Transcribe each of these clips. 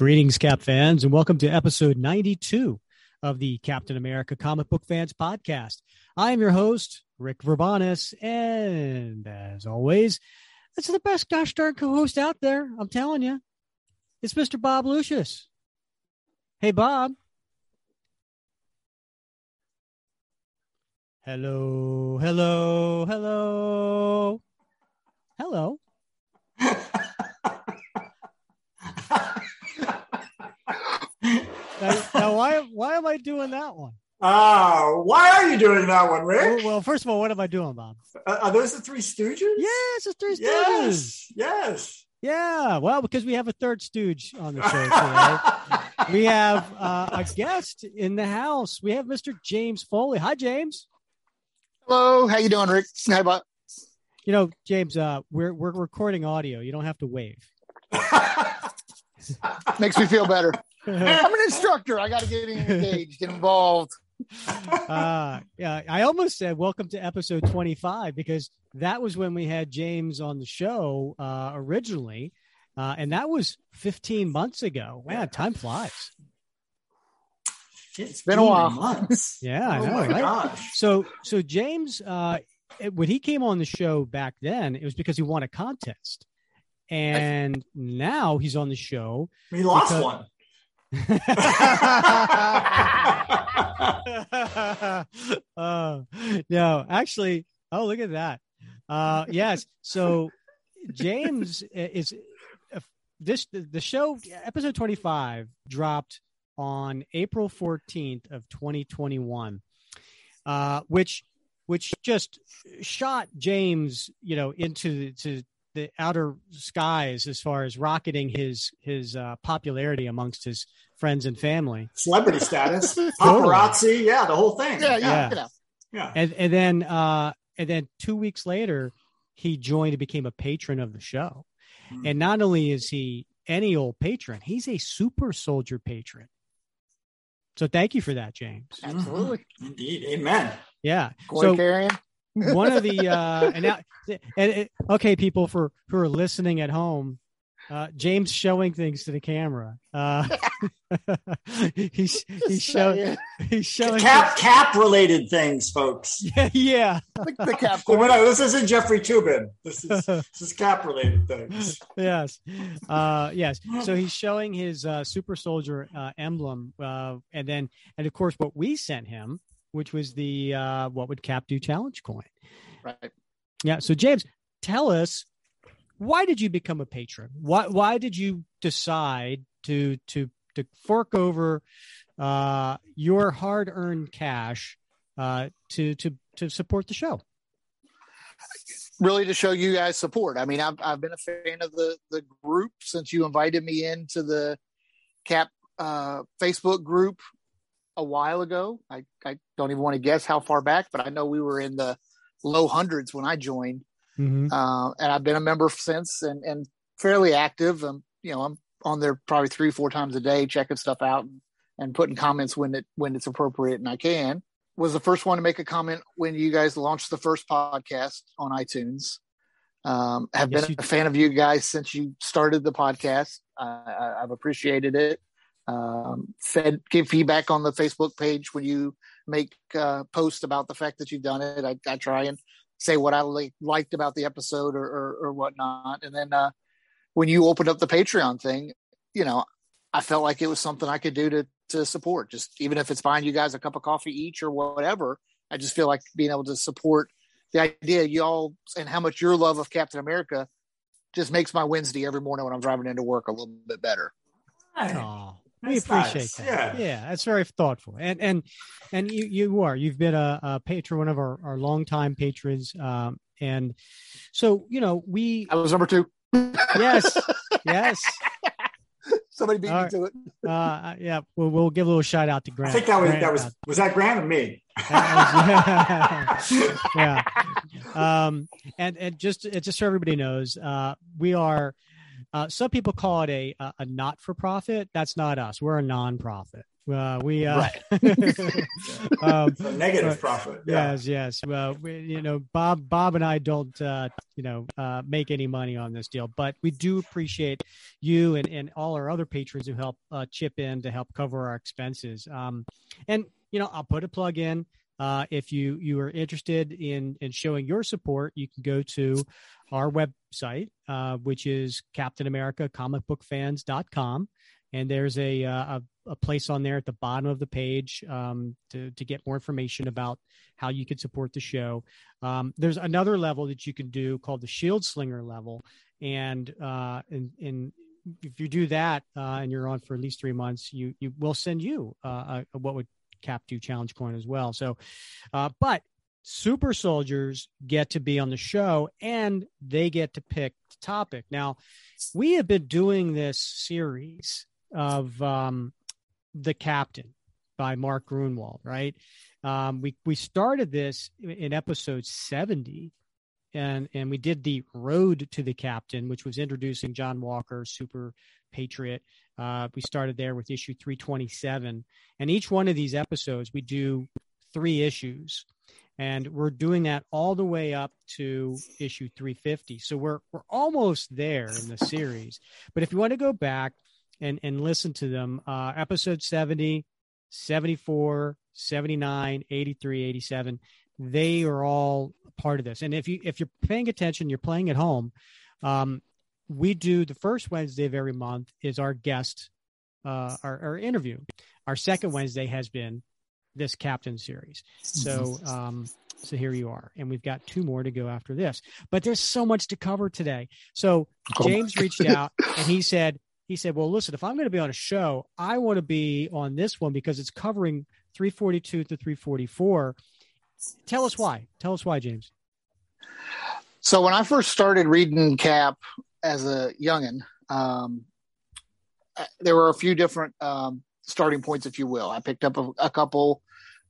Greetings, Cap fans, and welcome to episode 92 of the Captain America Comic Book Fans Podcast. I am your host, Rick Verbanis, and as always, that's the best gosh darn co host out there. I'm telling you, it's Mr. Bob Lucius. Hey, Bob. Hello, hello, hello, hello. Now, now, why why am I doing that one? Ah, why are you doing that one, Rick? Well, well, first of all, what am I doing, Bob? Uh, are those the Three Stooges? Yes, it's Three Stooges. Yes, yes. Yeah, well, because we have a third stooge on the show today. we have uh, a guest in the house. We have Mr. James Foley. Hi, James. Hello, how you doing, Rick? Hi, Bob. You know, James, uh, we're we're recording audio. You don't have to wave. Makes me feel better. I'm an instructor. I got to get engaged, get involved. uh, yeah, I almost said welcome to episode 25 because that was when we had James on the show uh, originally, uh, and that was 15 months ago. Man, time flies. It's been a while. Months. Yeah, I oh know. my right? gosh. So, so James, uh, it- when he came on the show back then, it was because he won a contest, and now he's on the show. We lost Because- one. uh, no, actually, oh, look at that. Uh, yes. So James is uh, this the show episode 25 dropped on April 14th of 2021, uh, which which just shot James, you know, into to the outer skies as far as rocketing his his uh, popularity amongst his friends and family. Celebrity status, paparazzi, yeah, the whole thing. Yeah, yeah, Yeah. you know. yeah. and and then uh and then two weeks later he joined and became a patron of the show Hmm. and not only is he any old patron he's a super soldier patron so thank you for that james Absolutely. Mhm. Indeed. Amen. yeah Corey so carrying. One of the uh and now and it, okay people for who are listening at home uh james showing things to the camera uh he's he's showing he's showing Cap cap related things, folks. yeah yeah the, the cap. Well, no, this isn't Jeffrey Toobin. This is this is cap related things. yes uh yes so he's showing his uh super soldier uh emblem uh and then and of course what we sent him which was the uh what would cap do? Challenge coin. Right. yeah. So james tell us why did you become a patron? Why why did you decide to to to fork over uh your hard-earned cash uh to to to support the show? Really to show you guys support. I mean, I've I've been a fan of the the group since you invited me into the Cap uh, Facebook group a while ago. I I don't even want to guess how far back, but I know we were in the low hundreds when I joined. mm-hmm. uh, and I've been a member since and, and fairly active. Um, you know, I'm on there probably three, four times a day, checking stuff out and, and putting comments when it when it's appropriate and I can. Was the first one to make a comment when you guys launched the first podcast on iTunes. Um, have Yes, been a fan of you guys since you started the podcast. Uh, I, I've appreciated it. Um, fed give feedback on the Facebook page when you make uh, posts about the fact that you've done it. I, I try and say what I li- liked about the episode or, or, or whatnot. And then uh, when you opened up the Patreon thing, you know, I felt like it was something I could do to to support. Just even if it's buying you guys a cup of coffee each or whatever, I just feel like being able to support the idea y'all and how much your love of Captain America just makes my Wednesday every morning when I'm driving into work a little bit better. Oh, we That's appreciate nice. that. Yeah. that's very thoughtful. And and and you you are you've been a, a patron, one of our our longtime patrons. Um, and so you know we I was number two. yes yes Somebody beat All me right. to it. uh yeah we'll, we'll give a little shout out to Grant. I think that was Grant, that was uh, was that Grant or me? was- yeah. Um, and and just uh, just so everybody knows, uh, we are. Uh, some people call it a a, a not for profit. That's not us. We're a non-profit. Uh, we uh, Right. um, A negative Right. profit. Yeah. Yes, yes. Well, we, you know, Bob, Bob, and I don't, uh, you know, uh, make any money on this deal, but we do appreciate you and, and all our other patrons who help uh, chip in to help cover our expenses. Um, and you know, I'll put a plug in. Uh, if you you are interested in in showing your support, you can go to our website, uh, which is CaptainAmericaComicBookFans.com, and there's a, uh, a a place on there at the bottom of the page um, to to get more information about how you can support the show. Um, there's another level that you can do called the Shield Slinger level, and uh, and if you do that uh, and you're on for at least three months, you you will send you uh, a, what would Cap do challenge coin as well. So, uh, but super soldiers get to be on the show and they get to pick the topic. Now, we have been doing this series of um, the captain by Mark Gruenwald, right? Um, we we started this in episode seventy, and and we did the road to the captain, which was introducing John Walker, super patriot. Uh, we started there with issue three twenty seven, and each one of these episodes we do three issues, and we're doing that all the way up to issue three fifty. So we're we're almost there in the series. But if you want to go back and and listen to them, uh, episode 70, 74, 79, 83, 87, they are all part of this. And if you if you're paying attention, you're playing at home. Um, we do the first Wednesday of every month is our guest, uh, our, our interview. Our second Wednesday has been this captain series. So, um, so here you are, and we've got two more to go after this. But there's so much to cover today. So Oh James reached out and he said, he said, well, listen, if I'm going to be on a show, I want to be on this one because it's covering 342 to 344. Tell us why. Tell us why, James. So when I first started reading Cap as a youngin, um, there were a few different um, starting points, if you will. I picked up a, a couple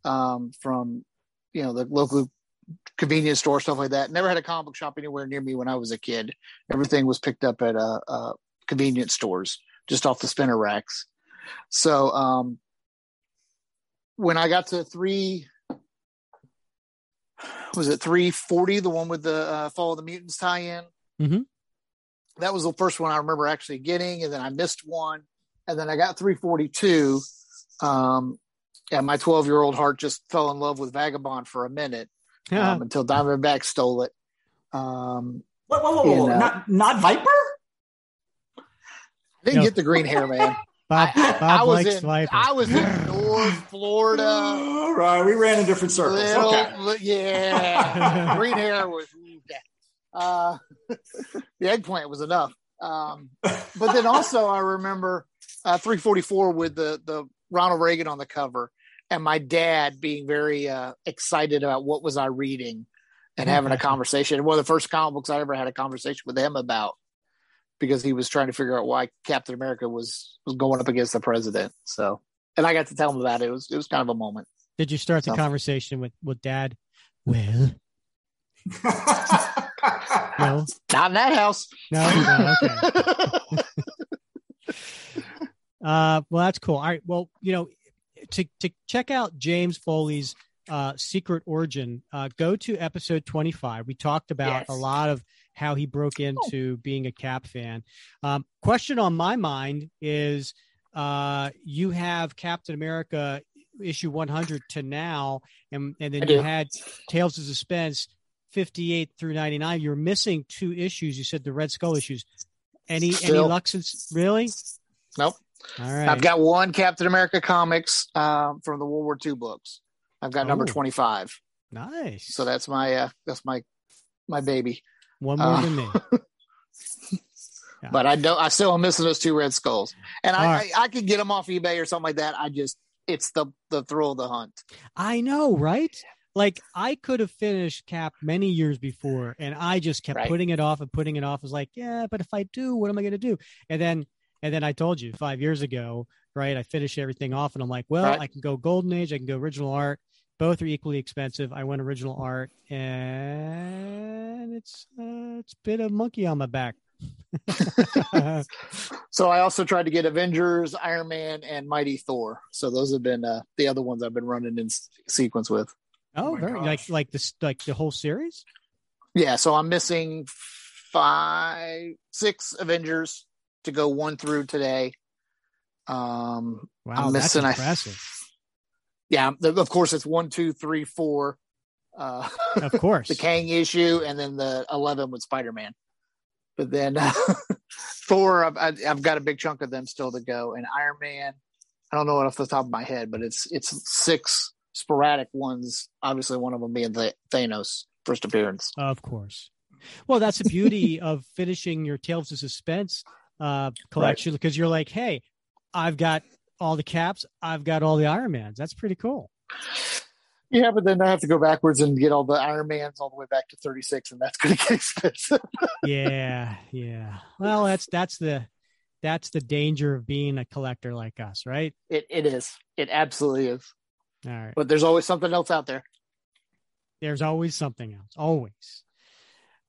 um, from, you know, the local convenience store, stuff like that. Never had a comic book shop anywhere near me when I was a kid. Everything was picked up at uh, uh, convenience stores, just off the spinner racks. So um, when I got to three was it 340 the one with the uh, fall of the mutants tie-in Mhm. that was the first one i remember actually getting and then i missed one and then i got 342 um and my 12 year old heart just fell in love with vagabond for a minute um, until diamondback stole it um Whoa, whoa, whoa, whoa. in, uh, not not Viper? I didn't No. get the green hair man Bob, I, Bob I was likes in Viper. i was in north florida All right, we ran in different circles. Little, okay. yeah. Green hair was, uh, the eggplant was enough. Um, but then also I remember uh, 344 with the the Ronald Reagan on the cover, and my dad being very uh, excited about what was I reading and having a conversation. One of the first comic books I ever had a conversation with him about because he was trying to figure out why Captain America was was going up against the president. So, and I got to tell him about it. It was it was kind of a moment. Did you start the So- conversation with with Dad? Well, no, Not in that house. no, no. Okay. Uh, well, that's cool. All right. Well, you know, to to check out James Foley's uh, secret origin, uh, go to episode twenty five. We talked about Yes. a lot of how he broke into being a Cap fan. Um, question on my mind is, uh, you have Captain America issue one hundred to now, and and then you had Tales of Suspense. 58 through 99 you're missing two issues you said the red skull issues any any Still. luck since really Nope. All right I've got one Captain America comics um, from the World War II books. I've got number Oh. 25. Nice. So that's my uh, that's my my baby. one more uh, than me. Yeah. But I don't I still am missing those two red skulls. And I, right. I I could get them off eBay or something like that. I just it's the the thrill of the hunt. I know, right? Like I could have finished Cap many years before, and I just kept Right. putting it off and putting it off. I was like, yeah, but if I do, what am I going to do? And then, and then I told you five years ago, right? I finished everything off, and I'm like, well, Right. I can go Golden Age, I can go original art. Both are equally expensive. I went original art, and it's uh, it's been a monkey on my back. So So I also tried to get Avengers, Iron Man, and Mighty Thor. So those have been uh, the other ones I've been running in s- sequence with. Oh, Oh my very like like this like the whole series. Yeah, so I'm missing five, six Avengers to go one through today. Um, Wow, I'm that's missing. I, impressive. yeah, of course it's one, two, three, four. Uh, Of course. the Kang issue, and then the eleven with Spider Man. But then Thor, I've, I- I've got a big chunk of them still to go, and Iron Man. I don't know off the top of my head, but it's it's six sporadic ones. Obviously, one of them being the Thanos first appearance. Of course. Well, that's the beauty of finishing your Tales of Suspense uh, collection because you're like, hey, I've got all the caps, I've got all the Ironmans. That's pretty cool. Yeah, but then I have to go backwards and get all the Ironmans all the way back to 36, and that's going to get expensive. Yeah, yeah. Well, that's that's the that's the danger of being a collector like us, right? It it is. It absolutely is. All right. But there's always something else out there. There's always something else. Always.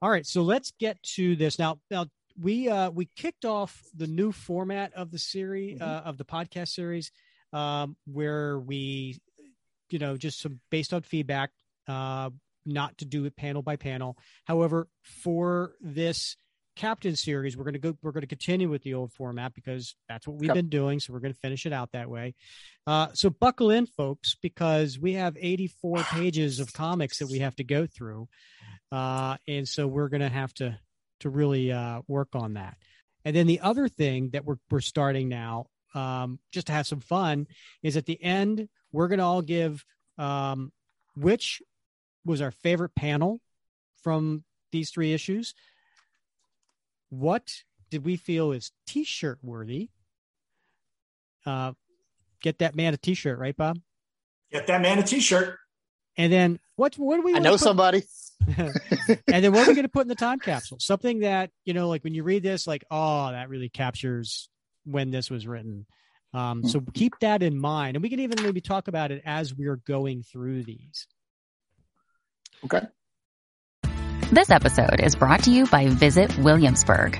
All right, so let's get to this now. Now we uh we kicked off the new format of the series Mhm. uh, of the podcast series um where we you know just some based on feedback uh not to do it panel by panel however for this captain series we're going to go we're going to continue with the old format because that's what we've Yep. been doing so we're going to finish it out that way uh so buckle in folks because we have 84 pages of comics that we have to go through uh and so we're going to have to to really uh work on that. And then the other thing that we're we're starting now um just to have some fun is at the end we're going to all give um which was our favorite panel from these three issues. What did we feel is t-shirt worthy? Uh get that man a t-shirt right bob? Get that man a T-shirt. And then what what do we I know put- somebody. and then what are we going to put in the time capsule something that you know like when you read this like oh that really captures when this was written um so keep that in mind and we can even maybe talk about it as we're going through these Okay. This episode is brought to you by Visit Williamsburg.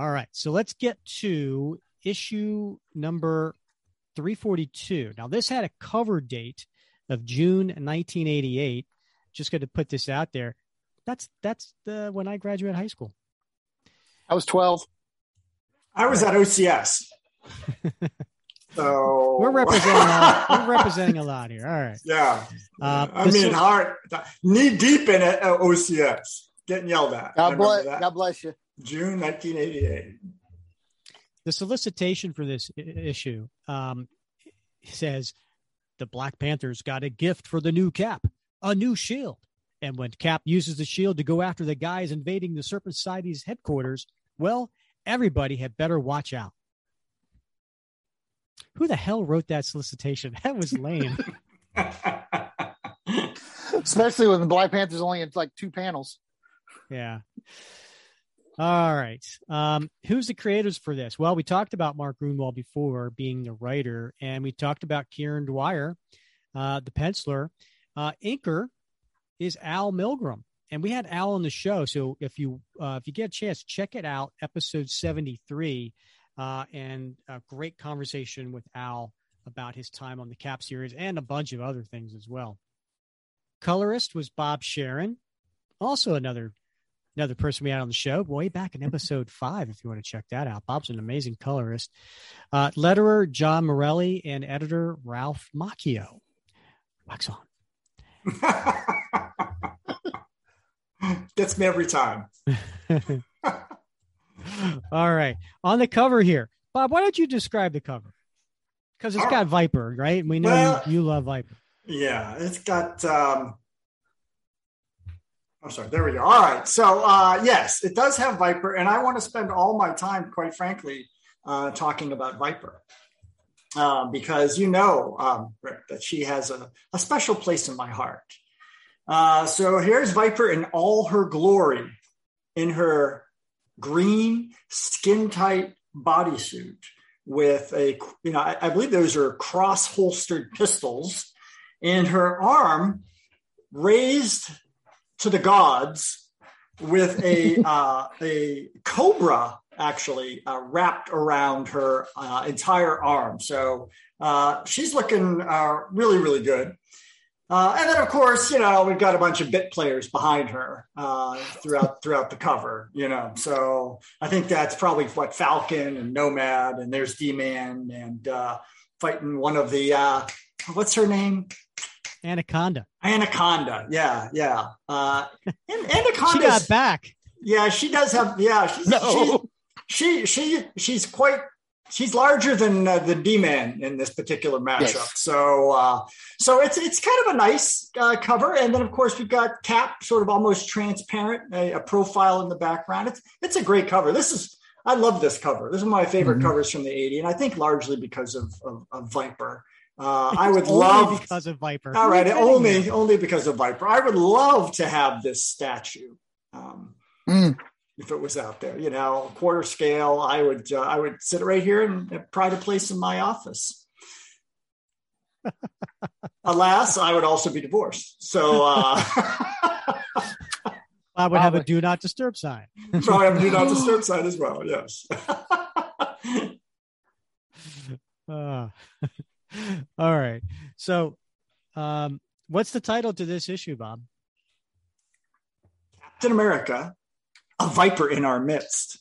All right so let's get to issue number 342 now this had a cover date of june 1988 just going to put this out there that's that's the when i graduated high school I was 12. I was at OCS. So we're representing a, we're representing a lot here all right Yeah. Uh, I mean, is- hard, knee deep in it at OCS, getting yelled at. God bless, that. God bless you. June 1988. the solicitation for this i- issue um, says the Black Panthers got a gift for the new Cap, a new shield. And when Cap uses the shield to go after the guys invading the Serpent Society's headquarters, well, everybody had better watch out. Who the hell wrote that solicitation? That was lame. Especially when the Black Panthers only had like two panels. yeah. All right. Um, who's the creators for this? Well, we talked about Mark Gruenwald before being the writer, and we talked about Kieron Dwyer, uh, the penciler. Uh, inker is Al Milgrom, and we had Al on the show. So if you uh, if you get a chance, check it out, episode seventy three, uh, and a great conversation with Al about his time on the Cap series and a bunch of other things as well. Colorist was Bob Sharen, also another another person we had on the show way back in episode five. If you want to check that out, Bob's an amazing colorist. Uh, letterer John Morelli and editor Ralph Macchio. Wax on. Gets me every time. All right. On the cover here, Bob, why don't you describe the cover? Because it's All got right. Viper, right? We know Well- you, you love Viper. Yeah, it's got. Um, I'm sorry. There we go. All right. So uh, yes, it does have Viper, and I want to spend all my time, quite frankly, uh, talking about Viper. Um, because you know, um, Rick, that she has a, a special place in my heart. Uh, so here's Viper in all her glory, in her green skin tight bodysuit with a, you know, I, I believe those are cross holstered pistols, and her arm raised to the gods with a uh, a cobra actually uh, wrapped around her uh, entire arm. So uh, she's looking uh, really, really good. Uh, and then, of course, you know we've got a bunch of bit players behind her uh, throughout throughout the cover. You know, so I think that's probably what Falcon and Nomad and there's D Man and uh, fighting one of the uh, what's her name Anaconda. Anaconda. Yeah, yeah. Uh, and Anaconda. She got back. Yeah, she does have. Yeah, she's, No. she, she she she's quite. She's larger than uh, the D man in this particular matchup. Yes. So uh, so it's it's kind of a nice uh, cover, and then of course we've got Cap, sort of almost transparent, a, a profile in the background. It's it's a great cover. This is. I love this cover. This is my favorite Mhm. covers from the '80s, and I think largely because of of, of Viper. Uh, I would Only love because of Viper. all right, Who are you only kidding? only because of Viper. I would love to have this statue. Um, Mm. If it was out there, you know, quarter scale, I would uh, I would sit right here and uh, pride a place in my office. Alas, I would also be divorced, so uh, I would have a do not disturb sign. probably have a do not disturb sign as well. Yes. Uh, all right. So, um, what's the title to this issue, Bob? Captain America, a viper in our midst.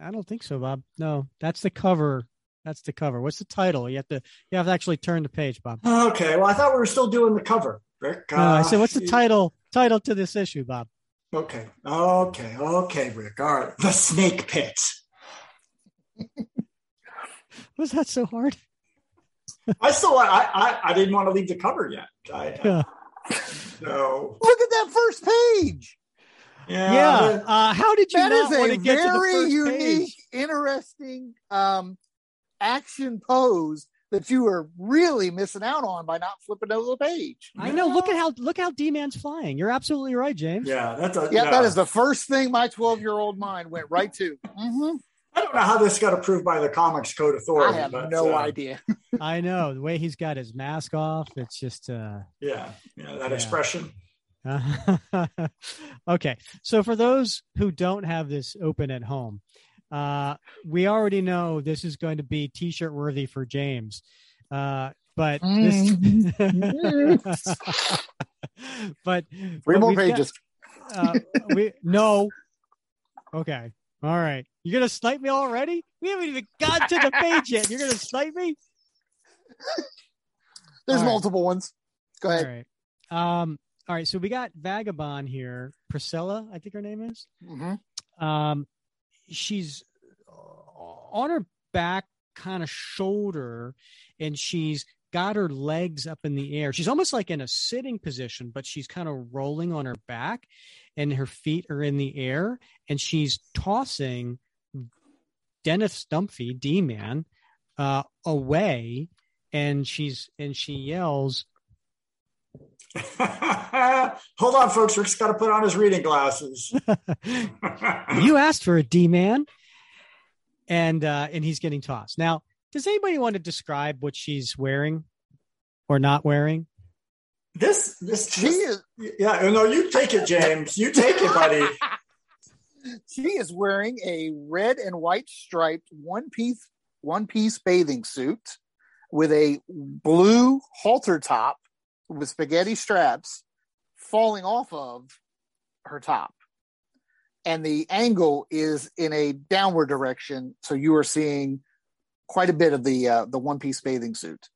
I don't think so, Bob. No, that's the cover. That's the cover. What's the title? You have to you have to actually turn the page, Bob. Okay, well, I thought we were still doing the cover, Rick. No, I Uh, said, what's the title title to this issue, Bob? Okay, okay, okay, Rick. All right, the Snake Pit. Was that so hard? I still, I, I, I didn't want to leave the cover yet. I, Yeah. so Look at that first page. yeah, Yeah. Uh, how did you That not want a to get to the very unique, page? interesting um, action pose that you are really missing out on by not flipping over the page. I know. Look at how look how D Man's flying. You're absolutely right, James. yeah. That's a, Yeah, that is the first thing my 12 year old mind went right to. Mhm. I don't know how this got approved by the Comics Code Authority. I have but, no uh, idea. I know the way he's got his mask off. It's just uh, Yeah, yeah, that Yeah. expression. okay. So for those who don't have this open at home, uh, we already know this is going to be t-shirt worthy for James. Uh, but this, but Three but more we've got- pages. uh, we no. Okay. All right. You're gonna snipe me already? We haven't even got to the page yet. You're gonna snipe me? There's all right. multiple ones. Go ahead. right. Um. All right. So we got Vagabond here. Priscilla, I think her name is. Mhm. Um, she's on her back, kind of shoulder, and she's got her legs up in the air. She's almost like in a sitting position, but she's kind of rolling on her back, and her feet are in the air, and she's tossing Dennis Dunphy, D Man, uh, away, and she's and she yells, Hold on, folks. Rick's got to put on his reading glasses. you asked for a D man, and uh, and he's getting tossed. Now, does anybody want to describe what she's wearing or not wearing? this, this, She this- is yeah. Oh, no, you take it, James. You take it, buddy. she is wearing a red and white striped one piece one piece bathing suit with a blue halter top with spaghetti straps falling off of her top and the angle is in a downward direction so you are seeing quite a bit of the uh, the one piece bathing suit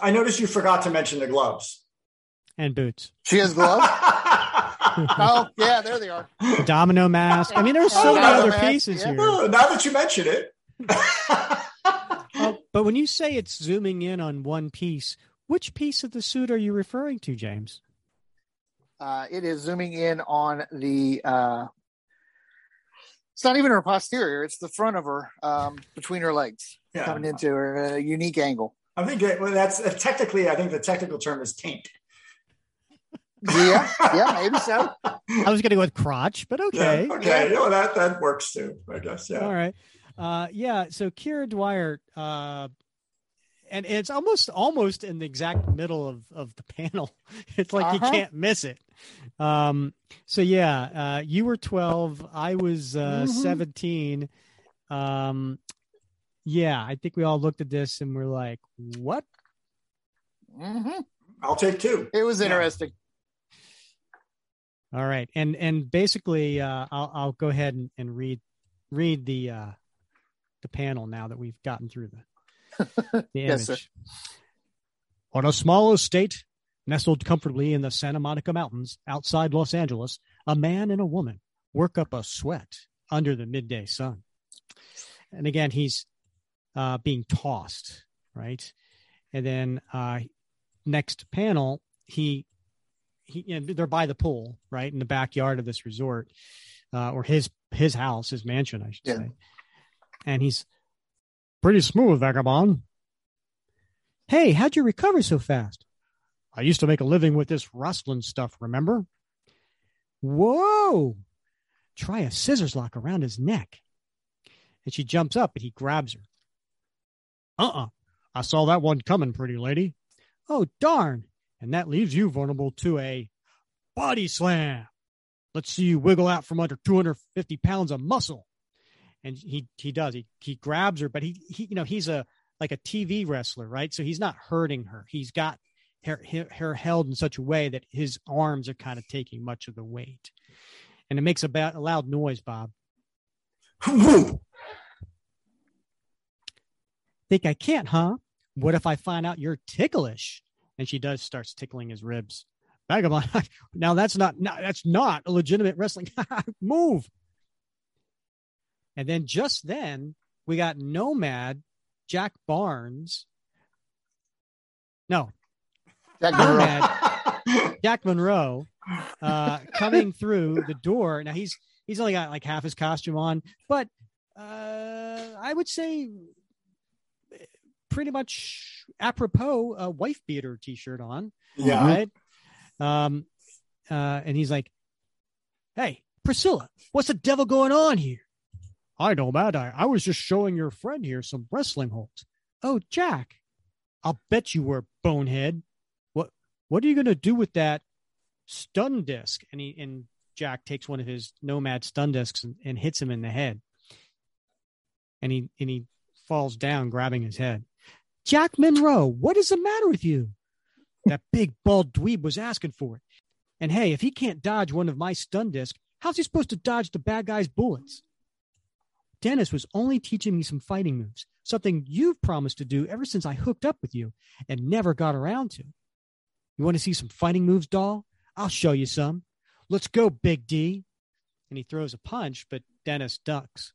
I noticed you forgot to mention the gloves. And boots. she has gloves oh yeah, there they are. Domino mask. I mean, there's so Oh, many other mask, pieces yeah. here. Oh, now that you mention it. Oh, but when you say it's zooming in on one piece, which piece of the suit are you referring to, James? Uh, it is zooming in on the. Uh, it's not even her posterior; it's the front of her, um, between her legs, Yeah. coming into a unique angle. I think that, well, that's uh, technically, I think the technical term is taint. Yeah, yeah, maybe so. I was going to go with crotch, but okay. Yeah, okay. Yeah, well, that, that works too, I guess. Yeah. All right. Uh, yeah. So Kieron Dwyer, uh, and it's almost almost in the exact middle of, of the panel. It's like you Uh-huh. can't miss it. Um, so yeah, uh, you were 12. I was uh, Mhm. 17. Um, yeah, I think we all looked at this and we're like, what? hmm I'll take two. It was Yeah. interesting. All right. And, and basically, uh, I'll, I'll go ahead and, and read, read the, uh, the panel now that we've gotten through the, the Yes, image. On a small estate nestled comfortably in the Santa Monica Mountains outside Los Angeles, a man and a woman work up a sweat under the midday sun. And again, he's uh, being tossed, right? And then uh, next panel, he he you know, they're by the pool, right, in the backyard of this resort, uh, or his his house, his mansion, I should Yeah. say. And he's pretty smooth, vagabond. Hey, how'd you recover so fast? I used to make a living with this rustling stuff, remember? Whoa! Try a scissors lock around his neck. And she jumps up and he grabs her. Uh uh I saw that one coming, pretty lady. Oh, darn. And that leaves you vulnerable to a body slam. Let's see you wiggle out from under 250 pounds of muscle. And he he does. He he grabs her, but he he you know he's a like a TV wrestler, right? So he's not hurting her. He's got her, her, held in such a way that his arms are kind of taking much of the weight. And it makes a, ba- a loud noise, Bob. Think I can't, huh? What if I find out you're ticklish? And she does starts tickling his ribs. Vagabond. now that's not, not that's not a legitimate wrestling move. And then just then we got Nomad, Jack Barnes. No, Jack Monroe. Nomad, Jack Monroe, uh, coming through the door. Now he's he's only got like half his costume on, but uh, I would say pretty much apropos a wife beater t-shirt on, yeah. right? Um, uh, and he's like, "Hey, Priscilla, what's the devil going on here?" I know, Mad Eye. I was just showing your friend here some wrestling holds. Oh, Jack, I'll bet you were bonehead. What What are you going to do with that stun disc? And he and Jack takes one of his Nomad stun discs and, and hits him in the head. And he and he falls down, grabbing his head. Jack Monroe, what is the matter with you? That big bald dweeb was asking for it. And hey, if he can't dodge one of my stun discs, how's he supposed to dodge the bad guy's bullets? Dennis was only teaching me some fighting moves, something you've promised to do ever since I hooked up with you and never got around to. You want to see some fighting moves, doll? I'll show you some. Let's go, Big D. And he throws a punch, but Dennis ducks.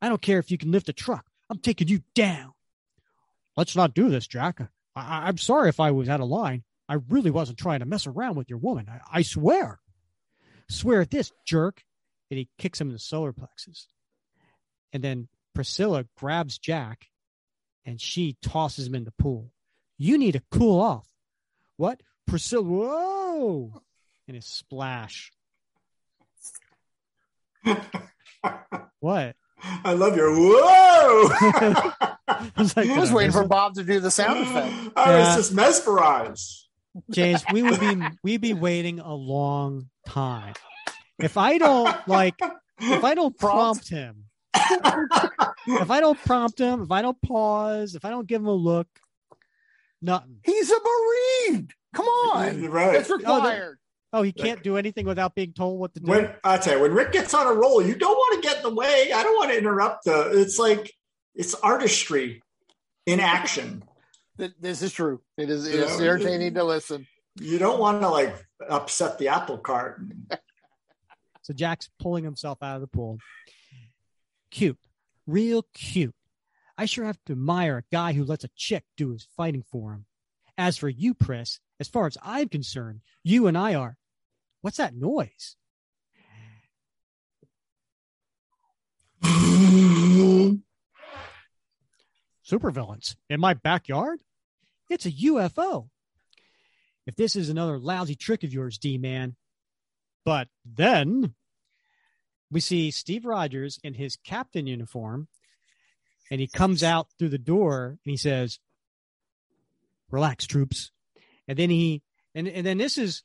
I don't care if you can lift a truck. I'm taking you down. Let's not do this, Jack. I- I'm sorry if I was out of line. I really wasn't trying to mess around with your woman. I, I swear. Swear at this, jerk. And he kicks him in the solar plexus. And then Priscilla grabs Jack and she tosses him in the pool. You need to cool off. What? Priscilla, whoa! And a splash. What? I love your whoa. I was, like, I was "Did waiting for? Bob to do the sound effect. I Yeah. was just mesmerized. James, we would be we'd be waiting a long time. If I don't like if I don't prompt him, if I don't prompt him, if I don't pause, if I don't give him a look, nothing. He's a Marine. Come on. Right. That's oh, required. Oh, he can't do anything without being told what to do. When I tell you, when Rick gets on a roll, you don't want to get in the way. I don't want to interrupt the. It's like it's artistry in action. This is true. It is, it is Yeah. entertaining to listen. You don't want to like upset the apple cart. So Jack's pulling himself out of the pool. Cute, real cute. I sure have to admire a guy who lets a chick do his fighting for him. As for you, Pris, as far as I'm concerned, you and I are. What's that noise? Supervillains in my backyard? It's a UFO. If this is another lousy trick of yours, D man. But then we see Steve Rogers in his captain uniform, and he comes out through the door and he says, Relax, troops. And then he, and, and then this is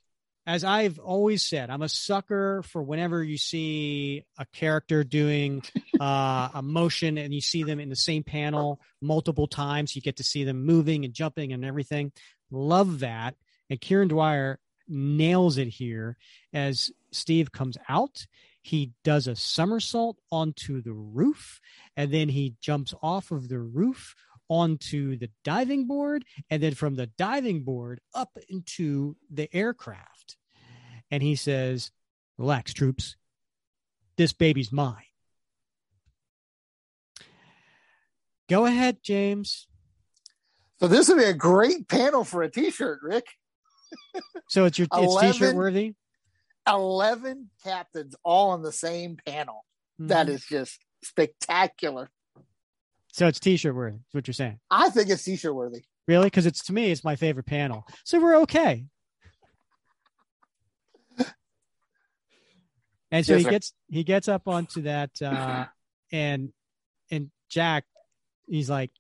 as I've always said, I'm a sucker for whenever you see a character doing uh, a motion and you see them in the same panel multiple times, you get to see them moving and jumping and everything. Love that. And Kieron Dwyer nails it here as Steve comes out. He does a somersault onto the roof and then he jumps off of the roof onto the diving board and then from the diving board up into the aircraft and he says, Relax, troops. This baby's mine. Go ahead, James. So this would be a great panel for a t-shirt, Rick. so it's your 11, t-shirt worthy. 11 captains all on the same panel. Mm-hmm. That is just spectacular. So it's t-shirt worthy. Is what you're saying? I think it's t-shirt worthy. Really? Because it's to me, it's my favorite panel. So we're okay. And so yes, he sir. gets he gets up onto that uh and and Jack he's like,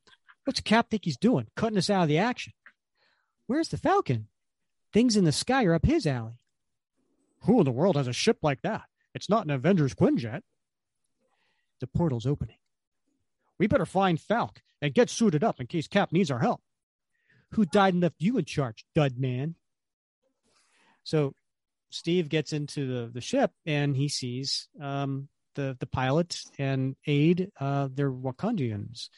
What's Cap think he's doing? Cutting us out of the action. Where's the Falcon? Things in the sky are up his alley. Who in the world has a ship like that? It's not an Avengers Quinjet. The portal's opening. We better find Falk and get suited up in case Cap needs our help. Who died and left you in charge, dud man? So Steve gets into the, the ship and he sees um, the the pilot and aide. Uh, they're Wakandians.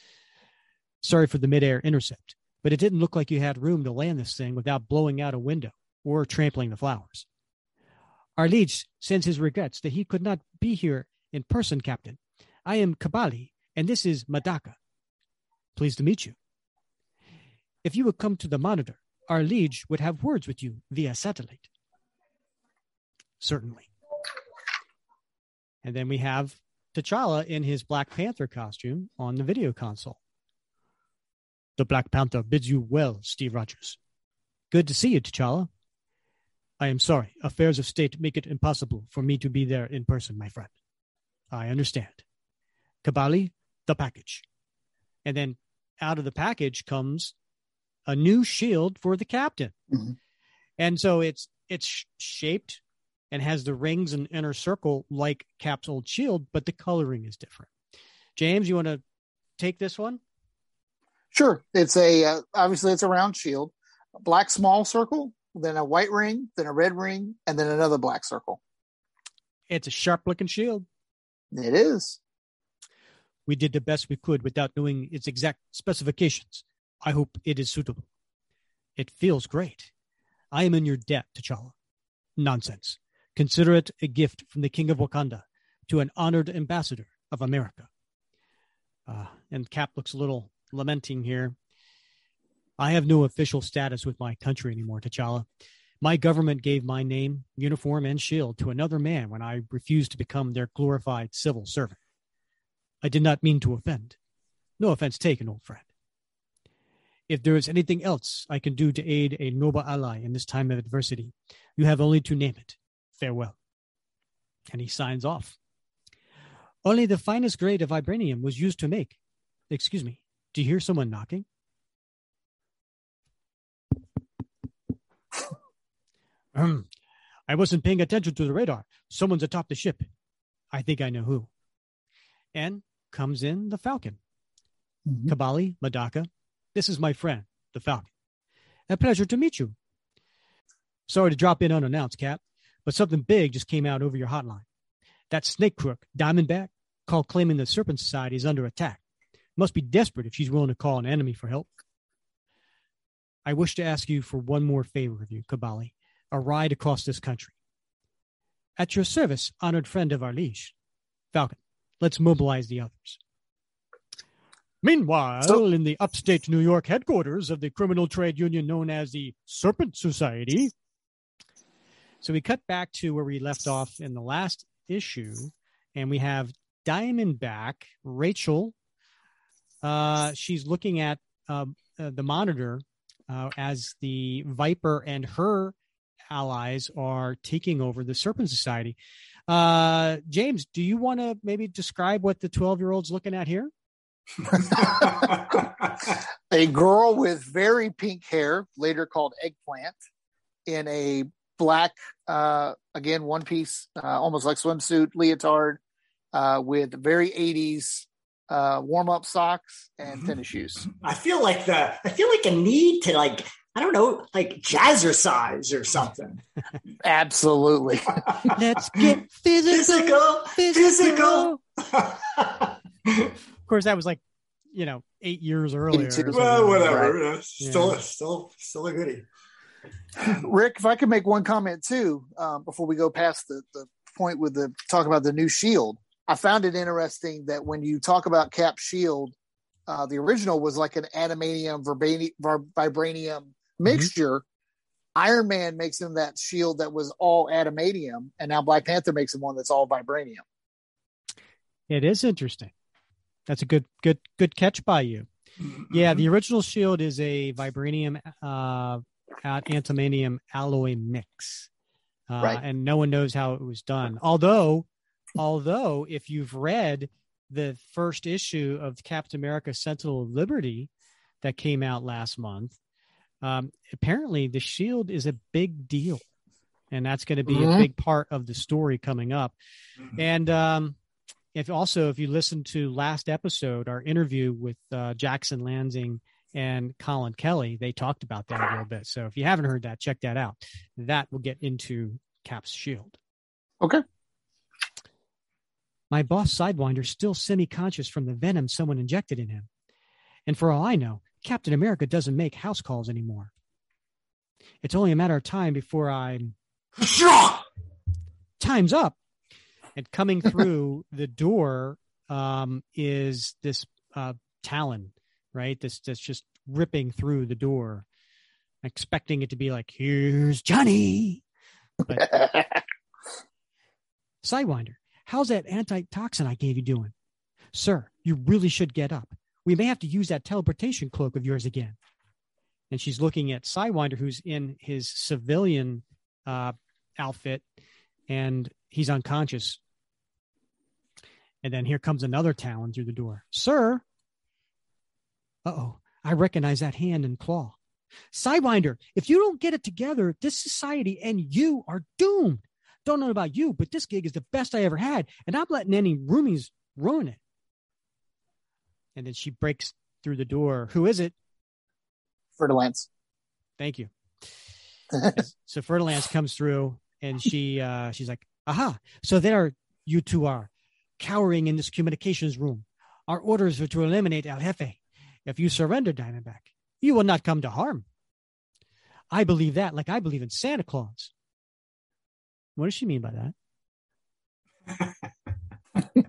Sorry for the midair intercept, but it didn't look like you had room to land this thing without blowing out a window or trampling the flowers. Our liege sends his regrets that he could not be here in person, Captain. I am Kabali, and this is Madaka. Pleased to meet you. If you would come to the monitor, our liege would have words with you via satellite certainly. And then we have T'Challa in his Black Panther costume on the video console. The Black Panther bids you well, Steve Rogers. Good to see you, T'Challa. I am sorry, affairs of state make it impossible for me to be there in person, my friend. I understand. Kabali, the package. And then out of the package comes a new shield for the captain. Mm-hmm. And so it's it's shaped and has the rings and inner circle like Cap's old shield, but the coloring is different. James, you want to take this one? Sure. It's a uh, obviously it's a round shield, a black small circle, then a white ring, then a red ring, and then another black circle. It's a sharp looking shield. It is. We did the best we could without knowing its exact specifications. I hope it is suitable. It feels great. I am in your debt, T'Challa. Nonsense. Consider it a gift from the King of Wakanda to an honored ambassador of America. Uh, and Cap looks a little lamenting here. I have no official status with my country anymore, T'Challa. My government gave my name, uniform, and shield to another man when I refused to become their glorified civil servant. I did not mean to offend. No offense taken, old friend. If there is anything else I can do to aid a noble ally in this time of adversity, you have only to name it, Farewell. And he signs off. Only the finest grade of vibranium was used to make. Excuse me. Do you hear someone knocking? um, I wasn't paying attention to the radar. Someone's atop the ship. I think I know who. And comes in the Falcon. Mm-hmm. Kabali, Madaka. This is my friend, the Falcon. A pleasure to meet you. Sorry to drop in unannounced, Cap. But something big just came out over your hotline. That snake crook, Diamondback, called claiming the Serpent Society is under attack. Must be desperate if she's willing to call an enemy for help. I wish to ask you for one more favor of you, Kabali, a ride across this country. At your service, honored friend of Arlish. Falcon, let's mobilize the others. Meanwhile, So- in the upstate New York headquarters of the criminal trade union known as the Serpent Society. So we cut back to where we left off in the last issue, and we have Diamondback, Rachel. Uh, she's looking at uh, uh, the monitor uh, as the Viper and her allies are taking over the Serpent Society. Uh, James, do you want to maybe describe what the 12 year old's looking at here? a girl with very pink hair, later called eggplant, in a black, uh, again, one piece, uh, almost like swimsuit leotard, uh, with very 80s uh, warm up socks and tennis shoes. I feel like the I feel like a need to like I don't know like jazzercise or something. Absolutely. Let's get physical. Physical, physical. Of course, that was like, you know, eight years earlier. or well, whatever. Right. Still, Yeah. still, still a goodie. Rick, if I could make one comment too, um, before we go past the, the point with the talk about the new shield, I found it interesting that when you talk about Cap Shield, uh, the original was like an adamantium verbani- vibranium mixture. Iron Man makes him that shield that was all adamantium, and now Black Panther makes him one that's all vibranium. It is interesting. That's a good, good, good catch by you. Yeah, the original shield is a vibranium, uh, antimanium alloy mix, uh, Right. and no one knows how it was done. Although, although if you've read the first issue of Captain America: Sentinel of Liberty that came out last month, um, apparently the shield is a big deal, and that's going to be a Mhm. big part of the story coming up. And um, if also if you listen to last episode, our interview with uh, Jackson Lanzing and Collin Kelly, they talked about that a little bit. So if you haven't heard that, check that out. That will get into Cap's shield. Okay. My boss Sidewinder's still semi-conscious from the venom someone injected in him. And for all I know, Captain America doesn't make house calls anymore. It's only a matter of time before I'm time's up. And coming through the door um, is this uh, Talon, right? This that's just ripping through the door, expecting it to be like, "Here's Johnny." Sidewinder, how's that antitoxin I gave you doing? Sir, you really should get up. We may have to use that teleportation cloak of yours again. And she's looking at Sidewinder, who's in his civilian uh, outfit, and he's unconscious. And then here comes another Talon through the door. Sir. Uh oh, I recognize that hand and claw. Sidewinder, if you don't get it together, this society and you are doomed. Don't know about you, but this gig is the best I ever had, and I'm letting any roomies ruin it. And then she breaks through the door. Who is it? Fer-de-Lance. Thank you. so Fer-de-Lance comes through and she uh she's like, aha, so there you two are, cowering in this communications room. Our orders are to eliminate El Jefe. If you surrender, Diamondback, you will not come to harm. I believe that, like I believe in Santa Claus. What does she mean by that?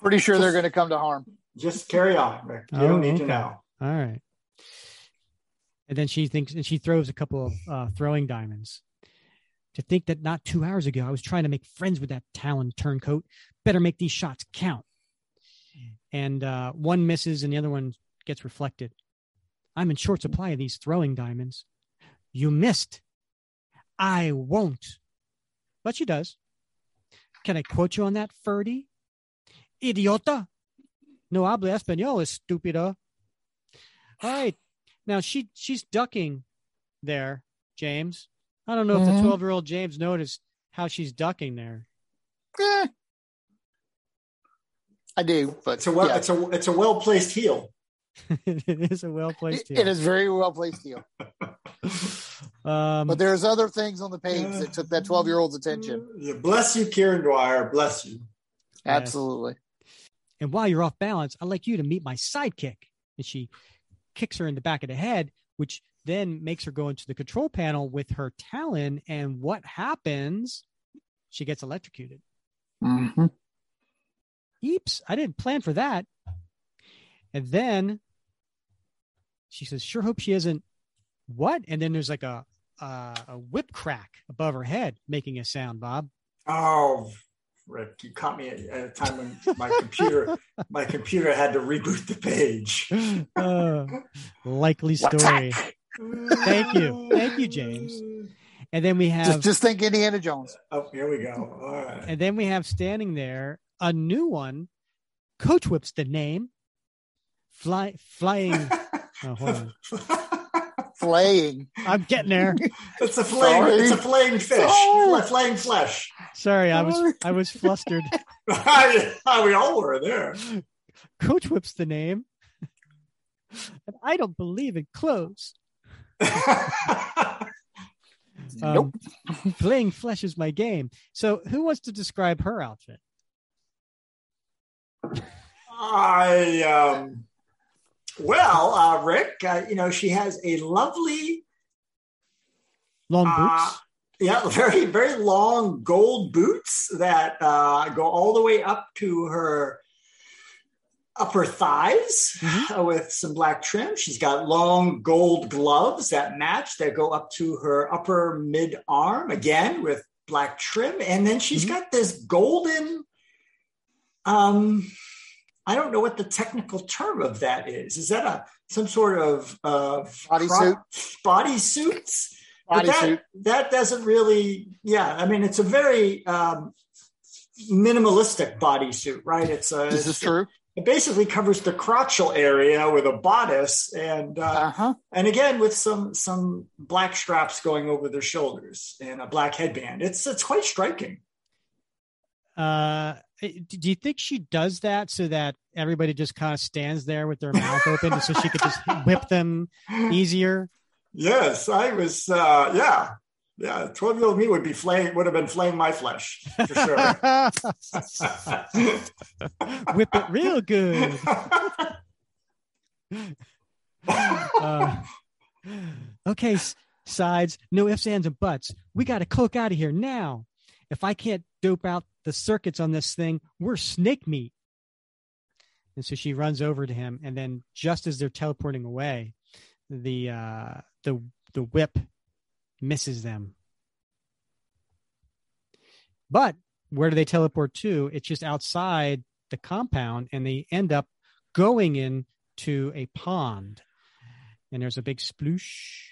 Pretty sure they're going to come to harm. Just carry on, Rick. You Oh, don't need okay. to know. All right. And then she thinks, and she throws a couple of uh, throwing diamonds. To think that not two hours ago I was trying to make friends with that Talon turncoat. Better make these shots count. And uh, one misses, and the other one gets reflected. I'm in short supply of these throwing diamonds. You missed. I won't. But she does. Can I quote you on that, Ferdy? Idiota. No habla español, estúpido. All right. Now she she's ducking there, James. I don't know if the Mhm. 12 year old James noticed how she's ducking there. Eh. I do, but It's a well, yeah. it's a it's a well placed heel. it is a well placed it is very well placed deal. Um, But there's other things on the page that took that 12 year old's attention. Yeah, Bless you, Kieron Dwyer. Bless you. Absolutely. and while you're off balance, I'd like you to meet my sidekick. And she kicks her in the back of the head, which then makes her go into the control panel with her talon. And what happens? She gets electrocuted. Mm-hmm. Eeps, I didn't plan for that. And then she says, sure hope she isn't what? And then there's like a uh, a whip crack above her head making a sound, Bob. Oh, Rick, you caught me at, at a time when my computer my computer had to reboot the page. Uh, likely story. Thank you. Thank you, James. And then we have Just, just think Indiana Jones. Oh, here we go. All right. and then we have standing there a new one. Coach whips the name. Fly flying. Oh, hold on. Flaying. I'm getting there. it's a flame. Sorry. It's a flaying fish. Sorry. Flaying flesh. Sorry, I was I was flustered. we all were there. Coach whips the name. And I don't believe in clothes. Um, Flaying flesh is my game. So, who wants to describe her outfit? I um, well, uh, Rick, uh, you know, she has a lovely, Long uh, boots. yeah, very very long gold boots that uh, go all the way up to her upper thighs Mhm. uh, with some black trim. She's got long gold gloves that match that go up to her upper mid arm again with black trim, and then she's Mhm. got this golden. Um, I don't know what the technical term of that is. Is that a some sort of uh, Bodysuit? Body suits. But that, Bodysuit. that doesn't really. Yeah, I mean, it's a very um, minimalistic bodysuit, right? It's a. Is this true? It basically covers the crotchal area with a bodice, and uh, Uh huh. and again with some some black straps going over their shoulders and a black headband. It's it's quite striking. Uh, do you think she does that so that everybody just kind of stands there with their mouth open so she could just whip them easier? Yes, I was. Uh, yeah, yeah. Twelve year old me would be flaying would have been flaying my flesh for sure. whip it real good. Uh, okay, sides, no ifs, ands, and buts. We got to cloak out of here now. If I can't dope out the circuits on this thing, we're snake meat. And so she runs over to him, and then just as they're teleporting away, the uh, the the whip misses them. But where do they teleport to? It's just outside the compound, and they end up going into a pond. And there's a big sploosh,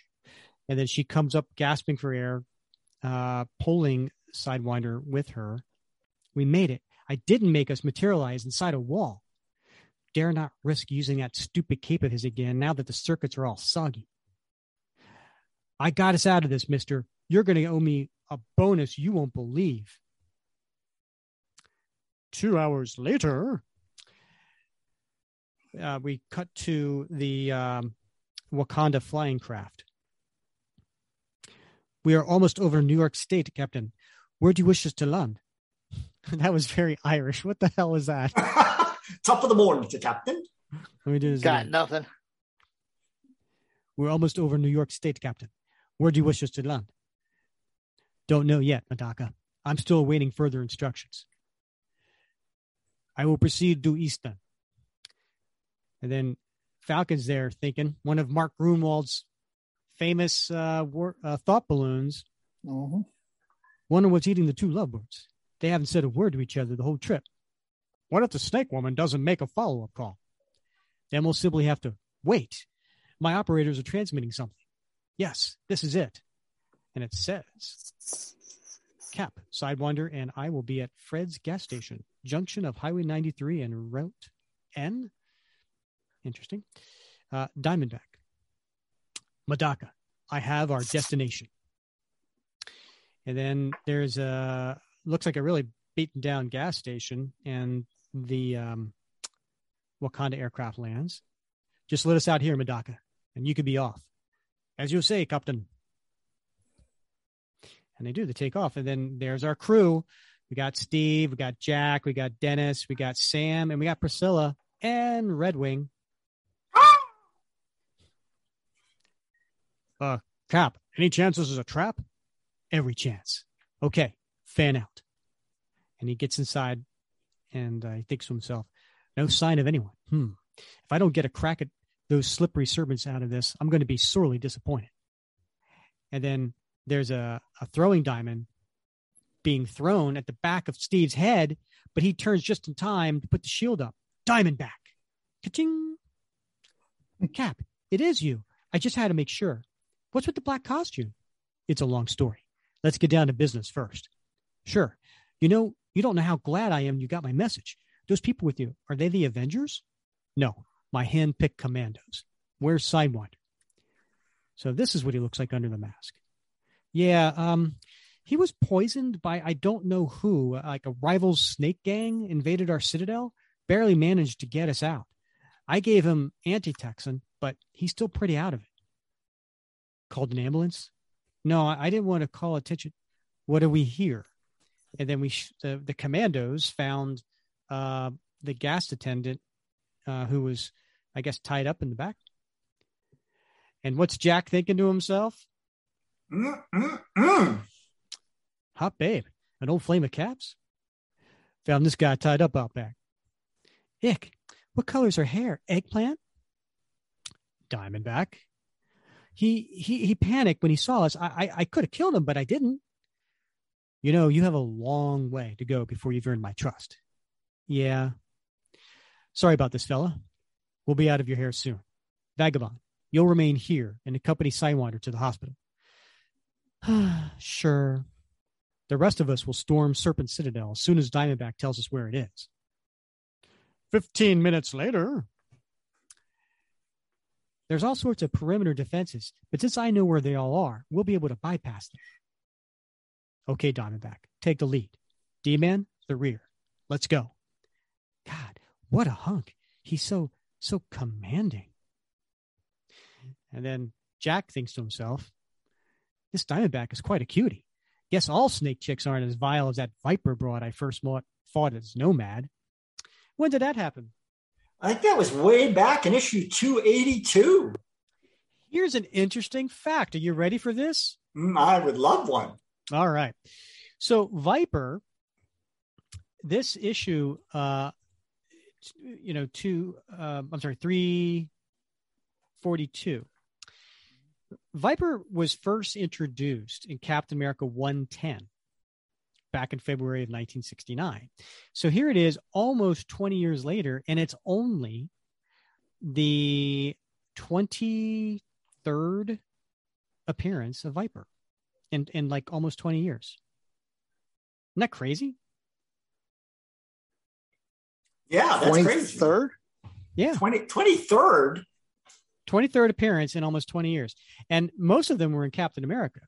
and then she comes up gasping for air, uh, pulling Sidewinder with her. We made it. I didn't make us materialize inside a wall. Dare not risk using that stupid cape of his again now that the circuits are all soggy. I got us out of this, mister. You're going to owe me a bonus you won't believe. Two hours later, uh, we cut to the um, Wakanda flying craft. We are almost over New York State, Captain. Where do you wish us to land? that was very Irish. What the hell is that? Top of the morning to Captain. Let me do this. Got again. nothing. We're almost over New York State, Captain. Where do you wish us to land? Don't know yet, Madaka. I'm still awaiting further instructions. I will proceed due east then. And then Falcon's there thinking one of Mark Gruenwald's famous uh, war, uh, thought balloons. Mhm. Wonder what's eating the two lovebirds. They haven't said a word to each other the whole trip. What if the snake woman doesn't make a follow up call? Then we'll simply have to wait. My operators are transmitting something. Yes, this is it. And it says Cap, Sidewinder, and I will be at Fred's gas station, junction of Highway 93 and Route N. Interesting. Uh, Diamondback. Madaka, I have our destination. And then there's a looks like a really beaten down gas station, and the um, Wakanda aircraft lands. Just let us out here, Madaka, and you could be off. As you say, Captain. And they do, they take off. And then there's our crew. We got Steve, we got Jack, we got Dennis, we got Sam, and we got Priscilla and Red Wing. Uh, Cap, any chance this is a trap? Every chance. Okay, fan out. And he gets inside and uh, he thinks to himself, no sign of anyone. Hmm. If I don't get a crack at those slippery serpents out of this, I'm going to be sorely disappointed. And then there's a, a throwing diamond being thrown at the back of Steve's head, but he turns just in time to put the shield up. Diamond back. Ka-ching. Cap, it is you. I just had to make sure. What's with the black costume? It's a long story. Let's get down to business first. Sure. You know, you don't know how glad I am you got my message. Those people with you, are they the Avengers? No, my hand picked commandos. Where's Sidewinder? So this is what he looks like under the mask. Yeah, um, he was poisoned by I don't know who, like a rival snake gang invaded our citadel, barely managed to get us out. I gave him antitoxin, but he's still pretty out of it. Called an ambulance? No, I didn't want to call attention. What do we hear? And then we the, the commandos found uh, the gas attendant uh, who was, I guess, tied up in the back. And what's Jack thinking to himself? Mm, mm, mm. Hot babe, an old flame of caps. Found this guy tied up out back. Ick, what color's her hair? Eggplant? Diamondback. He he he panicked when he saw us. I I, I could have killed him, but I didn't. You know, you have a long way to go before you've earned my trust. Yeah. Sorry about this, fella. We'll be out of your hair soon. Vagabond, you'll remain here and accompany Sidewinder to the hospital. sure. The rest of us will storm Serpent Citadel as soon as Diamondback tells us where it is. Fifteen minutes later. There's all sorts of perimeter defenses, but since I know where they all are, we'll be able to bypass them. Okay, Diamondback, take the lead. D Man, the rear. Let's go. God, what a hunk. He's so, so commanding. And then Jack thinks to himself, this Diamondback is quite a cutie. Guess all snake chicks aren't as vile as that Viper broad I first fought as Nomad. When did that happen? I think that was way back in issue 282. Here's an interesting fact. Are you ready for this? Mm, I would love one. All right. So Viper, this issue, uh, you know, two, uh, I'm sorry, 342. Viper was first introduced in Captain America 110 back in February of 1969. So here it is almost 20 years later, and it's only the 23rd appearance of Viper in, in like almost 20 years. Isn't that crazy? Yeah, that's 23rd? crazy. Third? Yeah. 20, 23rd? 23rd appearance in almost 20 years. And most of them were in Captain America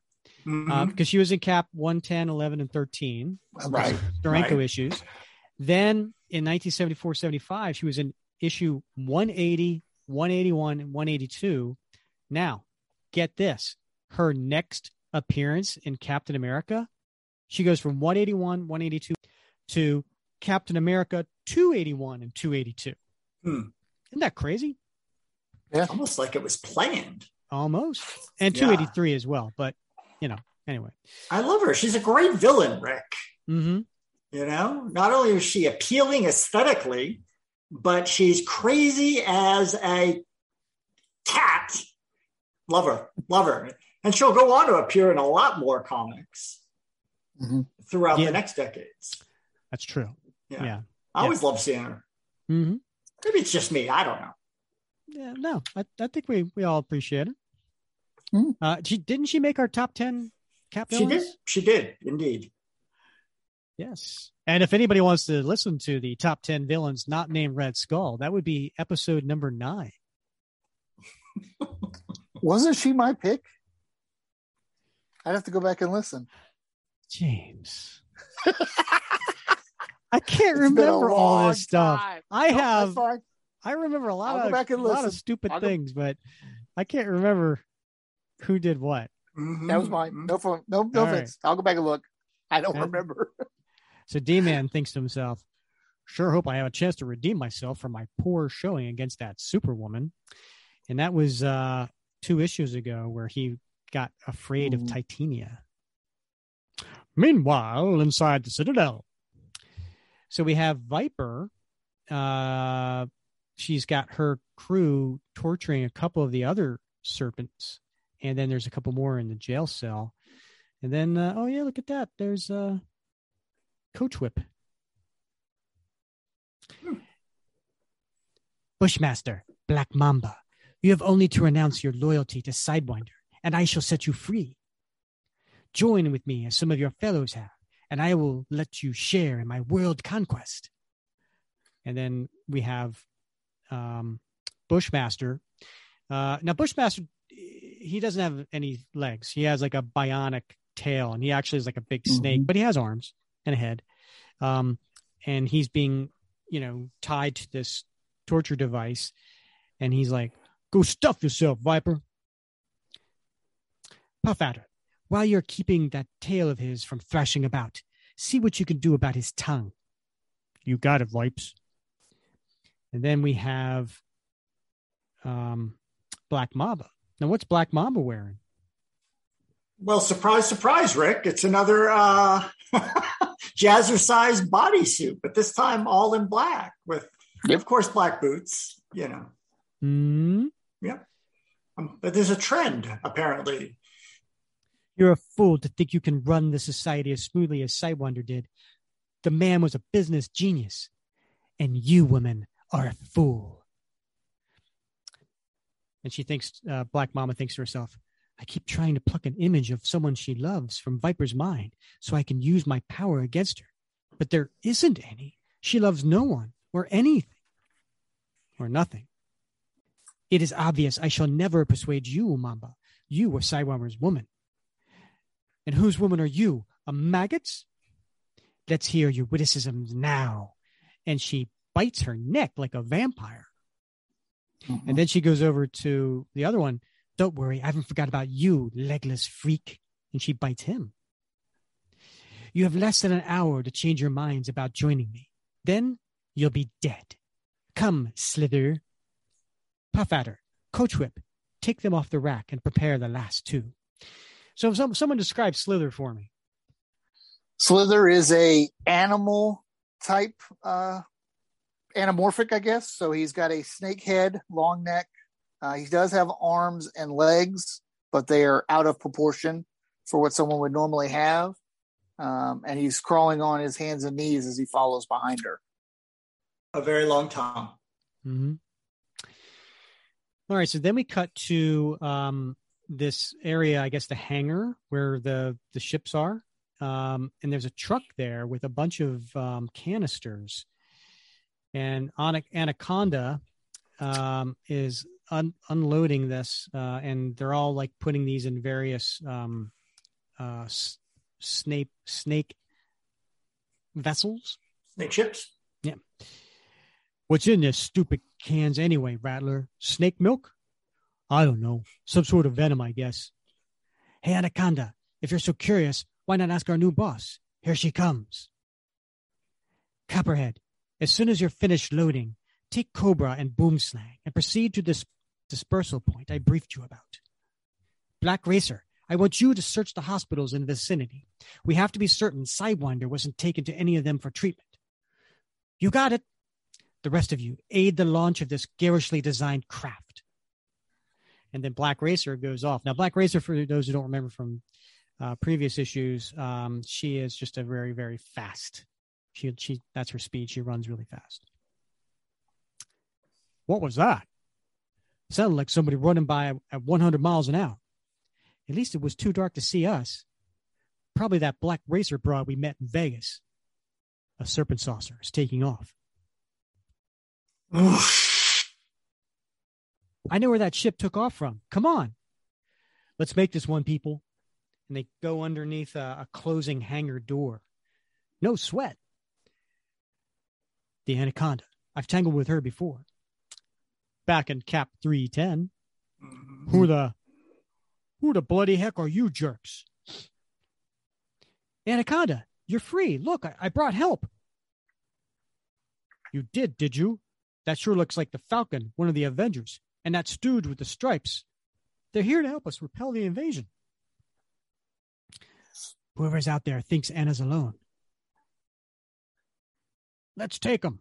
because mm-hmm. um, she was in Cap 110, 11, and 13. Right. Steranko right. issues. Then in 1974 75, she was in issue 180, 181, and 182. Now, get this her next appearance in Captain America, she goes from 181, 182 to Captain America 281 and 282. Hmm. Isn't that crazy? Yeah. Almost like it was planned. Almost. And 283 yeah. as well. But, you know, anyway. I love her. She's a great villain, Rick. Mm-hmm. You know, not only is she appealing aesthetically, but she's crazy as a cat. Love her. Love her. And she'll go on to appear in a lot more comics mm-hmm. throughout yeah. the next decades. That's true. Yeah. yeah. I always love seeing her. Mm-hmm. Maybe it's just me. I don't know. Yeah, no, I, I think we, we all appreciate her. Mm. Uh, she didn't she make our top ten cap villains? She did. She did indeed. Yes. And if anybody wants to listen to the top 10 villains not named Red Skull, that would be episode number nine. Wasn't she my pick? I'd have to go back and listen. James. I can't it's remember all this stuff. Time. I have I remember a lot of a lot of stupid things, but I can't remember who did what. Mm-hmm. That was mine. No phone. No, no offense. Right. I'll go back and look. I don't and, remember. so D Man thinks to himself, sure hope I have a chance to redeem myself for my poor showing against that superwoman. And that was uh two issues ago where he got afraid of Mhm. Titania. Meanwhile, inside the Citadel. So we have Viper. Uh, she's got her crew torturing a couple of the other serpents, and then there's a couple more in the jail cell. And then, uh, oh yeah, look at that. There's uh, Coach Whip. Bushmaster, Black Mamba, you have only to renounce your loyalty to Sidewinder, and I shall set you free. Join with me as some of your fellows have, and I will let you share in my world conquest. And then we have um, Bushmaster. Uh, now, Bushmaster, he doesn't have any legs. He has like a bionic tail, and he actually is like a big snake, Mhm. but he has arms and a head. Um, and he's being, you know, tied to this torture device. And he's like, Go stuff yourself, Viper. Puff Adder. While you're keeping that tail of his from thrashing about, see what you can do about his tongue. You got it, Vipes. And then we have um, Black Mamba. Now, what's Black Mamba wearing? Well, surprise, surprise, Rick. It's another uh, jazzercise bodysuit, but this time all in black with, Yep. of course, black boots. You know, Hmm? um, but there's a trend apparently. You're a fool to think you can run the society as smoothly as Sidewinder did. The man was a business genius, and you, women, are a fool. And she thinks, uh, Black Mamba thinks to herself, I keep trying to pluck an image of someone she loves from Viper's mind so I can use my power against her. But there isn't any. She loves no one or anything or nothing. It is obvious I shall never persuade you, Umamba. You are Sidewinder's woman. And whose woman are you? A maggot's? Let's hear your witticisms now. And she bites her neck like a vampire. Mm-hmm. And then she goes over to the other one. Don't worry, I haven't forgot about you, legless freak. And she bites him. You have less than an hour to change your minds about joining me. Then you'll be dead. Come, Slither. Puff Adder. Coach Whip, take them off the rack and prepare the last two. So some, someone describe Slither for me. Slither is a animal type, uh, anamorphic, I guess. So he's got a snake head, long neck. Uh, he does have arms and legs, but they are out of proportion for what someone would normally have. Um, and he's crawling on his hands and knees as he follows behind her. A very long tongue. Mm-hmm. All right, so then we cut to um, this area, I guess the hangar where the the ships are, um, and there's a truck there with a bunch of um, canisters, and Ana- Anaconda um, is un- unloading this, uh, and they're all like putting these in various um, uh, s- snake snake vessels. Snake chips. What's in this stupid cans anyway, Rattler? Snake milk? I don't know. Some sort of venom, I guess. Hey, Anaconda, if you're so curious, why not ask our new boss? Here she comes. Copperhead, as soon as you're finished loading, take Cobra and Boomslang and proceed to this dispersal point I briefed you about. Black Racer, I want you to search the hospitals in the vicinity. We have to be certain Sidewinder wasn't taken to any of them for treatment. You got it. The rest of you aid the launch of this garishly designed craft. And then Black Racer goes off. Now, Black Racer, for those who don't remember from uh, previous issues, um, she is just a very, very fast. She, she, that's her speed. She runs really fast. What was that? Sounded like somebody running by at 100 miles an hour. At least it was too dark to see us. Probably that Black Racer broad we met in Vegas. A serpent saucer is taking off. I know where that ship took off from. Come on. Let's make this one, people. And they go underneath a, a closing hangar door. No sweat. The Anaconda. I've tangled with her before. Back in Cap 310. Mm-hmm. Who the who the bloody heck are you jerks? Anaconda, you're free. Look, I, I brought help. You did, did you? That sure looks like the Falcon, one of the Avengers, and that stooge with the stripes. They're here to help us repel the invasion. Whoever's out there thinks Anna's alone. Let's take them.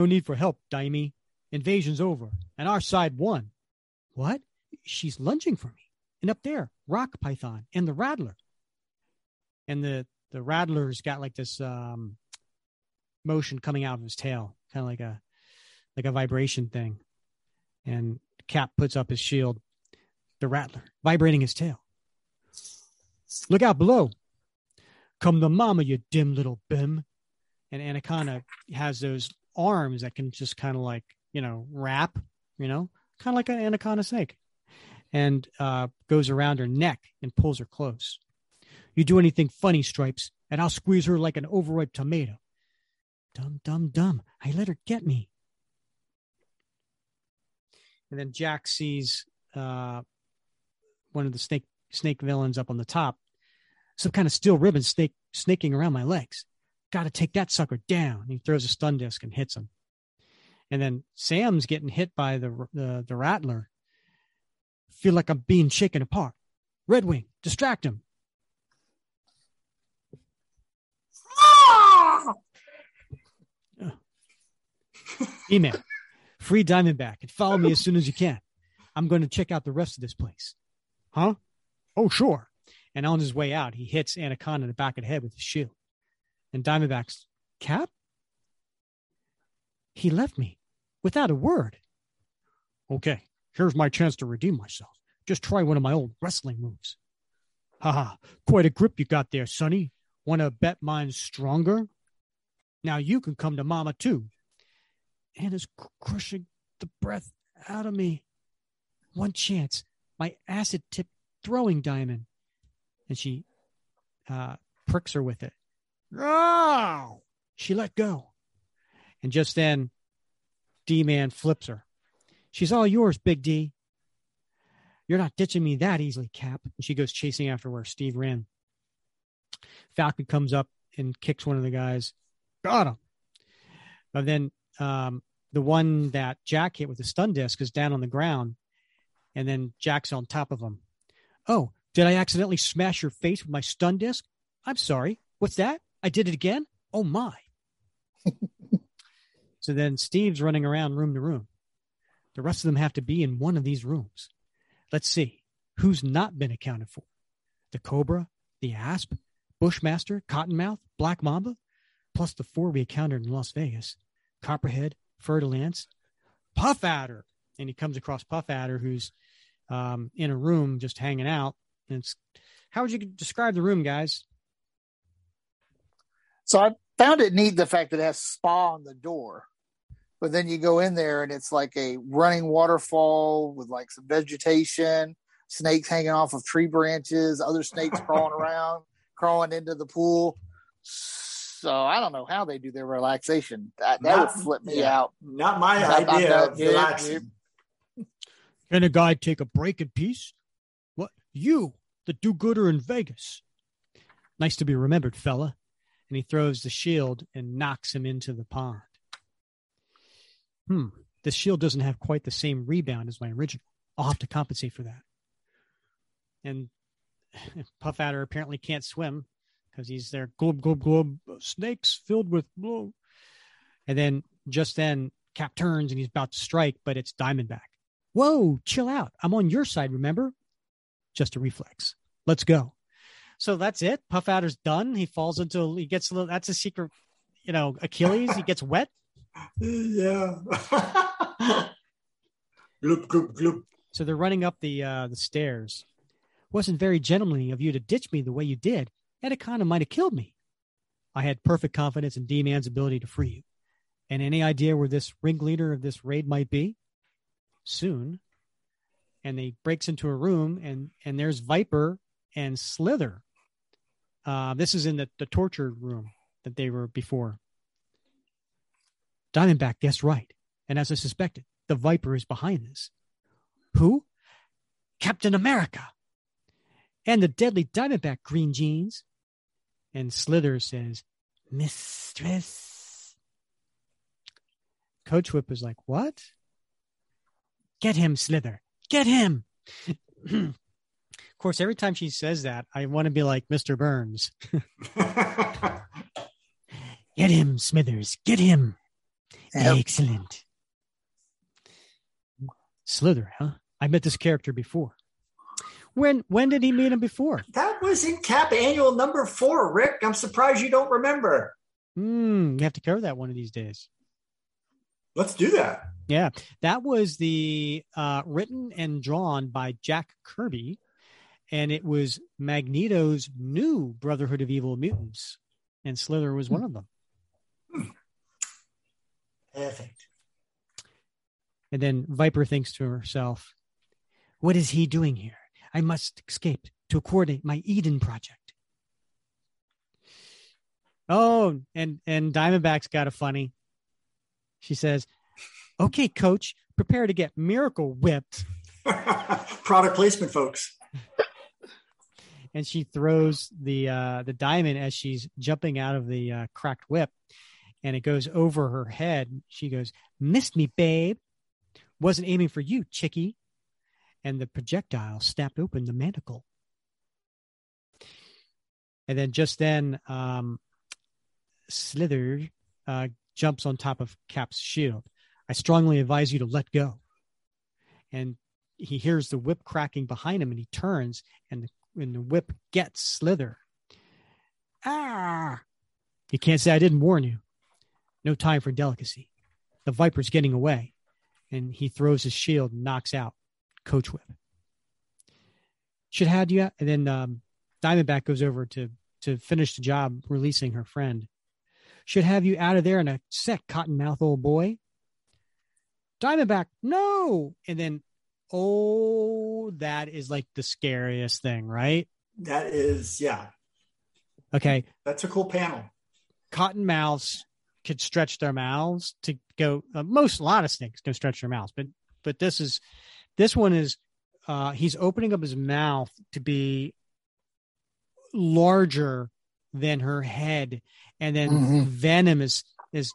No need for help, Daimi. Invasion's over, and our side won. What? She's lunging for me. And up there, Rock Python and the Rattler. And the the Rattler's got like this um, motion coming out of his tail, kind of like a like a vibration thing. And Cap puts up his shield, the Rattler, vibrating his tail. Look out below. Come to mama, you dim little bim. And Anaconda has those arms that can just kind of like, you know, wrap, you know, kind of like an anaconda snake, and uh, goes around her neck and pulls her close. You do anything funny, Stripes, and I'll squeeze her like an overripe tomato. Dumb, dumb, dumb. I let her get me. And then Jack sees uh, one of the snake snake villains up on the top. Some kind of steel ribbon snake snaking around my legs. Got to take that sucker down. He throws a stun disc and hits him. And then Sam's getting hit by the the, the rattler. Feel like I'm being shaken apart. Red Wing, distract him. Email. Free Diamondback and follow me as soon as you can. I'm going to check out the rest of this place. Huh? Oh, sure. And on his way out, he hits Anaconda in the back of the head with his shield. And Diamondback's Cap? He left me without a word. Okay, here's my chance to redeem myself. Just try one of my old wrestling moves. Haha, quite a grip you got there, Sonny. Want to bet mine's stronger? Now you can come to Mama too. Anna's cr- crushing the breath out of me. One chance, my acid tip throwing diamond. And she uh, pricks her with it. Oh! She let go. And just then, D Man flips her. She's all yours, Big D. You're not ditching me that easily, Cap. And she goes chasing after where Steve ran. Falcon comes up and kicks one of the guys. Got him. But then um, the one that Jack hit with the stun disc is down on the ground, and then Jack's on top of him. Oh, did I accidentally smash your face with my stun disc? I'm sorry. What's that? I did it again? Oh my. so then Steve's running around room to room. The rest of them have to be in one of these rooms. Let's see. Who's not been accounted for? The Cobra, the Asp, Bushmaster, Cottonmouth, Black Mamba, plus the four we encountered in Las Vegas Copperhead, Fer-de-Lance, Puff Adder. And he comes across Puff Adder, who's um, in a room just hanging out. And it's, how would you describe the room, guys? So I found it neat the fact that it has spa on the door. But then you go in there and it's like a running waterfall with like some vegetation, snakes hanging off of tree branches, other snakes crawling around, crawling into the pool. So I don't know how they do their relaxation. That, that Not- would flip me yeah. out. Not my I'm- I'm idea not- of yeah, relaxing. Can a guy take a break in peace? What? You, the do gooder in Vegas. Nice to be remembered, fella. And he throws the shield and knocks him into the pond. Hmm. The shield doesn't have quite the same rebound as my original. I'll have to compensate for that. And Puff Adder apparently can't swim because he's there. Glub, glub, glub. Snakes filled with blow. And then just then, Cap turns and he's about to strike, but it's Diamondback. Whoa, chill out. I'm on your side, remember? Just a reflex. Let's go. So that's it. Puff Adder's done. He falls into, he gets a little, that's a secret, you know, Achilles. He gets wet. Yeah. gloop, gloop, gloop. So they're running up the uh, the stairs. Wasn't very gentlemanly of you to ditch me the way you did. Anaconda might have killed me. I had perfect confidence in D-Man's ability to free you. And any idea where this ringleader of this raid might be? Soon. And they breaks into a room and and there's Viper and Slither. Uh, this is in the, the torture room that they were before. Diamondback guessed right. And as I suspected, the Viper is behind this. Who? Captain America. And the deadly Diamondback green jeans. And Slither says, Mistress. Coach Whip is like, What? Get him, Slither. Get him. of course, every time she says that, I want to be like Mr. Burns. Get him, Smithers. Get him. Yep. Excellent. Slither, huh? I met this character before. When when did he meet him before? that was in Cap Annual number four, Rick. I'm surprised you don't remember. Hmm, we have to cover that one of these days. Let's do that. Yeah, that was the uh, written and drawn by Jack Kirby, and it was Magneto's new Brotherhood of Evil Mutants, and Slither was one of them. Perfect. And then Viper thinks to herself, "What is he doing here? I must escape to coordinate my Eden project." Oh, and and Diamondback's got a funny. She says, "Okay, Coach, prepare to get Miracle whipped." Product placement, folks. and she throws the uh, the diamond as she's jumping out of the uh, cracked whip, and it goes over her head. She goes, "Missed me, babe. Wasn't aiming for you, chickie." And the projectile snapped open the manticle. And then just then, um, Slither uh, jumps on top of Cap's shield. I strongly advise you to let go. And he hears the whip cracking behind him, and he turns, and the, and the whip gets Slither. Ah! You can't say I didn't warn you. No time for delicacy. The Viper's getting away, and he throws his shield and knocks out Coach Whip. Should had you, out and then um, Diamondback goes over to to finish the job releasing her friend. Should have you out of there in a sec, cottonmouth old boy. Diamondback, no. And then, oh, that is like the scariest thing, right? That is, yeah, Okay. that's a cool panel. Cottonmouths could stretch their mouths to go, uh, most, a lot of snakes can stretch their mouths, but, but this is, this one is, uh, he's opening up his mouth to be larger than her head. And then Mhm. venom is, is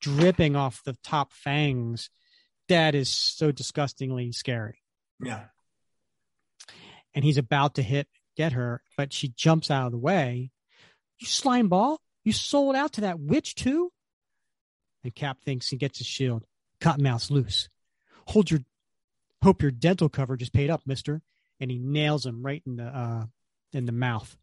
dripping off the top fangs. That is so disgustingly scary. Yeah. and he's about to hit get her, but she jumps out of the way. You slime ball, you sold out to that witch too? And Cap thinks he gets his shield. Cottonmouth's loose. Hold your hope your dental coverage is paid up, mister. And he nails him right in the uh in the mouth.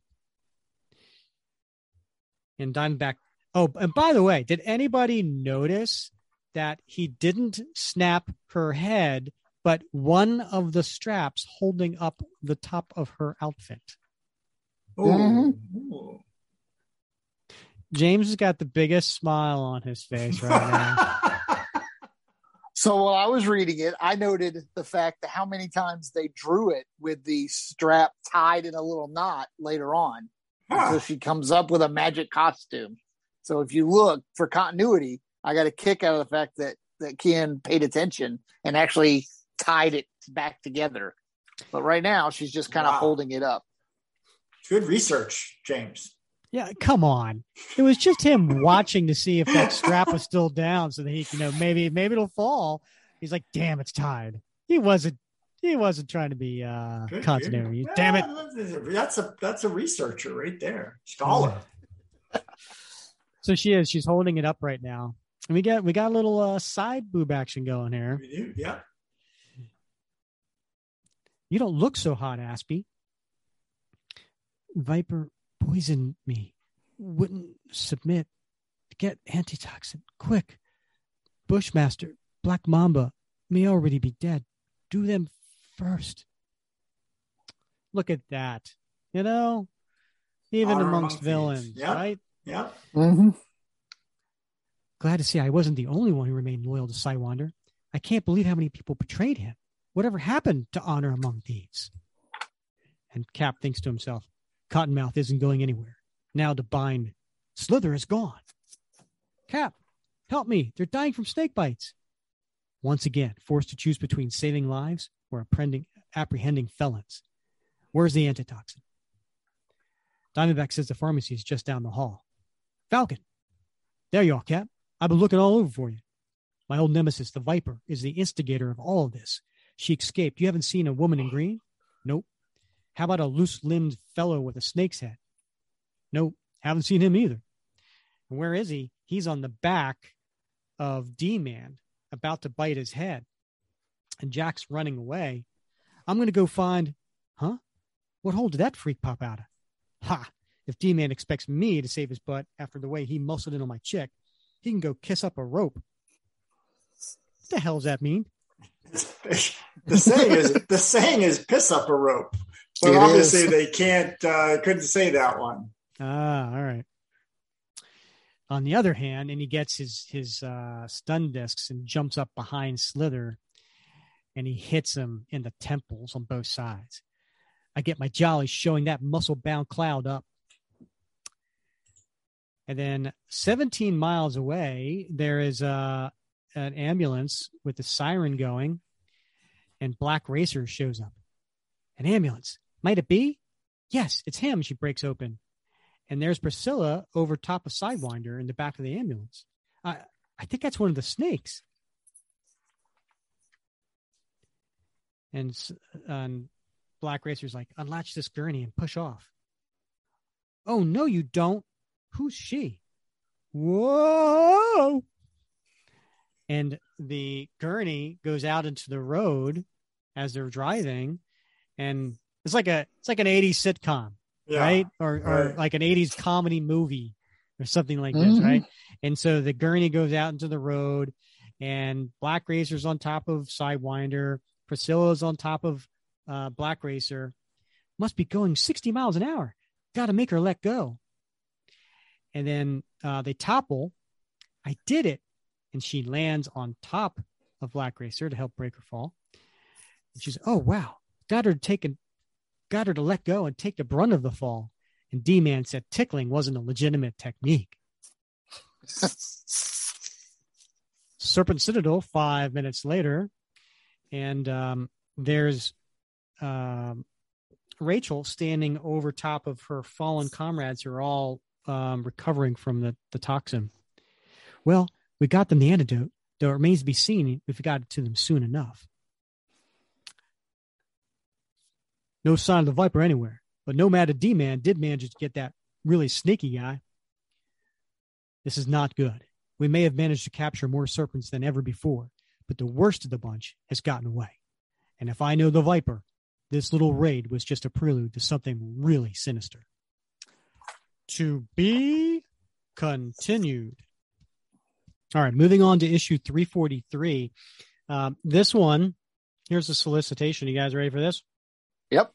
And Diamondback Oh, and by the way, did anybody notice that he didn't snap her head but one of the straps holding up the top of her outfit. Ooh. Mhm. Ooh. James has got the biggest smile on his face right now. So while I was reading it, I noted the fact that how many times they drew it with the strap tied in a little knot later on. Huh. So she comes up with a magic costume. So if you look for continuity, I got a kick out of the fact that that Ken paid attention and actually tied it back together. But right now she's just kind of Wow. holding it up. Good research, James. Yeah, come on. It was just him watching to see if that strap was still down so that he can you know maybe maybe it'll fall. He's like, damn, it's tied. He wasn't he wasn't trying to be uh Good, continuity. Damn it. That's a that's a researcher right there. Scholar. So she is, she's holding it up right now. And we got we got a little uh side boob action going here. We do, Yeah. You don't look so hot, Aspie. Viper poisoned me. Wouldn't submit. Get antitoxin. Quick. Bushmaster, Black Mamba may already be dead. Do them first. Look at that. You know? Even Honor amongst among villains, Yeah. right? Yeah. Mm-hmm. Glad to see I wasn't the only one who remained loyal to Sidewinder. I can't believe how many people betrayed him. Whatever happened to honor among thieves? And Cap thinks to himself, Cottonmouth isn't going anywhere. Now to bind, Slither is gone. Cap, help me. They're dying from snake bites. Once again, forced to choose between saving lives or apprehending, felons. Where's the antitoxin? Diamondback says the pharmacy is just down the hall. Falcon, there you are, Cap. I've been looking all over for you. My old nemesis, the Viper, is the instigator of all of this. She escaped. You haven't seen a woman in green? Nope. How about a loose limbed fellow with a snake's head? Nope. Haven't seen him either. And where is he? He's on the back of D Man, about to bite his head. And Jack's running away. I'm going to go find, huh? What hole did that freak pop out of? Ha! If D Man expects me to save his butt after the way he muscled in on my chick, he can go kiss up a rope. What the hell does that mean? the saying is the saying is piss up a rope, but It obviously is. they can't uh, couldn't say that one. Ah, all right. On the other hand, and he gets his his uh, stun discs and jumps up behind Slither, and he hits him in the temples on both sides. I get my jolly showing that muscle bound cloud up. And then 17 miles away, there is uh, an ambulance with the siren going, and Black Racer shows up. An ambulance. Might it be? Yes, it's him. She breaks open and there's Priscilla over top of Sidewinder in the back of the ambulance. I I think that's one of the snakes. And, and Black Racer's like, unlatch this gurney and push off. Oh no, you don't. Who's she? Whoa! And the gurney goes out into the road as they're driving, and it's like a it's like an '80s sitcom Yeah. right? Or or right. like an 80s comedy movie or something like this, Mhm. right? And so the gurney goes out into the road and Black Racer's on top of Sidewinder, Priscilla's on top of uh, Black Racer. Must be going 60 miles an hour. Got to make her let go. And then uh, they topple. I did it. And she lands on top of Black Racer to help break her fall. And she's, oh, wow. Got her to take a got her to let go and take the brunt of the fall. And D Man said tickling wasn't a legitimate technique. Serpent Citadel, five minutes later, and um, there's um, Rachel standing over top of her fallen comrades who are all um, recovering from the, the toxin. Well, we got them the antidote, though it remains to be seen if we got it to them soon enough. No sign of the Viper anywhere, but Nomad D Man did manage to get that really sneaky guy. This is not good. We may have managed to capture more serpents than ever before, but the worst of the bunch has gotten away. And if I know the Viper, this little raid was just a prelude to something really sinister. To be continued. All right, moving on to issue 343. Um, this one, here's the solicitation. You guys ready for this? Yep.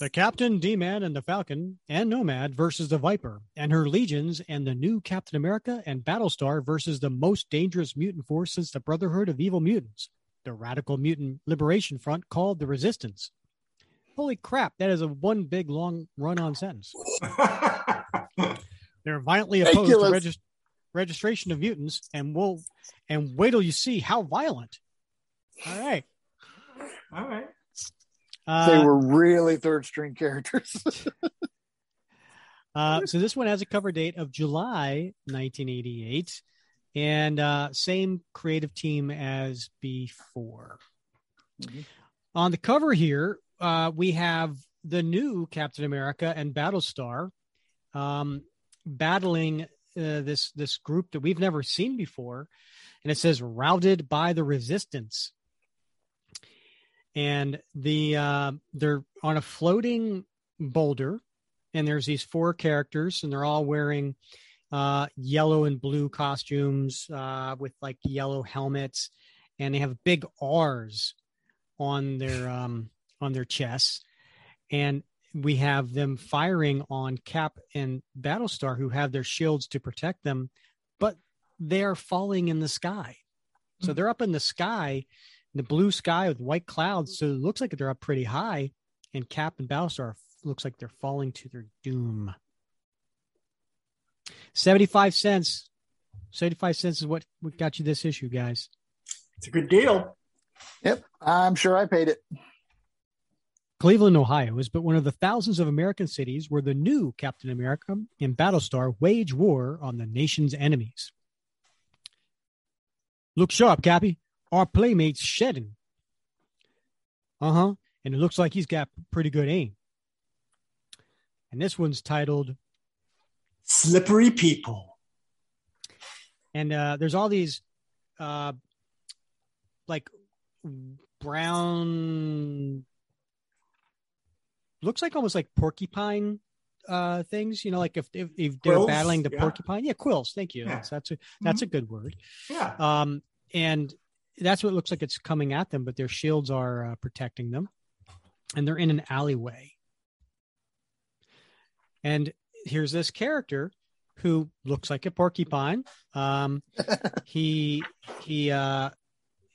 The Captain, D-Man, and the Falcon, and Nomad versus the Viper, and her legions, and the new Captain America and Battlestar versus the most dangerous mutant force since the Brotherhood of Evil Mutants, the Radical Mutant Liberation Front called the Resistance. Holy crap, that is a one big long run-on sentence. They're violently opposed to Ridiculous. regis- registration of mutants, and we'll and wait till you see how violent. All right. All right. Uh, they were really third string characters. Uh, so this one has a cover date of July 1988, and uh, same creative team as before. Mhm. On the cover here, uh, we have the new Captain America and Battlestar um, battling uh, this this group that we've never seen before, and it says "routed by the Resistance." And the uh, they're on a floating boulder and there's these four characters and they're all wearing uh, yellow and blue costumes uh, with like yellow helmets and they have big r's on their um, on their chests. And we have them firing on cap and battlestar who have their shields to protect them but they're falling in the sky. So they're up in the sky the blue sky with white clouds so it mm-hmm. looks like they're up pretty high and cap and battlestar looks like they're falling to their doom. 75 cents. 75 cents is what what got you this issue, guys. It's a good deal. yep. I'm sure I paid it. Cleveland, Ohio is but one of the thousands of American cities where the new Captain America and Battlestar wage war on the nation's enemies. Look sharp, Cappy. Our playmate's shedding. Uh huh. And it looks like he's got pretty good aim. And this one's titled Slippery People. And uh, there's all these uh, like brown, looks like almost like porcupine uh things you know like if if, if they're Quills? battling the Yeah. porcupine yeah quills thank you Yeah. that's, that's a that's a good word Yeah. um and that's what it looks like it's coming at them but their shields are uh, protecting them and they're in an alleyway. And here's this character who looks like a porcupine. Um he he uh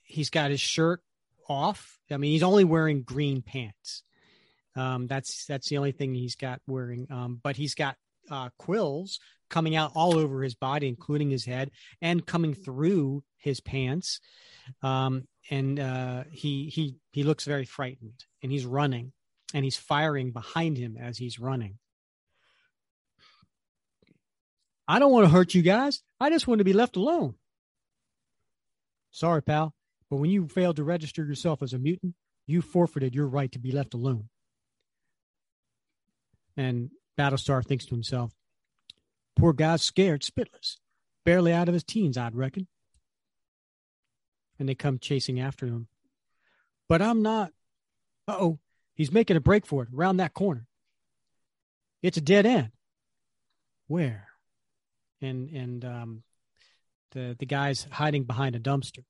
he's got his shirt off. I mean he's only wearing green pants. Um that's that's the only thing he's got wearing. Um but he's got uh quills coming out all over his body including his head and coming through his pants. Um and uh he he he looks very frightened and he's running and he's firing behind him as he's running. I don't want to hurt you guys. I just want to be left alone. Sorry pal but when you failed to register yourself as a mutant you forfeited your right to be left alone. And battlestar thinks to himself poor guy's scared spitless barely out of his teens i'd reckon. And they come chasing after him. But i'm not uh-oh he's making a break for it around that corner. It's a dead end. Where? And and um the the guy's hiding behind a dumpster.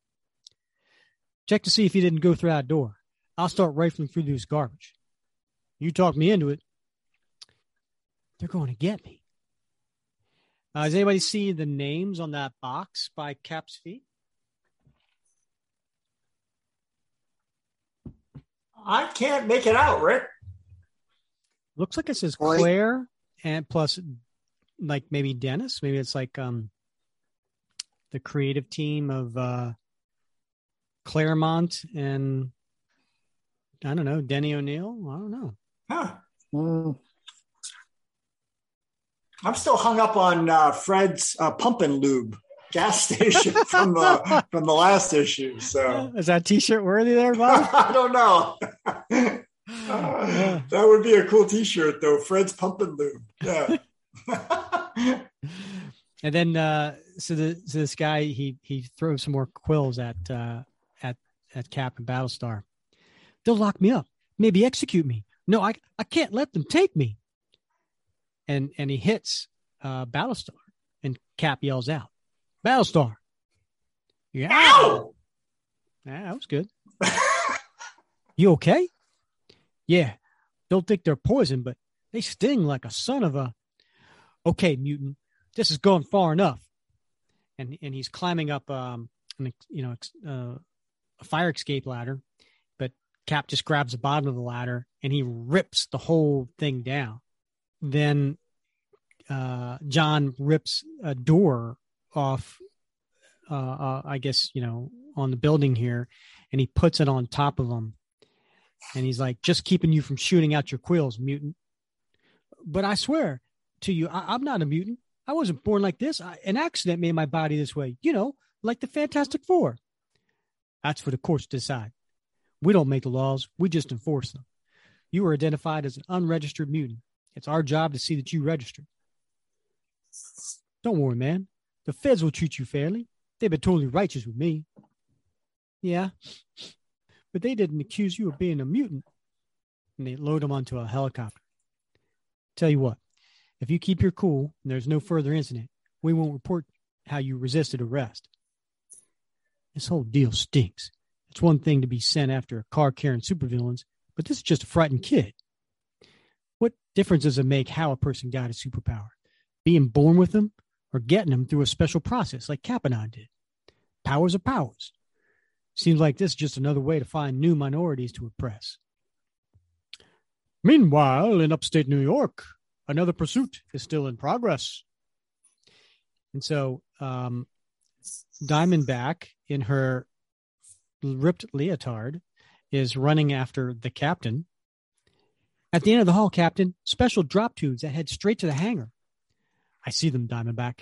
Check to see if he didn't go through that door. I'll start rifling through this garbage. You talk me into it they're going to get me. Uh, does anybody see the names on that box by cap's feet? I can't make it out, Rick. looks like it says Well, I- claire and plus like maybe dennis. Maybe it's like um the creative team of uh claremont and i don't know denny o'neil? I don't know. Huh. Mm, I'm still hung up on uh, Fred's uh, pump and lube gas station from the from the last issue. So is that t-shirt worthy there bob I don't know. Uh, that would be a cool T-shirt, though. Fred's pump and lube. Yeah. and then uh so the so this guy he he throws some more quills at uh at at cap and battlestar they'll lock me up maybe execute me no i i can't let them take me and and he hits uh battlestar and cap yells out battlestar! Yeah. Ow! Yeah, that was good. You okay? Yeah. Don't think they're poison but they sting like a son of a okay mutant this is going far enough. And and he's climbing up um an, you know uh, a fire escape ladder but cap just grabs the bottom of the ladder and he rips the whole thing down then uh john rips a door off uh, uh i guess you know on the building here and he puts it on top of him and he's like just keeping you from shooting out your quills mutant but i swear to you I, i'm not a mutant I wasn't born like this. I, an accident made my body this way, you know, like the Fantastic Four. That's for the courts to decide. We don't make the laws, we just enforce them. You are identified as an unregistered mutant. It's our job to see that you register. Don't worry, man. The feds will treat you fairly. They've been totally righteous with me. Yeah, but they didn't accuse you of being a mutant. And they load him onto a helicopter. Tell you what, if you keep your cool and there's no further incident, we won't report how you resisted arrest. This whole deal stinks. It's one thing to be sent after a car carrying supervillains, but this is just a frightened kid. Difference does it make how a person got a superpower? Being born with them or getting them through a special process like Capanon did? Powers are powers. Seems like this is just another way to find new minorities to oppress. Meanwhile, in upstate New York, another pursuit is still in progress. And so, um, Diamondback, in her ripped leotard, is running after the captain. At the end of the hall, Captain, special drop tubes that head straight to the hangar. I see them, Diamondback.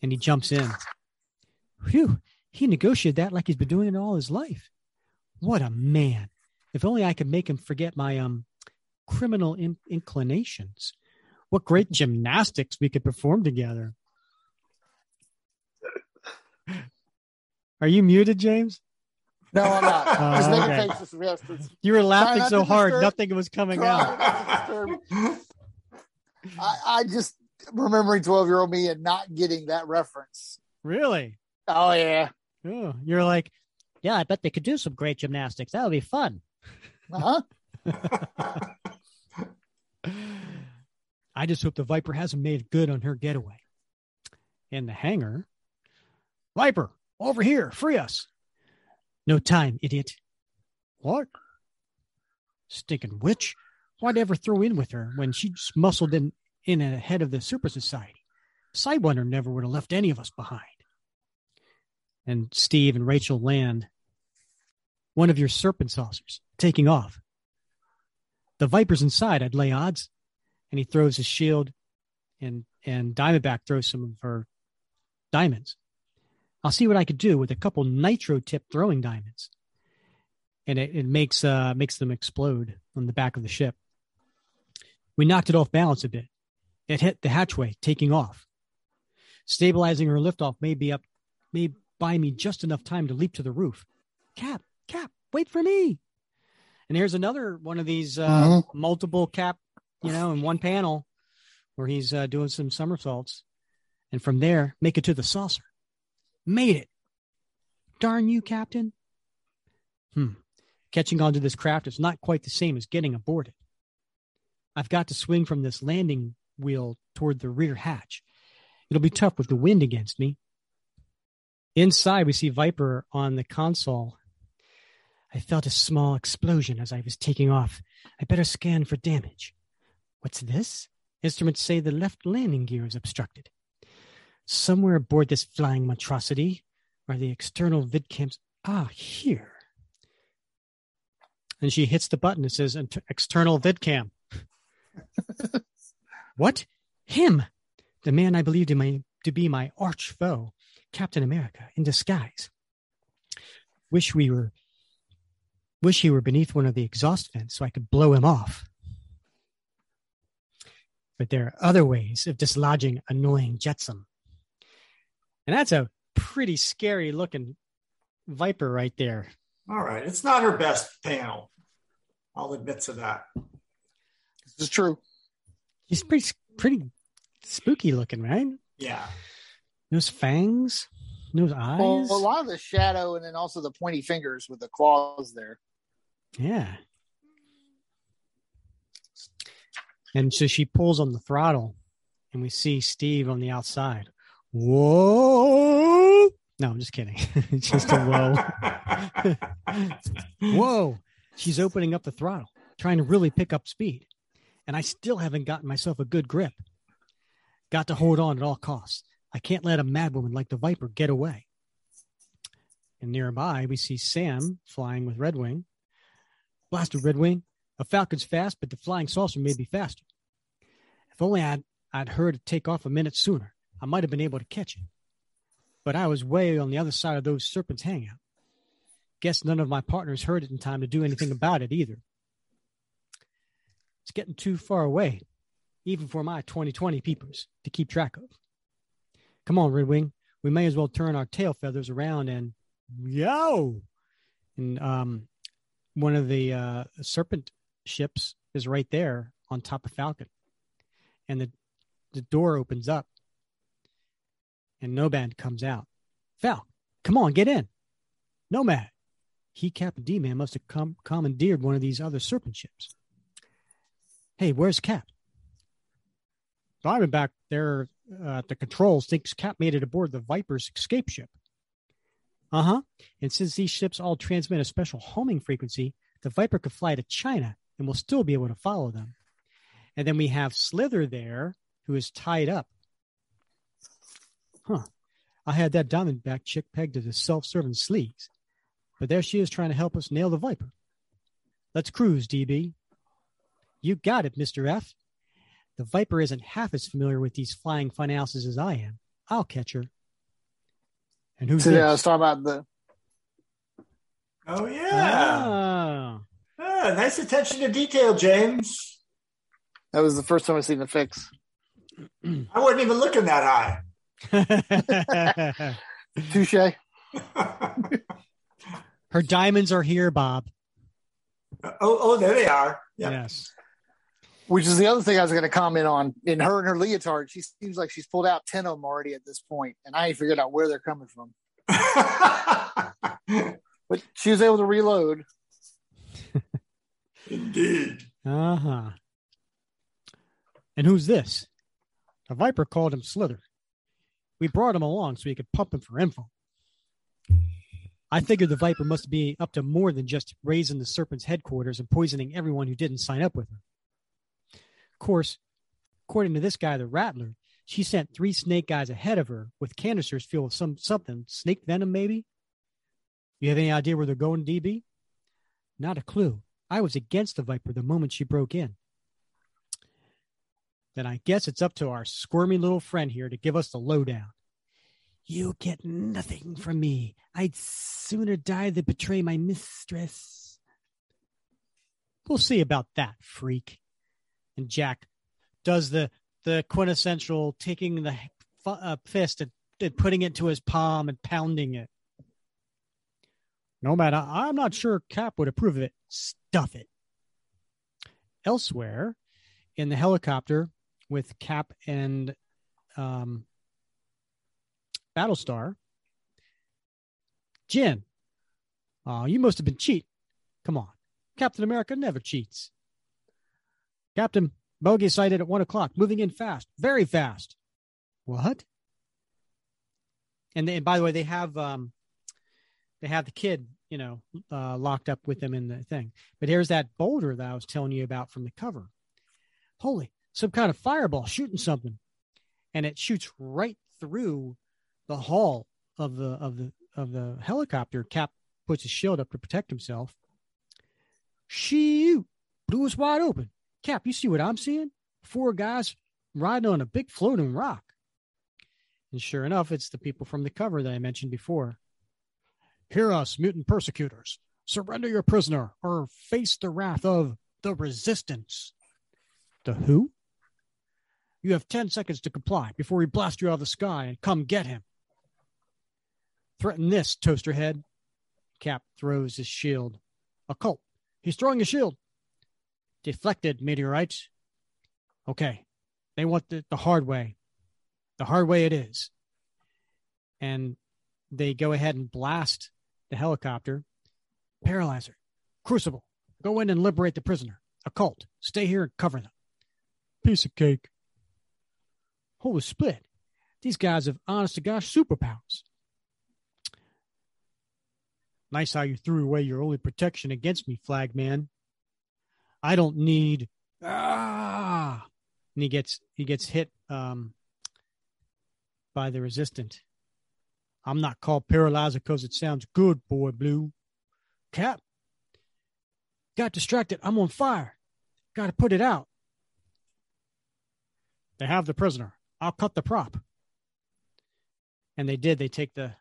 And he jumps in. Phew, he negotiated that like he's been doing it all his life. What a man. If only I could make him forget my um criminal in- inclinations. What great gymnastics we could perform together. Are you muted, James? No, I'm not. Oh, Just making okay. faces. You were laughing so hard, disturb- nothing was coming try out. not to disturb. I, I just remembering 12 year old me and not getting that reference. Really? Oh, yeah. Oh, you're like, yeah, I bet they could do some great gymnastics. That would be fun. Uh-huh. I just hope the Viper hasn't made good on her getaway. In the hangar, Viper, over here, free us. No time, idiot. What? Stinking witch. Why'd I ever throw in with her when she just muscled in, in ahead of the Super Society? Sidewinder never would have left any of us behind. And Steve and Rachel land one of your serpent saucers, taking off. The Viper's inside, I'd lay odds. And he throws his shield, and and Diamondback throws some of her diamonds. I'll see what I could do with a couple nitro tip throwing diamonds. And it, it makes uh makes them explode on the back of the ship. We knocked it off balance a bit. It hit the hatchway, taking off. Stabilizing her liftoff may be up may buy me just enough time to leap to the roof. Cap, Cap, wait for me. And here's another one of these uh, Mhm. multiple cap, you know, in one panel where he's uh, doing some somersaults. And from there, make it to the saucer. Made it. Darn you, Captain. Hmm. Catching onto this craft is not quite the same as getting aboard it. I've got to swing from this landing wheel toward the rear hatch. It'll be tough with the wind against me. Inside, we see Viper on the console. I felt a small explosion as I was taking off. I better scan for damage. What's this? Instruments say the left landing gear is obstructed. Somewhere aboard this flying monstrosity are the external vidcams. Ah, here. And she hits the button that says "Int- external vidcam. what? Him, the man I believed in my, to be my arch foe, Captain America, in disguise. Wish we were Wish he were beneath one of the exhaust vents so I could blow him off. But there are other ways of dislodging annoying jetsam. And that's a pretty scary looking Viper right there. All right. It's not her best panel. I'll admit to that. This is true. He's pretty pretty spooky looking, right? Yeah. Those fangs, those eyes. Well, a lot of the shadow and then also the pointy fingers with the claws there. Yeah. And so she pulls on the throttle, and we see Steve on the outside. Whoa! No, I'm just kidding. just a whoa. Whoa! She's opening up the throttle, trying to really pick up speed. And I still haven't gotten myself a good grip. Got to hold on at all costs. I can't let a madwoman like the Viper get away. And nearby, we see Sam flying with Redwing. Blaster Redwing, a Falcon's fast, but the flying saucer may be faster. If only I'd, I'd heard it take off a minute sooner, I might have been able to catch it. But I was way on the other side of those serpents' hangout. Guess none of my partners heard it in time to do anything about it either. It's getting too far away, even for my 2020 peepers, to keep track of. Come on, Redwing. We may as well turn our tail feathers around and yo. And um, one of the uh, serpent ships is right there on top of Falcon, and the the door opens up, and Nomad comes out. Fal, come on, get in. Nomad, he Captain D man must have come commandeered one of these other serpent ships. Hey, where's Cap? Diamondback there uh, at the controls thinks Cap made it aboard the Viper's escape ship. Uh huh. And since these ships all transmit a special homing frequency, the Viper could fly to China and will still be able to follow them. And then we have Slither there, who is tied up. Huh. I had that Diamondback chick pegged to the self serving sleeves. But there she is trying to help us nail the Viper. Let's cruise, DB. You got it, Mr. F. The Viper isn't half as familiar with these flying funhouses as I am. I'll catch her. And who's So this? yeah, I was talking about the Oh yeah. Oh. Ah, nice attention to detail, James. That was the first time I seen the fix. I wasn't even looking that high. Touche. Her diamonds are here, Bob. oh, oh, there they are. Yeah. Yes. Which is the other thing I was going to comment on. In her and her leotard, she seems like she's pulled out 10 of them already at this point, and I ain't figured out where they're coming from. But she was able to reload. Indeed. Uh huh. And who's this? A Viper called him Slither. We brought him along so we could pump him for info. I figured the Viper must be up to more than just raising the Serpent's headquarters and poisoning everyone who didn't sign up with her. Of course, according to this guy, the Rattler, she sent three snake guys ahead of her with canisters filled with some something, snake venom maybe. You have any idea where they're going, DB? Not a clue. I was against the Viper the moment she broke in. Then I guess it's up to our squirmy little friend here to give us the lowdown. You get nothing from me. I'd sooner die than betray my mistress. We'll see about that, freak. And Jack does the the quintessential taking the uh, fist and, and putting it to his palm and pounding it. No matter, I'm not sure Cap would approve of it. Stuff it. Elsewhere, in the helicopter with Cap and um, Battlestar, Jin, you must have been cheating. Come on. Captain America never cheats. Captain, bogey sighted at one o'clock, moving in fast, very fast. What? And, they, and by the way, they have um, they have the kid, you know, uh, locked up with them in the thing. But here's that boulder that I was telling you about from the cover. Holy, some kind of fireball shooting something, and it shoots right through the hull of the of the of the helicopter. Cap puts his shield up to protect himself. Shoot! Blew us wide open. Cap, you see what I'm seeing? Four guys riding on a big floating rock. And sure enough, it's the people from the cover that I mentioned before. Hear us, mutant persecutors. Surrender your prisoner or face the wrath of the resistance. The who? You have 10 seconds to comply before we blast you out of the sky and come get him. Threaten this, toaster head. Cap throws his shield. Occult. He's throwing a shield. Deflected, meteorites. Okay. They want the, the hard way. The hard way it is. And they go ahead and blast the helicopter. Paralyzer. Crucible. Go in and liberate the prisoner. Occult. Stay here and cover them. Piece of cake. Holy split. These guys have honest to gosh superpowers. Nice how you threw away your only protection against me, Flagman. I don't need ah and he gets he gets hit um by the resistant. I'm not called paralyzer because it sounds good, boy blue. Cap. Got distracted. I'm on fire. Gotta put it out. They have the prisoner. I'll cut the prop. And they did. They take the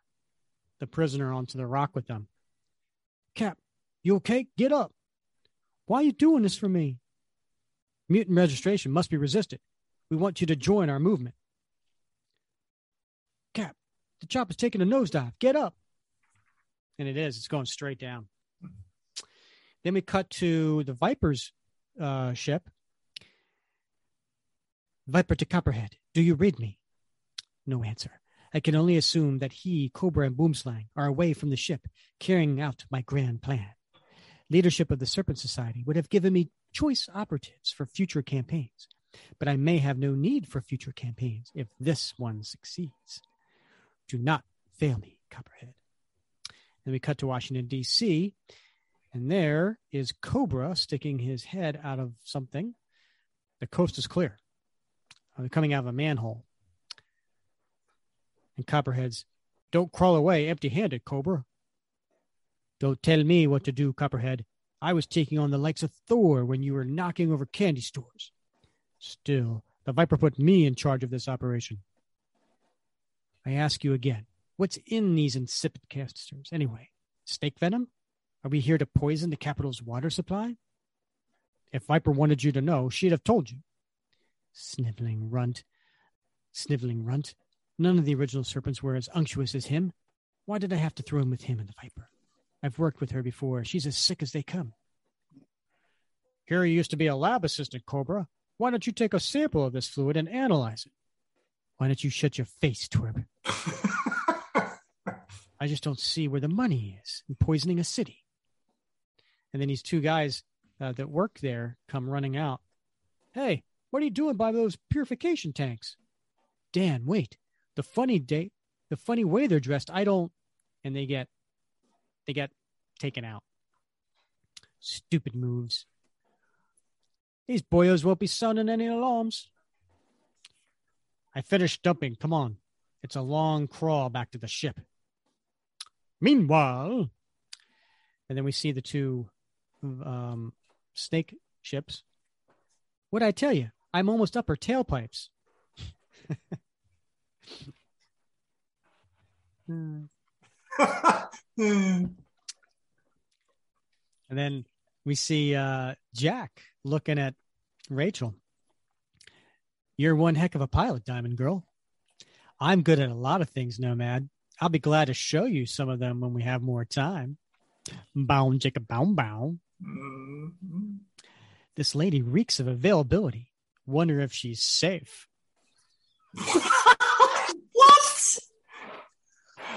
the prisoner onto the rock with them. Cap, you okay? Get up. Why are you doing this for me? Mutant registration must be resisted. We want you to join our movement. Cap, the chopper's taking a nosedive. Get up. And it is. It's going straight down. Then we cut to the Viper's uh, ship. Viper to Copperhead. Do you read me? No answer. I can only assume that he, Cobra, and Boomslang are away from the ship, carrying out my grand plan. Leadership of the Serpent Society would have given me choice operatives for future campaigns, but I may have no need for future campaigns if this one succeeds. Do not fail me, Copperhead. Then we cut to Washington, D.C., and there is Cobra sticking his head out of something. The coast is clear. Uh, coming out of a manhole. And Copperhead's, don't crawl away empty handed, Cobra. Don't tell me what to do, Copperhead. I was taking on the likes of Thor when you were knocking over candy stores. Still, the Viper put me in charge of this operation. I ask you again, what's in these insipid canisters anyway? Snake venom? Are we here to poison the capital's water supply? If Viper wanted you to know, she'd have told you. Sniveling runt. Sniveling runt. None of the original serpents were as unctuous as him. Why did I have to throw him with him and the Viper? I've worked with her before. She's as sick as they come. Here you used to be a lab assistant, Cobra. Why don't you take a sample of this fluid and analyze it? Why don't you shut your face, twerp? I just don't see where the money is in poisoning a city. And then these two guys uh, that work there come running out. Hey, what are you doing by those purification tanks? Dan, wait. The funny day, the funny way they're dressed, I don't. And they get, they get taken out. Stupid moves. These boyos won't be sounding any alarms. I finished dumping. Come on. It's a long crawl back to the ship. Meanwhile, and then we see the two um, snake ships. What'd I tell you? I'm almost up her tailpipes. and then we see uh, Jack looking at Rachel. You're one heck of a pilot, Diamond Girl. I'm good at a lot of things, Nomad. I'll be glad to show you some of them when we have more time. Bound, Jacob, bound, bound. Mm-hmm. This lady reeks of availability. Wonder if she's safe. what?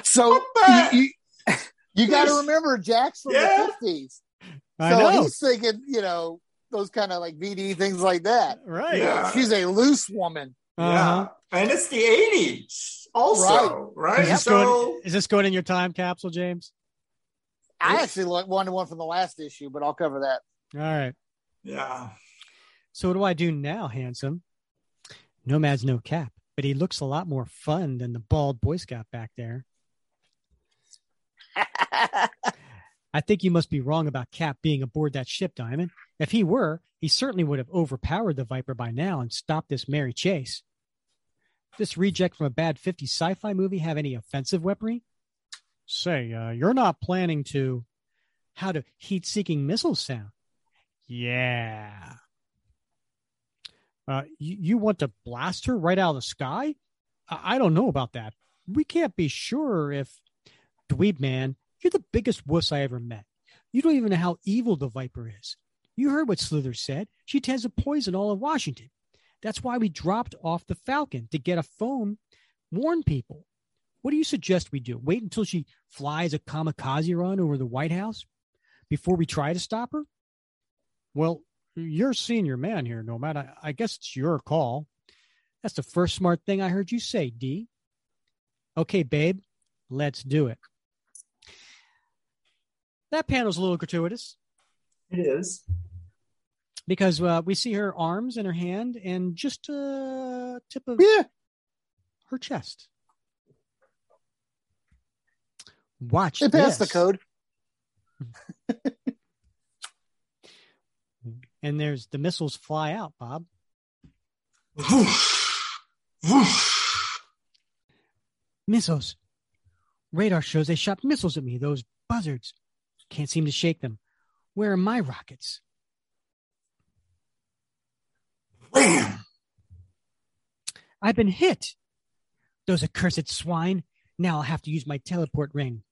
So you, you, you got to remember Jack's from yeah. the 50s. I so know. he's thinking, you know, those kind of like VD things like that. Right. Yeah. She's a loose woman. Uh-huh. Yeah. And it's the 80s also, right? Is, this So going, is this going in your time capsule, James? I actually like wanted one from the last issue, but I'll cover that. All right. yeah. So what do I do now, handsome? Nomad's no cap, but he looks a lot more fun than the bald Boy Scout back there. I think you must be wrong about Cap being aboard that ship, Diamond. If he were, he certainly would have overpowered the Viper by now and stopped this merry chase. This reject from a bad 50s sci-fi movie have any offensive weaponry? Say, uh, you're not planning to... How do heat-seeking missiles sound? Yeah. Uh, you, you want to blast her right out of the sky? I, I don't know about that. We can't be sure if... Dweeb man, you're the biggest wuss I ever met. You don't even know how evil the Viper is. You heard what Slither said. She tends to poison all of Washington. That's why we dropped off the Falcon to get a phone, warn people. What do you suggest we do? Wait until she flies a kamikaze run over the White House before we try to stop her? Well, you're senior man here, Nomad. I, I guess it's your call. That's the first smart thing I heard you say, D. Okay, babe, let's do it. That panel's a little gratuitous It is. because uh, we see her arms and her hand and just a tip of Yeah. her chest. Watch They passed the code. and there's the missiles fly out, Bob. Missiles. Radar shows they shot missiles at me, those buzzards. Can't seem to shake them. Where are my rockets? Wham! I've been hit. Those accursed swine. Now I'll have to use my teleport ring.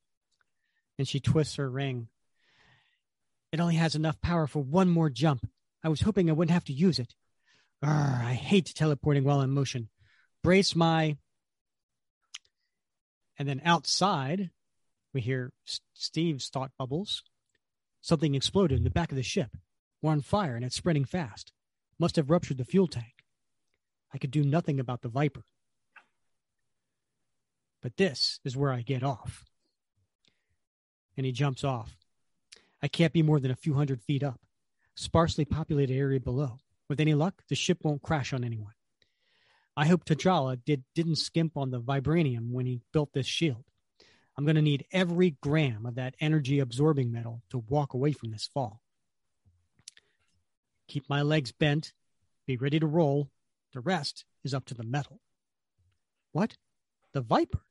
And she twists her ring. It only has enough power for one more jump. I was hoping I wouldn't have to use it. Arr, I hate teleporting while in motion. Brace my. And then outside, we hear Steve's thought bubbles. Something exploded in the back of the ship. We're on fire and it's spreading fast. Must have ruptured the fuel tank. I could do nothing about the Viper. But this is where I get off. And he jumps off. I can't be more than a few hundred feet up. Sparsely populated area below. With any luck, the ship won't crash on anyone. I hope T'Challa did, didn't skimp on the vibranium when he built this shield. I'm going to need every gram of that energy absorbing metal to walk away from this fall. Keep my legs bent, be ready to roll. The rest is up to the metal. What? The Viper?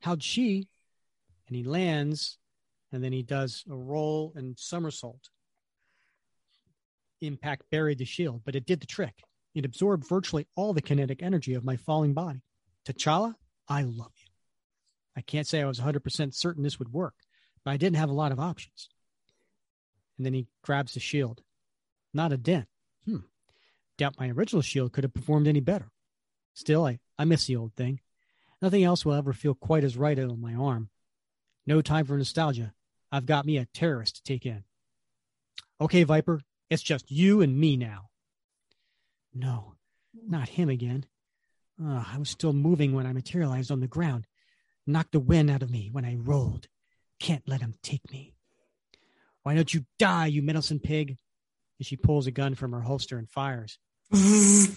How'd she? And he lands and then he does a roll and somersault. Impact buried the shield, but it did the trick. It absorbed virtually all the kinetic energy of my falling body. T'Challa, I love you. I can't say I was 100% certain this would work, but I didn't have a lot of options. And then he grabs the shield. Not a dent. Hmm. Doubt my original shield could have performed any better. Still, I, I miss the old thing. Nothing else will ever feel quite as right on my arm. No time for nostalgia. I've got me a terrorist to take in. Okay, Viper, it's just you and me now. No, not him again. Uh, I was still moving when I materialized on the ground. Knocked the wind out of me when I rolled. Can't let him take me. Why don't you die, you meddlesome pig? And she pulls a gun from her holster and fires. Too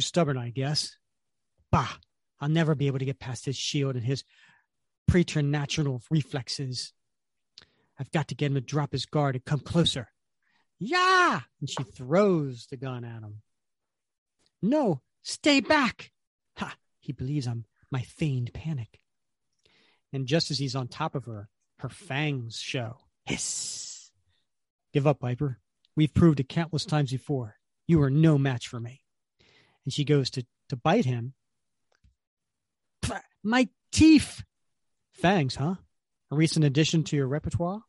stubborn, I guess. Bah! I'll never be able to get past his shield and his preternatural reflexes. I've got to get him to drop his guard and come closer. Yeah! And she throws the gun at him. No, stay back. Ha! He believes I'm my feigned panic. And just as he's on top of her, her fangs show. Hiss! Give up, Viper. We've proved it countless times before. You are no match for me. And she goes to, to bite him. My teeth! Fangs, huh? A recent addition to your repertoire?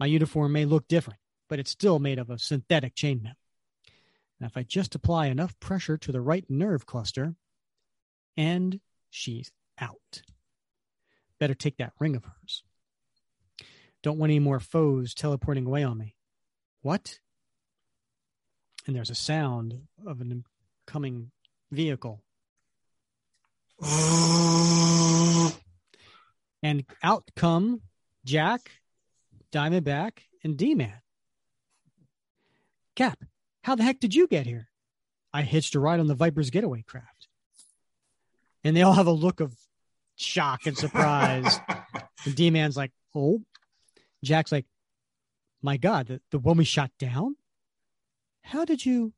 My uniform may look different, but it's still made of a synthetic chainmail. Now, if I just apply enough pressure to the right nerve cluster, and she's out. Better take that ring of hers. Don't want any more foes teleporting away on me. What? And there's a sound of an incoming vehicle. and out come Jack, Diamondback, and D Man. Cap, how the heck did you get here? I hitched a ride on the Viper's getaway craft. And they all have a look of shock and surprise. and D Man's like, oh. Jack's like, my God, the, the one we shot down? How did you?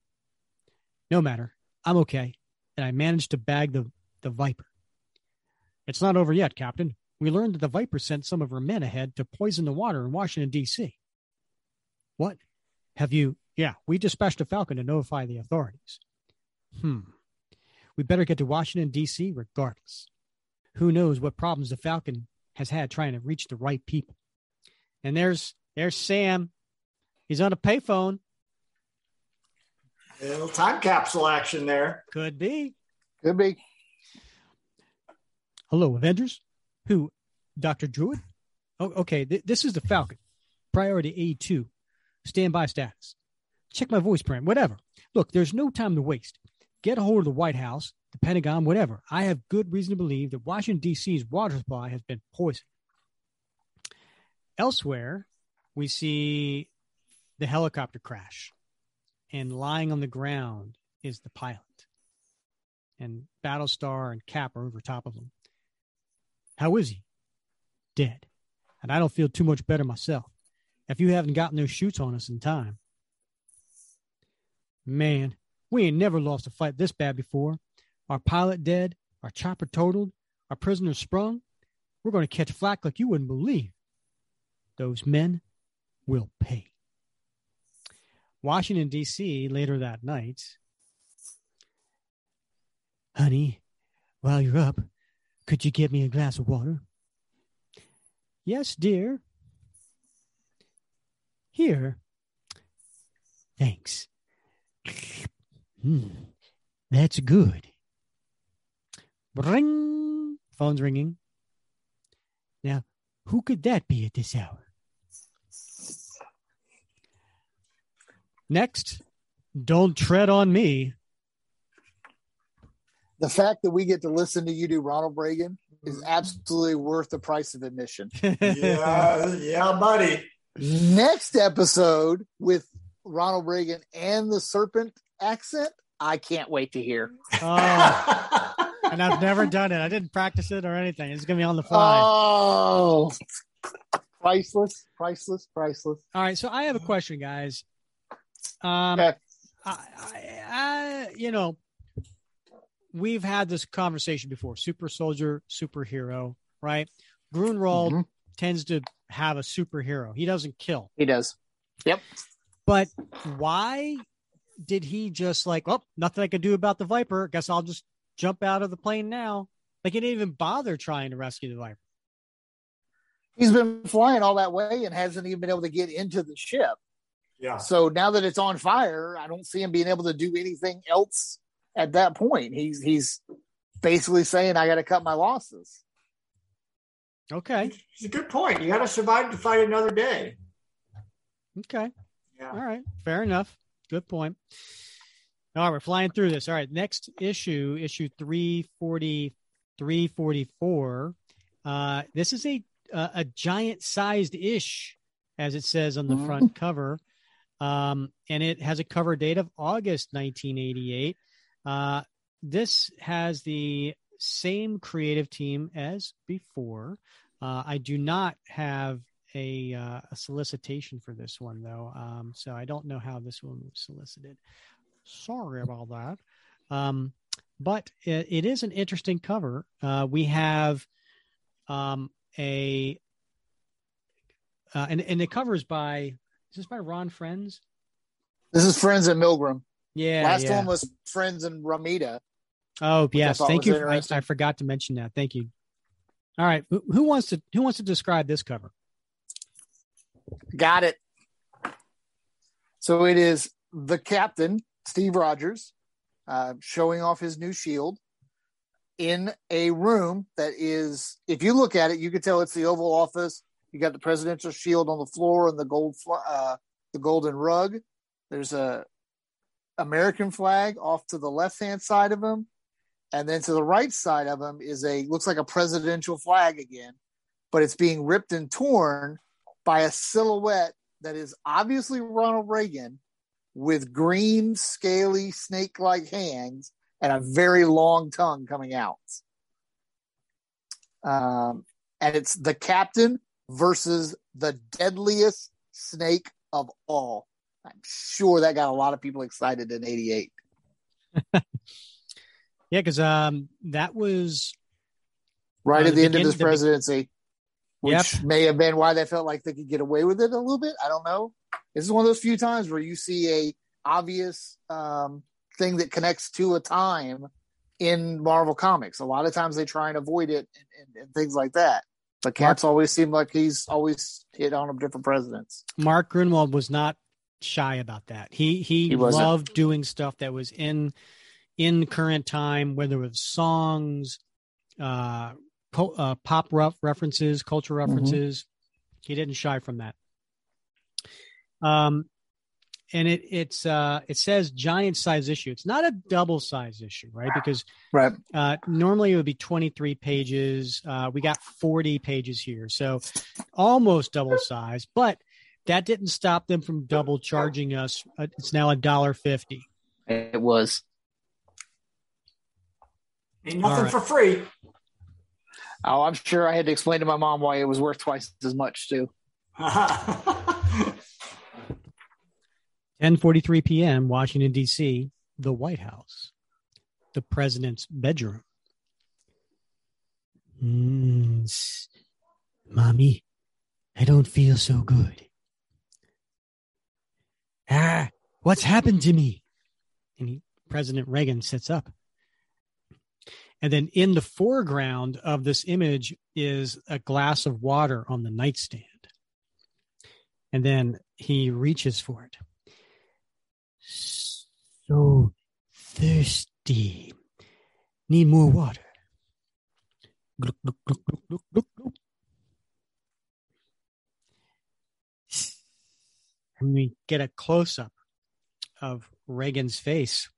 No matter. I'm okay. And I managed to bag the, the Viper. It's not over yet, Captain. We learned that the Viper sent some of her men ahead to poison the water in Washington, D.C. What? Have you? Yeah, we dispatched a Falcon to notify the authorities. Hmm. We better get to Washington, D.C. regardless. Who knows what problems the Falcon has had trying to reach the right people. And there's there's Sam. He's on a payphone. A little time capsule action there. Could be. Could be. Hello, Avengers. Who? Dr. Druid? Oh, okay. Th- this is the Falcon. Priority A2. Standby status. Check my voice print. Whatever. Look, there's no time to waste. Get a hold of the White House, the Pentagon, whatever. I have good reason to believe that Washington, D.C.'s water supply has been poisoned. Elsewhere, we see the helicopter crash, and lying on the ground is the pilot. And Battlestar and Cap are over top of him. How is he? Dead. And I don't feel too much better myself. If you haven't gotten those shoots on us in time. Man, we ain't never lost a fight this bad before. Our pilot dead, our chopper totaled, our prisoners sprung. We're going to catch flack like you wouldn't believe. Those men will pay. Washington, D.C., later that night. Honey, while you're up, could you get me a glass of water? Yes, dear. Here. Thanks. Hmm, that's good. Ring. Phone's ringing. Now, who could that be at this hour? Next, don't tread on me. The fact that we get to listen to you do Ronald Reagan is absolutely worth the price of admission. yeah, yeah, buddy. Next episode with Ronald Reagan and the serpent accent, I can't wait to hear. Oh, and I've never done it. I didn't practice it or anything. It's gonna be on the fly. Oh, priceless, priceless, priceless. All right, so I have a question, guys. Um, Okay. I, I, I, you know, we've had this conversation before. Super soldier, superhero, right? Gruenwald Mhm. tends to have a superhero. He doesn't kill. He does. Yep. But why did he just like, oh, nothing I can do about the Viper? Guess I'll just jump out of the plane now. Like he didn't even bother trying to rescue the Viper. He's been flying all that way and hasn't even been able to get into the ship. Yeah. So now that it's on fire, I don't see him being able to do anything else at that point. He's he's basically saying I got to cut my losses. Okay. It's a good point. You got to survive to fight another day. Okay. Yeah. All right. Fair enough. Good point. All right. We're flying through this. All right. Next issue, issue 340, 344. Uh, this is a, a, a giant sized ish, as it says on the Mhm. front cover. Um, and it has a cover date of August 1988. Uh, this has the same creative team as before. Uh, I do not have a, uh, a solicitation for this one though, um, so I don't know how this one was solicited. Sorry about that. Um, but it, it is an interesting cover. Uh, we have um, a uh, and and the cover is by is this by Ron Frenz? This is Frenz in Milgrom. Yeah. Last yeah. one was Frenz in Ramita. Oh yes, thank you. For, I. I forgot to mention that. Thank you. All right, who, who wants to who wants to describe this cover? Got it. So it is the captain, Steve Rogers, uh, showing off his new shield in a room that is, if you look at it, you can tell it's the Oval Office. You got the presidential shield on the floor and the gold, uh, the golden rug. There's a American flag off to the left hand side of him, and then to the right side of him is a looks like a presidential flag again, but it's being ripped and torn by a silhouette that is obviously Ronald Reagan with green, scaly, snake like hands and a very long tongue coming out. Um, and it's the captain versus the deadliest snake of all. I'm sure that got a lot of people excited in 88. Yeah, because um, that was Right Uh, at the the end of begin- his the presidency, which Yep. may have been why they felt like they could get away with it a little bit. I don't know. This is one of those few times where you see a obvious um, thing that connects to a time in Marvel comics. A lot of times they try and avoid it and, and, and things like that. But Cap's always seemed like he's always hit on different presidents. Mark Gruenwald was not shy about that. He he, He loved doing stuff that was in in current time, whether it was songs, uh, uh pop rough references, culture Mm-hmm. references. He didn't shy from that. Um, and it it's uh it says giant size issue. It's not a double size issue, right? Because Right. uh, normally it would be 23 pages. Uh, we got 40 pages here, so almost double size. But that didn't stop them from double charging us. Uh, it's now a dollar fifty. It was. Ain't nothing All right. for free. Oh, I'm sure I had to explain to my mom why it was worth twice as much too. 10:43 p.m. Washington D.C. The White House, the president's bedroom. Mm, s- mommy, I don't feel so good. Ah, what's happened to me? And he, President Reagan sits up. And then in the foreground of this image is a glass of water on the nightstand. And then he reaches for it. So thirsty. Need more water. Gluck, gluck, gluck, gluck, gluck, gluck, gluck. And we get a close up of Reagan's face,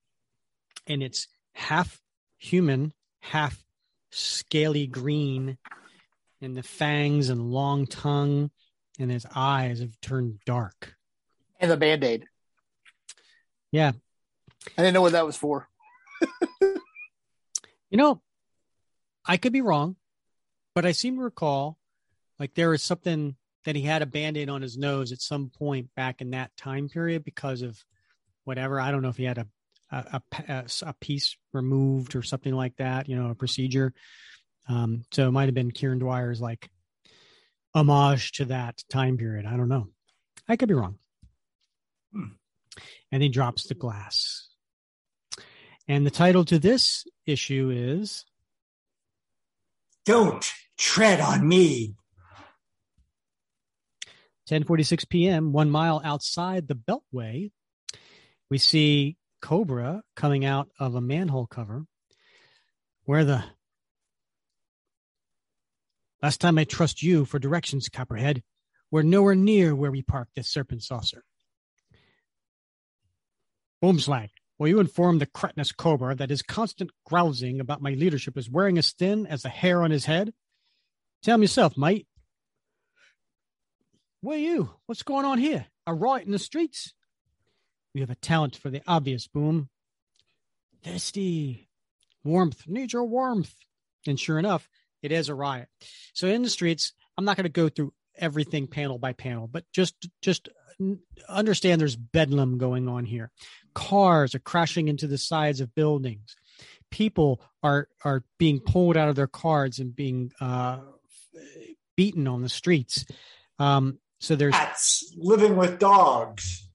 and it's half human, half scaly green, and the fangs and long tongue, and his eyes have turned dark. And the band aid. Yeah. I didn't know what that was for. You know, I could be wrong, but I seem to recall like there was something that he had a band-aid on his nose at some point back in that time period because of whatever. I don't know if he had a a, a, a piece removed or something like that, you know, a procedure. Um, so it might have been Kieron Dwyer's like homage to that time period. I don't know. I could be wrong. Hmm. And he drops the glass. And the title to this issue is Don't tread on me. 10:46 p.m., 1 mile outside the Beltway. We see Cobra coming out of a manhole cover. Where the Last time I trust you for directions, Copperhead. We're nowhere near where we parked this serpent saucer. Boomslang, will you inform the cretinous cobra that his constant grousing about my leadership is wearing as thin as the hair on his head? Tell him yourself, mate. Where you? What's going on here? A riot in the streets? We have a talent for the obvious, Boom. Thirsty. Warmth. Need your warmth. And sure enough, it is a riot. So in the streets, I'm not going to go through everything panel by panel, but just just understand there's bedlam going on here. Cars are crashing into the sides of buildings. People are are being pulled out of their cars and being uh, beaten on the streets. Um, so there's Cats living with dogs.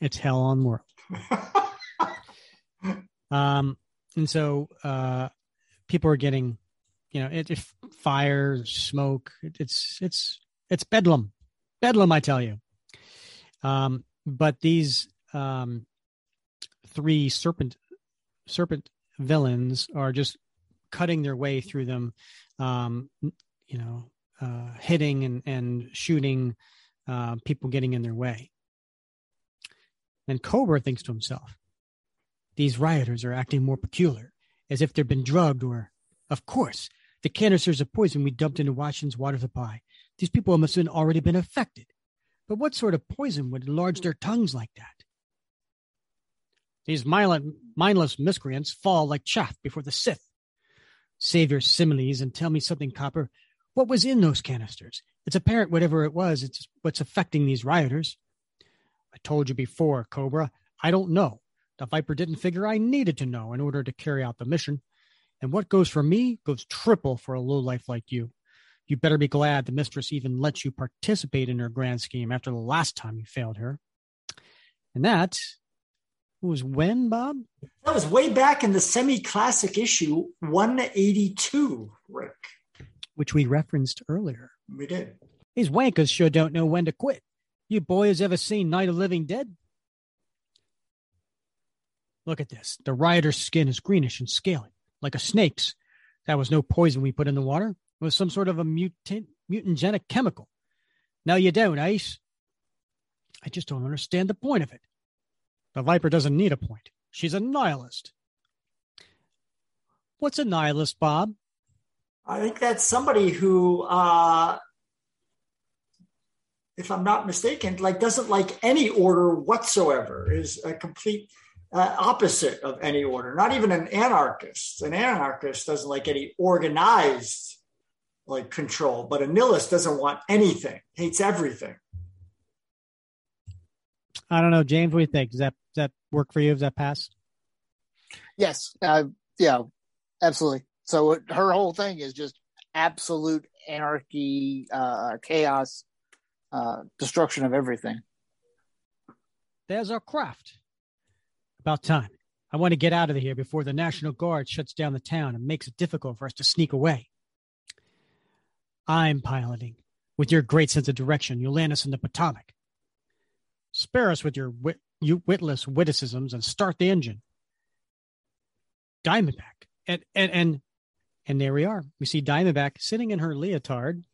It's hell on world. um, and so uh, people are getting, you know, it, if fire, smoke, it, it's it's it's bedlam, bedlam, I tell you. Um, but these um, three serpent serpent villains are just cutting their way through them, um, you know, uh, hitting and and shooting uh, people getting in their way. And Cobra thinks to himself, these rioters are acting more peculiar as if they'd been drugged or, of course, the canisters of poison we dumped into Washington's water supply. These people must have already been affected. But what sort of poison would enlarge their tongues like that? These mindless miscreants fall like chaff before the Sith. Save your similes and tell me something, Copper. What was in those canisters? It's apparent whatever it was, it's what's affecting these rioters. I told you before, Cobra. I don't know. The Viper didn't figure I needed to know in order to carry out the mission. And what goes for me goes triple for a low life like you. You better be glad the mistress even lets you participate in her grand scheme after the last time you failed her. And that was when, Bob? That was way back in the semi classic issue 182, Rick. Which we referenced earlier. We did. These wankers sure don't know when to quit. You boys ever seen Night of Living Dead? Look at this. The rioter's skin is greenish and scaly, like a snake's. That was no poison we put in the water. It was some sort of a mutant, mutagenic chemical. Now you don't, Ace. I just don't understand the point of it. The Viper doesn't need a point. She's a nihilist. What's a nihilist, Bob? I think that's somebody who, uh, if I'm not mistaken, like doesn't like any order whatsoever. Is a complete uh, opposite of any order, not even an anarchist. An anarchist doesn't like any organized like control, but a nihilist doesn't want anything, hates everything. I don't know, James. What do you think? Does that does that work for you? Does that pass? Yes. Uh, yeah. Absolutely. So her whole thing is just absolute anarchy, uh, chaos, uh, destruction of everything. There's our craft. About time. I want to get out of here before the National Guard shuts down the town and makes it difficult for us to sneak away. I'm piloting. With your great sense of direction, you'll land us in the Potomac. Spare us with your wit- you witless witticisms and start the engine. Diamondback. And, and, and, and there we are. We see Diamondback sitting in her leotard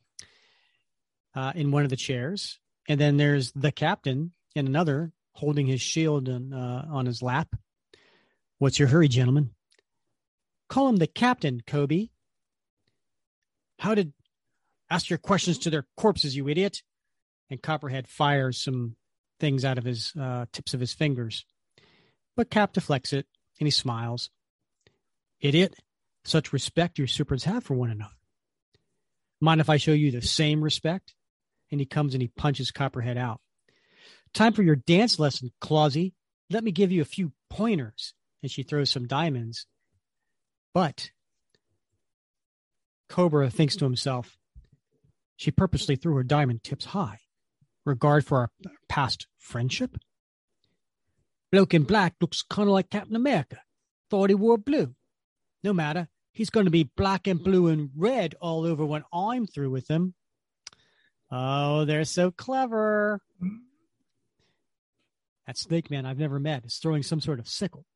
uh, in one of the chairs. And then there's the captain in another holding his shield on, uh, on his lap. What's your hurry, gentlemen? Call him the captain, Kobe. How did ask your questions to their corpses, you idiot? And Copperhead fires some things out of his uh, tips of his fingers. But Cap deflects it and he smiles. Idiot, such respect your supers have for one another. Mind if I show you the same respect? And he comes and he punches Copperhead out. Time for your dance lesson, Clausy. Let me give you a few pointers. And she throws some diamonds. But Cobra thinks to himself, She purposely threw her diamond tips high. Regard for our past friendship? Bloke in black looks kind of like Captain America. Thought he wore blue. No matter. He's going to be black and blue and red all over when I'm through with him. Oh, they're so clever. That snake man I've never met is throwing some sort of sickle.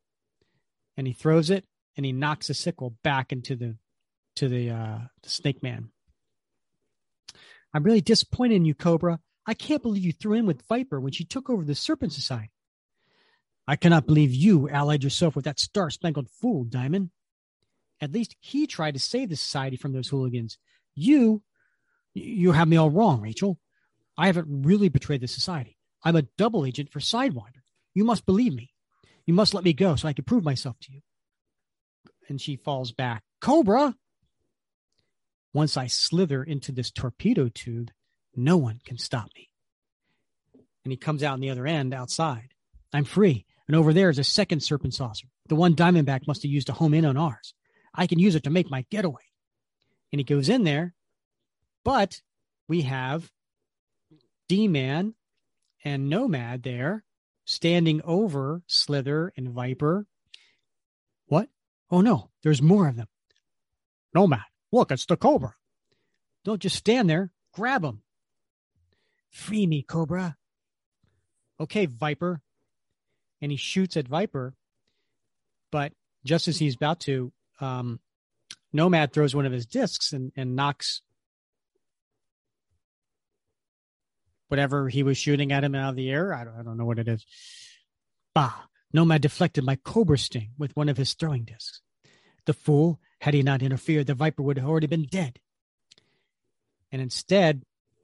And he throws it and he knocks the sickle back into the to the uh the snake man. I'm really disappointed in you, Cobra. I can't believe you threw in with Viper when she took over the Serpent Society. I cannot believe you allied yourself with that star spangled fool, Diamond. At least he tried to save the society from those hooligans. You, you have me all wrong, Rachel. I haven't really betrayed the society. I'm a double agent for Sidewinder. You must believe me. You must let me go so I can prove myself to you. And she falls back. Cobra! Once I slither into this torpedo tube, no one can stop me. And he comes out on the other end outside. I'm free. And over there is a second serpent saucer. The one Diamondback must have used to home in on ours. I can use it to make my getaway. And he goes in there, but we have D Man and Nomad there standing over Slither and Viper. What? Oh no, there's more of them. Nomad, look, it's the Cobra. Don't just stand there, grab him. Free me, Cobra. Okay, Viper. And he shoots at Viper, but just as he's about to, um, Nomad throws one of his discs and, and knocks whatever he was shooting at him out of the air. I don't, I don't know what it is. Bah! Nomad deflected my cobra sting with one of his throwing discs. The fool, had he not interfered, the viper would have already been dead. And instead,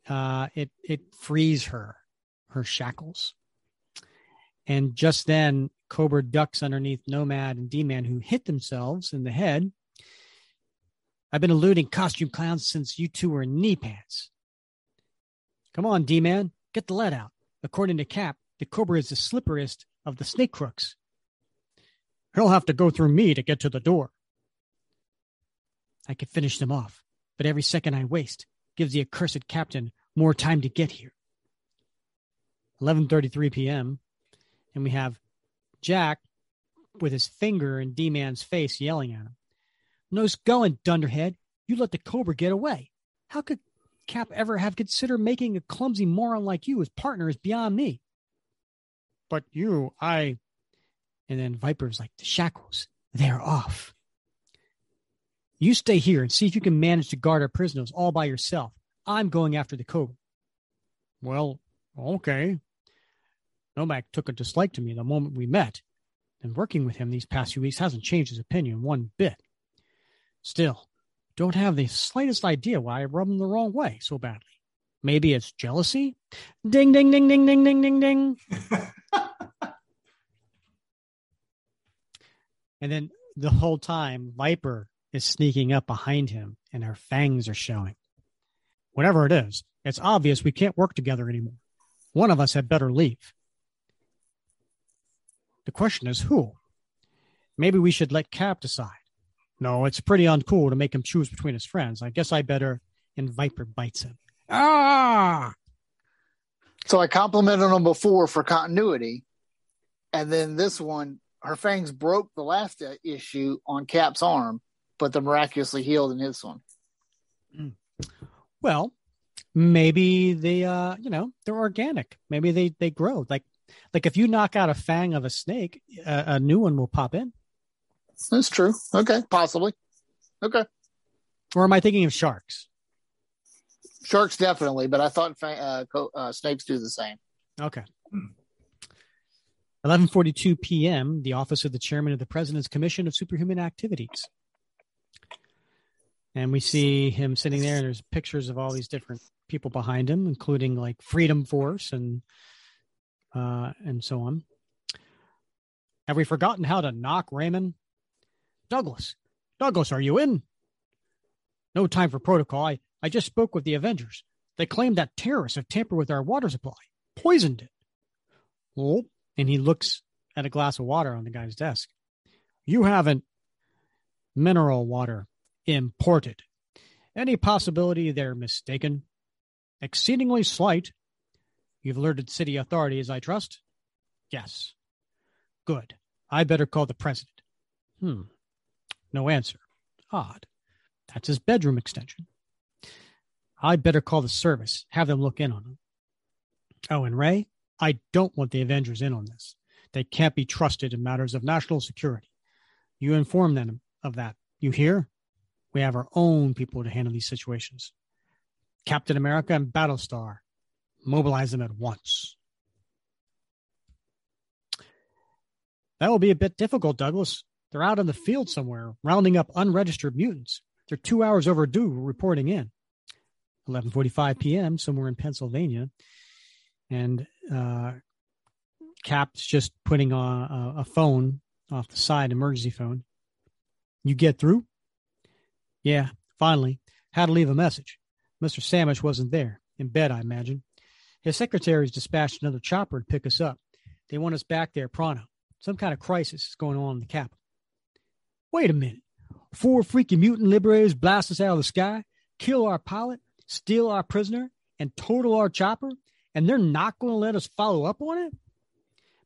uh, it it frees her, her shackles. And just then, Cobra ducks underneath Nomad and D-Man, who hit themselves in the head. I've been eluding costume clowns since you two were in knee pads. Come on, D Man, get the lead out. According to Cap, the Cobra is the slipperiest of the snake crooks. He'll have to go through me to get to the door. I could finish them off, but every second I waste gives the accursed captain more time to get here. 11:33 p.m. and we have Jack with his finger in D-Man's face yelling at him. Nose going, dunderhead. You let the Cobra get away. How could Cap ever have considered making a clumsy moron like you his partner is beyond me. But you, I. And then Viper's like, the shackles, they're off. You stay here and see if you can manage to guard our prisoners all by yourself. I'm going after the Cobra. Well, okay. Nomad took a dislike to me the moment we met, and working with him these past few weeks hasn't changed his opinion one bit. Still, don't have the slightest idea why I rub them the wrong way so badly. Maybe it's jealousy? Ding, ding, ding, ding, ding, ding, ding, ding. and then the whole time, Viper is sneaking up behind him and her fangs are showing. Whatever it is, it's obvious we can't work together anymore. One of us had better leave. The question is who? Maybe we should let Cap decide. No, it's pretty uncool to make him choose between his friends. I guess I better. And Viper bites him. Ah! So I complimented him before for continuity. And then this one, her fangs broke the last issue on Cap's arm, but they're miraculously healed in this one. Mm. Well, maybe they, uh, you know, they're organic. Maybe they they grow. Like, like if you knock out a fang of a snake, a, a new one will pop in. That's true. Okay, possibly. Okay. Or am I thinking of sharks? Sharks definitely, but I thought uh, uh, snakes do the same. Okay. 11:42 p.m. The office of the chairman of the President's Commission of Superhuman Activities, and we see him sitting there. And there's pictures of all these different people behind him, including like Freedom Force and uh, and so on. Have we forgotten how to knock Raymond? Douglas. Douglas, are you in? No time for protocol. I, I just spoke with the Avengers. They claim that terrorists have tampered with our water supply, poisoned it. Oh, and he looks at a glass of water on the guy's desk. You haven't mineral water imported. Any possibility they're mistaken? Exceedingly slight. You've alerted city authorities, I trust? Yes. Good. I better call the president. Hmm. No answer. Odd. That's his bedroom extension. I'd better call the service, have them look in on him. Oh, and Ray, I don't want the Avengers in on this. They can't be trusted in matters of national security. You inform them of that. You hear? We have our own people to handle these situations. Captain America and Battlestar. Mobilize them at once. That will be a bit difficult, Douglas. They're out in the field somewhere, rounding up unregistered mutants. They're two hours overdue reporting in. 11:45 p.m. somewhere in Pennsylvania, and uh, Cap's just putting on a, a phone off the side, emergency phone. You get through? Yeah, finally. Had to leave a message. Mr. Sandwich wasn't there. In bed, I imagine. His secretaries dispatched another chopper to pick us up. They want us back there pronto. Some kind of crisis is going on in the capital. Wait a minute. Four freaking mutant liberators blast us out of the sky, kill our pilot, steal our prisoner, and total our chopper, and they're not going to let us follow up on it?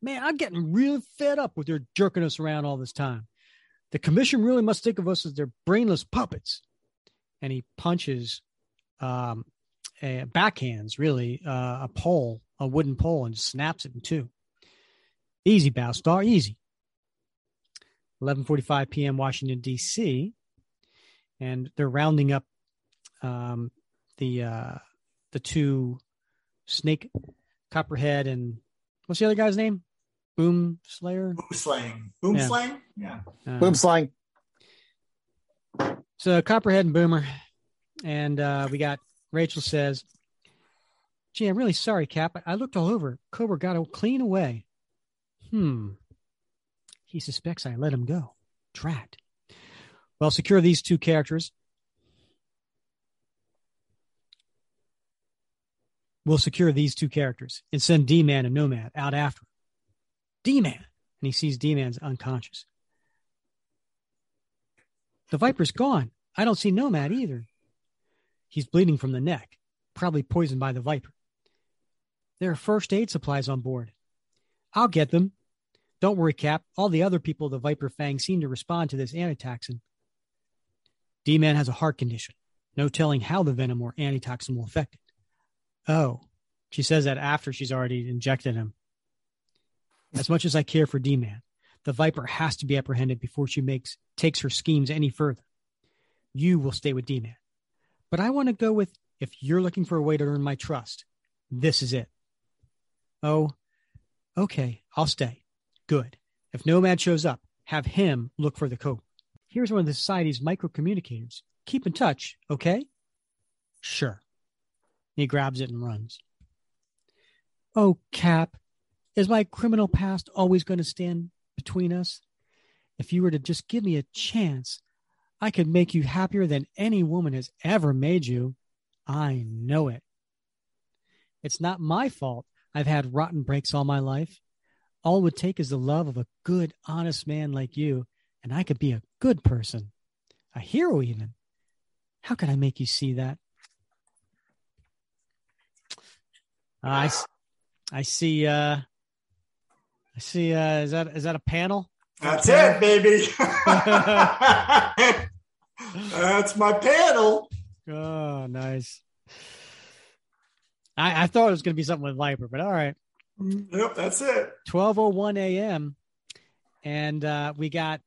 Man, I'm getting really fed up with their jerking us around all this time. The commission really must think of us as their brainless puppets. And he punches, um, a, backhands really uh, a pole, a wooden pole, and snaps it in two. Easy, Battlestar, easy. 11:45 p.m. Washington D.C. and they're rounding up um, the uh, the two Snake, Copperhead, and what's the other guy's name? Boom Slayer. Boom slang. Boom Yeah. slang. Yeah. Uh, Boom slang. So Copperhead and Boomer, and uh, we got Rachel says, "Gee, I'm really sorry, Cap. I looked all over. Cobra got it clean away. Hmm. He suspects I let him go. Drat. Well, secure these two characters. We'll secure these two characters and send D-Man and Nomad out after him. D-Man, and he sees D-Man's unconscious. The Viper's gone. I don't see Nomad either. He's bleeding from the neck, probably poisoned by the Viper. There are first aid supplies on board. I'll get them. Don't worry, Cap. All the other people of the Viper Fang seem to respond to this antitoxin. D Man has a heart condition. No telling how the venom or antitoxin will affect it. Oh, she says that after she's already injected him. As much as I care for D Man, the Viper has to be apprehended before she makes takes her schemes any further. You will stay with D Man. But I want to go with if you're looking for a way to earn my trust, this is it. Oh, okay, I'll stay. Good. If Nomad shows up, have him look for the code. Here's one of the society's microcommunicators. Keep in touch, okay? Sure. He grabs it and runs. Oh, Cap, is my criminal past always going to stand between us? If you were to just give me a chance, I could make you happier than any woman has ever made you. I know it. It's not my fault I've had rotten breaks all my life. All it would take is the love of a good, honest man like you, and I could be a good person, a hero even. How can I make you see that? I, I see. Uh, I see. Uh, is that is that a panel? That's it, baby. That's my panel. Oh, nice. I, I thought it was going to be something with Viper, but all right. Yep, that's it. 12:01 a.m. and uh, we got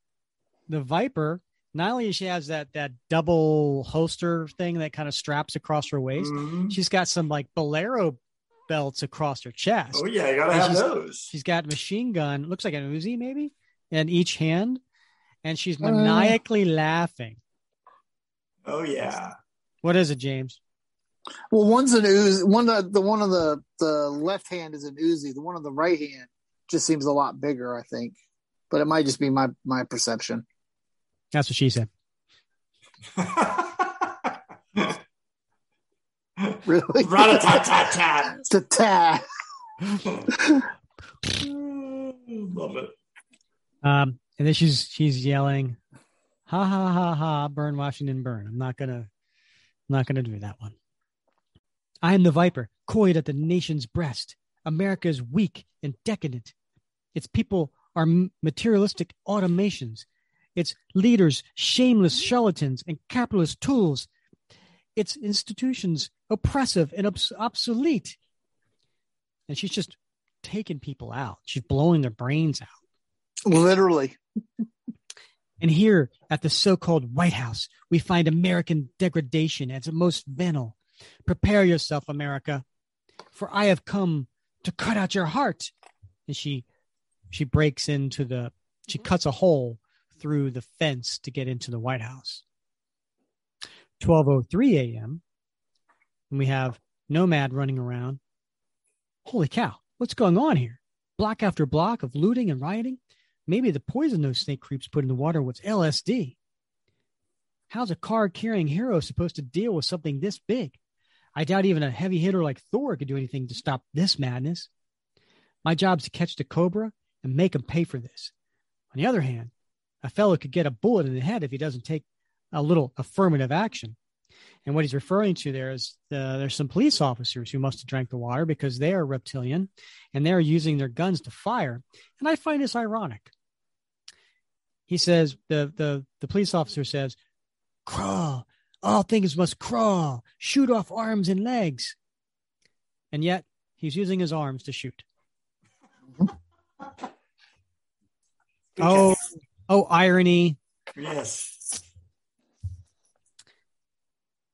the Viper. Not only she has that that double holster thing that kind of straps across her waist, Mhm. she's got some like bolero belts across her chest. Oh yeah, you gotta And have she's- those. She's got machine gun, looks like an Uzi maybe, in each hand, and she's Uh. maniacally laughing. Oh yeah. What is it, James? Well, one's an Uzi. One of the one on the the left hand is an Uzi. The one on the right hand just seems a lot bigger. I think, but it might just be my my perception. That's what she said. Really, Rat-a-tat-tat-tat. to ta. Love it. Um, and then she's she's yelling, "Ha ha ha ha! Burn Washington, burn!" I'm not gonna, I'm not gonna do that one. I am the viper, coiled at the nation's breast. America is weak and decadent. Its people are materialistic automations. Its leaders, shameless charlatans and capitalist tools. Its institutions, oppressive and obs- obsolete. And she's just taking people out. She's blowing their brains out. Literally. and here at the so called White House, we find American degradation at its most venal. Prepare yourself, America, for I have come to cut out your heart. And she she breaks into the she mm-hmm. cuts a hole through the fence to get into the White House. 12:03 a.m. and we have Nomad running around. Holy cow, what's going on here? Block after block of looting and rioting. Maybe the poison those snake creeps put in the water was LSD. How's a car carrying hero supposed to deal with something this big? I doubt even a heavy hitter like Thor could do anything to stop this madness. My job's to catch the Cobra and make him pay for this. On the other hand, a fellow could get a bullet in the head if he doesn't take a little affirmative action. And what he's referring to there is the, there's some police officers who must have drank the water because they are reptilian and they're using their guns to fire. And I find this ironic. He says, the, the, the police officer says, crawl, all things must crawl, shoot off arms and legs. And yet he's using his arms to shoot. Oh, oh, irony. Yes.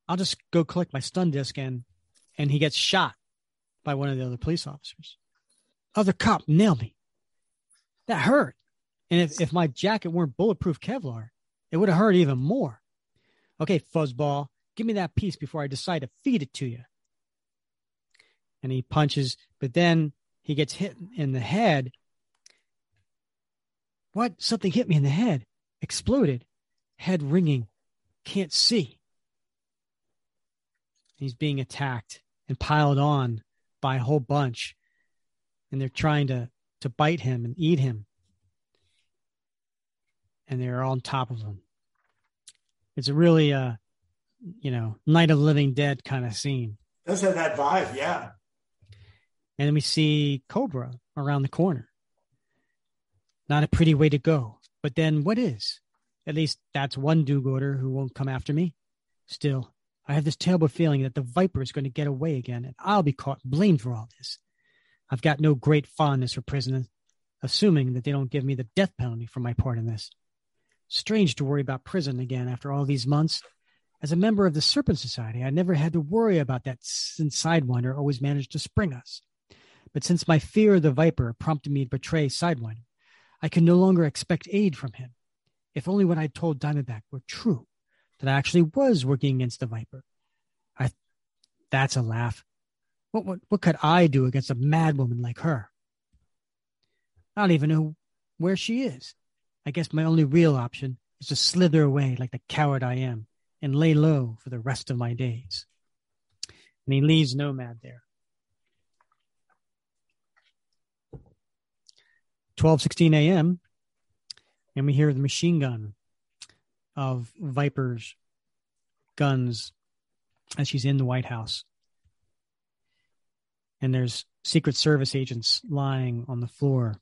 I'll just go collect my stun disc and and he gets shot by one of the other police officers. Oh, other cop nailed me. That hurt. And if, if my jacket weren't bulletproof Kevlar, it would have hurt even more. Okay, fuzzball, give me that piece before I decide to feed it to you. And he punches, but then he gets hit in the head. What? Something hit me in the head. Exploded. Head ringing. Can't see. He's being attacked and piled on by a whole bunch. And they're trying to, to bite him and eat him. And they're on top of him. It's a really, uh, you know, Night of Living Dead kind of scene. Does have that vibe, yeah. And then we see Cobra around the corner. Not a pretty way to go. But then what is? At least that's one do gooder who won't come after me. Still, I have this terrible feeling that the Viper is going to get away again, and I'll be caught blamed for all this. I've got no great fondness for prisoners, assuming that they don't give me the death penalty for my part in this. Strange to worry about prison again after all these months. As a member of the Serpent Society, I never had to worry about that since Sidewinder always managed to spring us. But since my fear of the Viper prompted me to betray Sidewinder, I can no longer expect aid from him. If only what I told Diamondback were true, that I actually was working against the Viper. I, that's a laugh. What, what, what could I do against a madwoman like her? I don't even know where she is. I guess my only real option is to slither away like the coward I am and lay low for the rest of my days. And he leaves Nomad there. 12:16 a.m. and we hear the machine gun of Viper's guns as she's in the White House. And there's Secret Service agents lying on the floor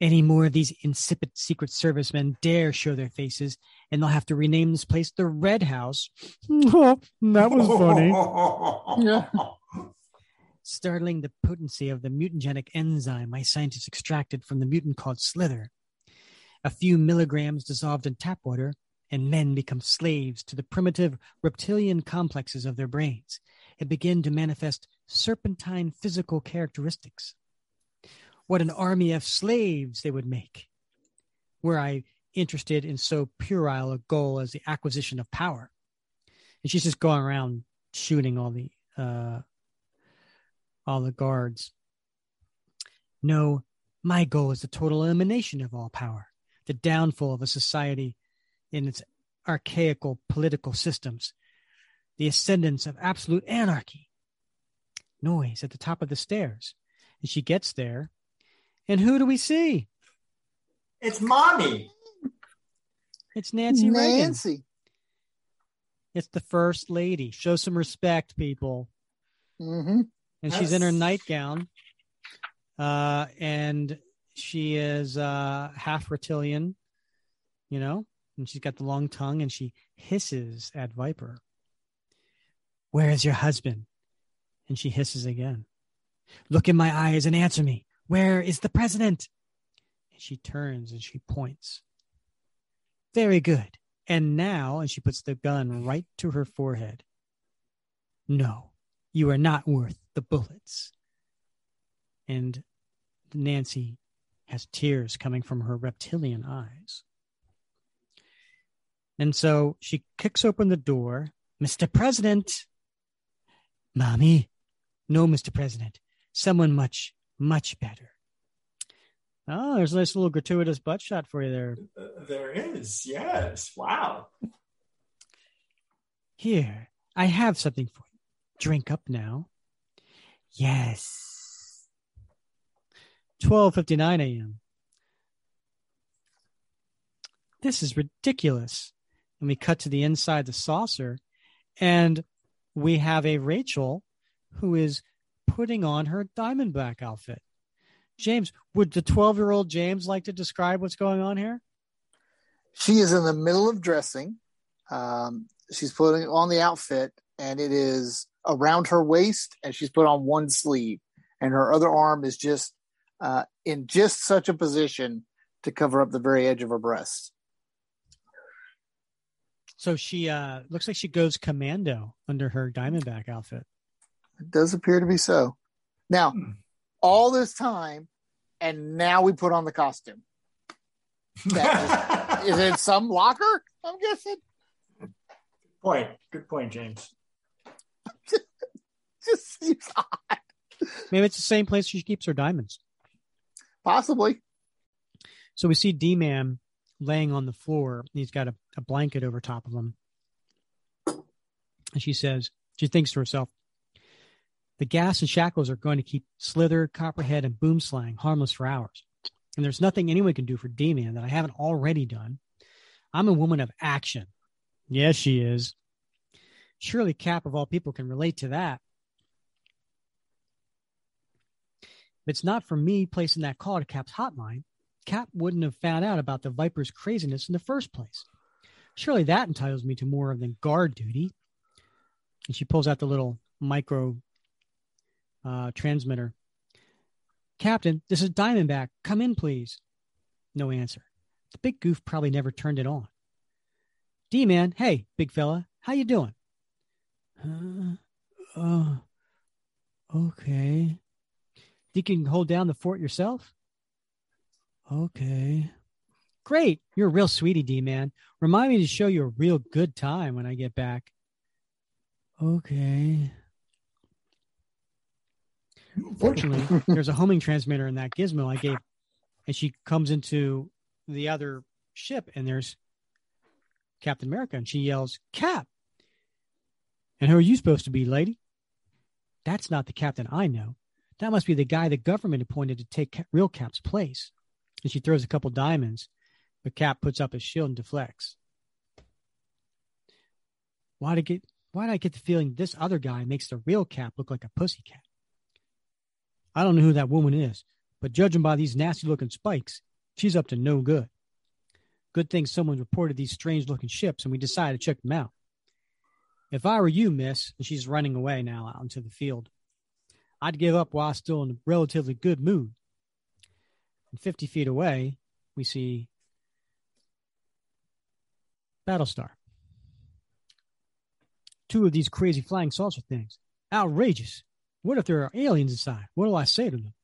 any more of these insipid Secret Service men dare show their faces, and they'll have to rename this place the Red House. Oh, that was funny. yeah. Startling the potency of the mutagenic enzyme my scientists extracted from the mutant called Slither. A few milligrams dissolved in tap water, and men become slaves to the primitive reptilian complexes of their brains and begin to manifest serpentine physical characteristics what an army of slaves they would make. Were I interested in so puerile a goal as the acquisition of power? And she's just going around shooting all the uh, all the guards. No, my goal is the total elimination of all power, the downfall of a society in its archaical political systems, the ascendance of absolute anarchy. Noise at the top of the stairs. And she gets there and who do we see? It's mommy. It's Nancy, Nancy. Reagan. It's the first lady. Show some respect, people. Mm-hmm. And she's in her nightgown. Uh, and she is uh, half reptilian, you know, and she's got the long tongue and she hisses at Viper. Where is your husband? And she hisses again. Look in my eyes and answer me. Where is the president? And she turns and she points. Very good. And now, and she puts the gun right to her forehead. No, you are not worth the bullets. And Nancy has tears coming from her reptilian eyes. And so she kicks open the door. Mr. President. Mommy. No, Mr. President. Someone much, much better. Oh, there's a nice little gratuitous butt shot for you there. Uh, there is. Yes. Wow. Here, I have something for you. Drink up now. Yes. 12:59 a.m. This is ridiculous. And we cut to the inside the saucer and we have a Rachel who is putting on her diamondback outfit. James, would the 12-year-old James like to describe what's going on here? She is in the middle of dressing. Um, she's putting on the outfit, and it is around her waist, and she's put on one sleeve, and her other arm is just uh, in just such a position to cover up the very edge of her breast. So she uh looks like she goes commando under her diamondback outfit. It does appear to be so. Now, Hmm. all this time, and now we put on the costume. That Is it some locker? I'm guessing. point. Good point, James. Just seems odd. Maybe it's the same place she keeps her diamonds. Possibly. So we see D Man laying on the floor. He's got a, a blanket over top of him. And she says, she thinks to herself, the gas and shackles are going to keep Slither, Copperhead, and Boomslang harmless for hours. And there's nothing anyone can do for D Man that I haven't already done. I'm a woman of action. Yes, she is. Surely Cap, of all people, can relate to that. If it's not for me placing that call to Cap's hotline, Cap wouldn't have found out about the Viper's craziness in the first place. Surely that entitles me to more than guard duty. And she pulls out the little micro uh, transmitter. Captain, this is Diamondback. Come in, please. No answer. The big goof probably never turned it on. D-man, hey, big fella, how you doing? Uh, uh, okay. You can hold down the fort yourself? Okay. Great. You're a real sweetie, D man. Remind me to show you a real good time when I get back. Okay. Fortunately, there's a homing transmitter in that gizmo I gave, and she comes into the other ship, and there's Captain America, and she yells, Cap! And who are you supposed to be, lady? That's not the captain I know. That must be the guy the government appointed to take real Cap's place. And she throws a couple diamonds, but Cap puts up his shield and deflects. Why did I get? Why did I get the feeling this other guy makes the real Cap look like a pussycat? I don't know who that woman is, but judging by these nasty-looking spikes, she's up to no good. Good thing someone reported these strange-looking ships, and we decided to check them out. If I were you, Miss, and she's running away now out into the field, I'd give up while still in a relatively good mood. And 50 feet away, we see Battlestar. Two of these crazy flying saucer things. Outrageous. What if there are aliens inside? What do I say to them?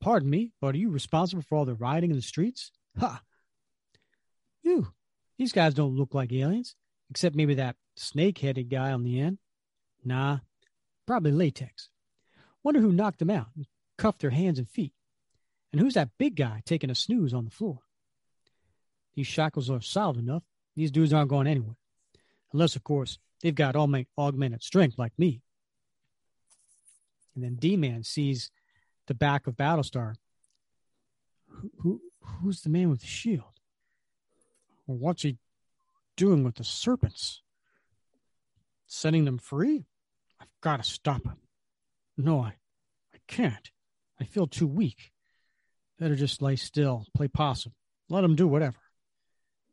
Pardon me, but are you responsible for all the rioting in the streets? Ha! You. These guys don't look like aliens, except maybe that snake headed guy on the end. Nah, probably latex. Wonder who knocked them out and cuffed their hands and feet. And who's that big guy taking a snooze on the floor? These shackles are solid enough. These dudes aren't going anywhere. Unless, of course, they've got all my augmented strength like me. And then D Man sees the back of Battlestar. Who, who, who's the man with the shield? Or what's he doing with the serpents? Setting them free? I've got to stop him. No, I, I can't. I feel too weak. Better just lie still, play possum. Let him do whatever.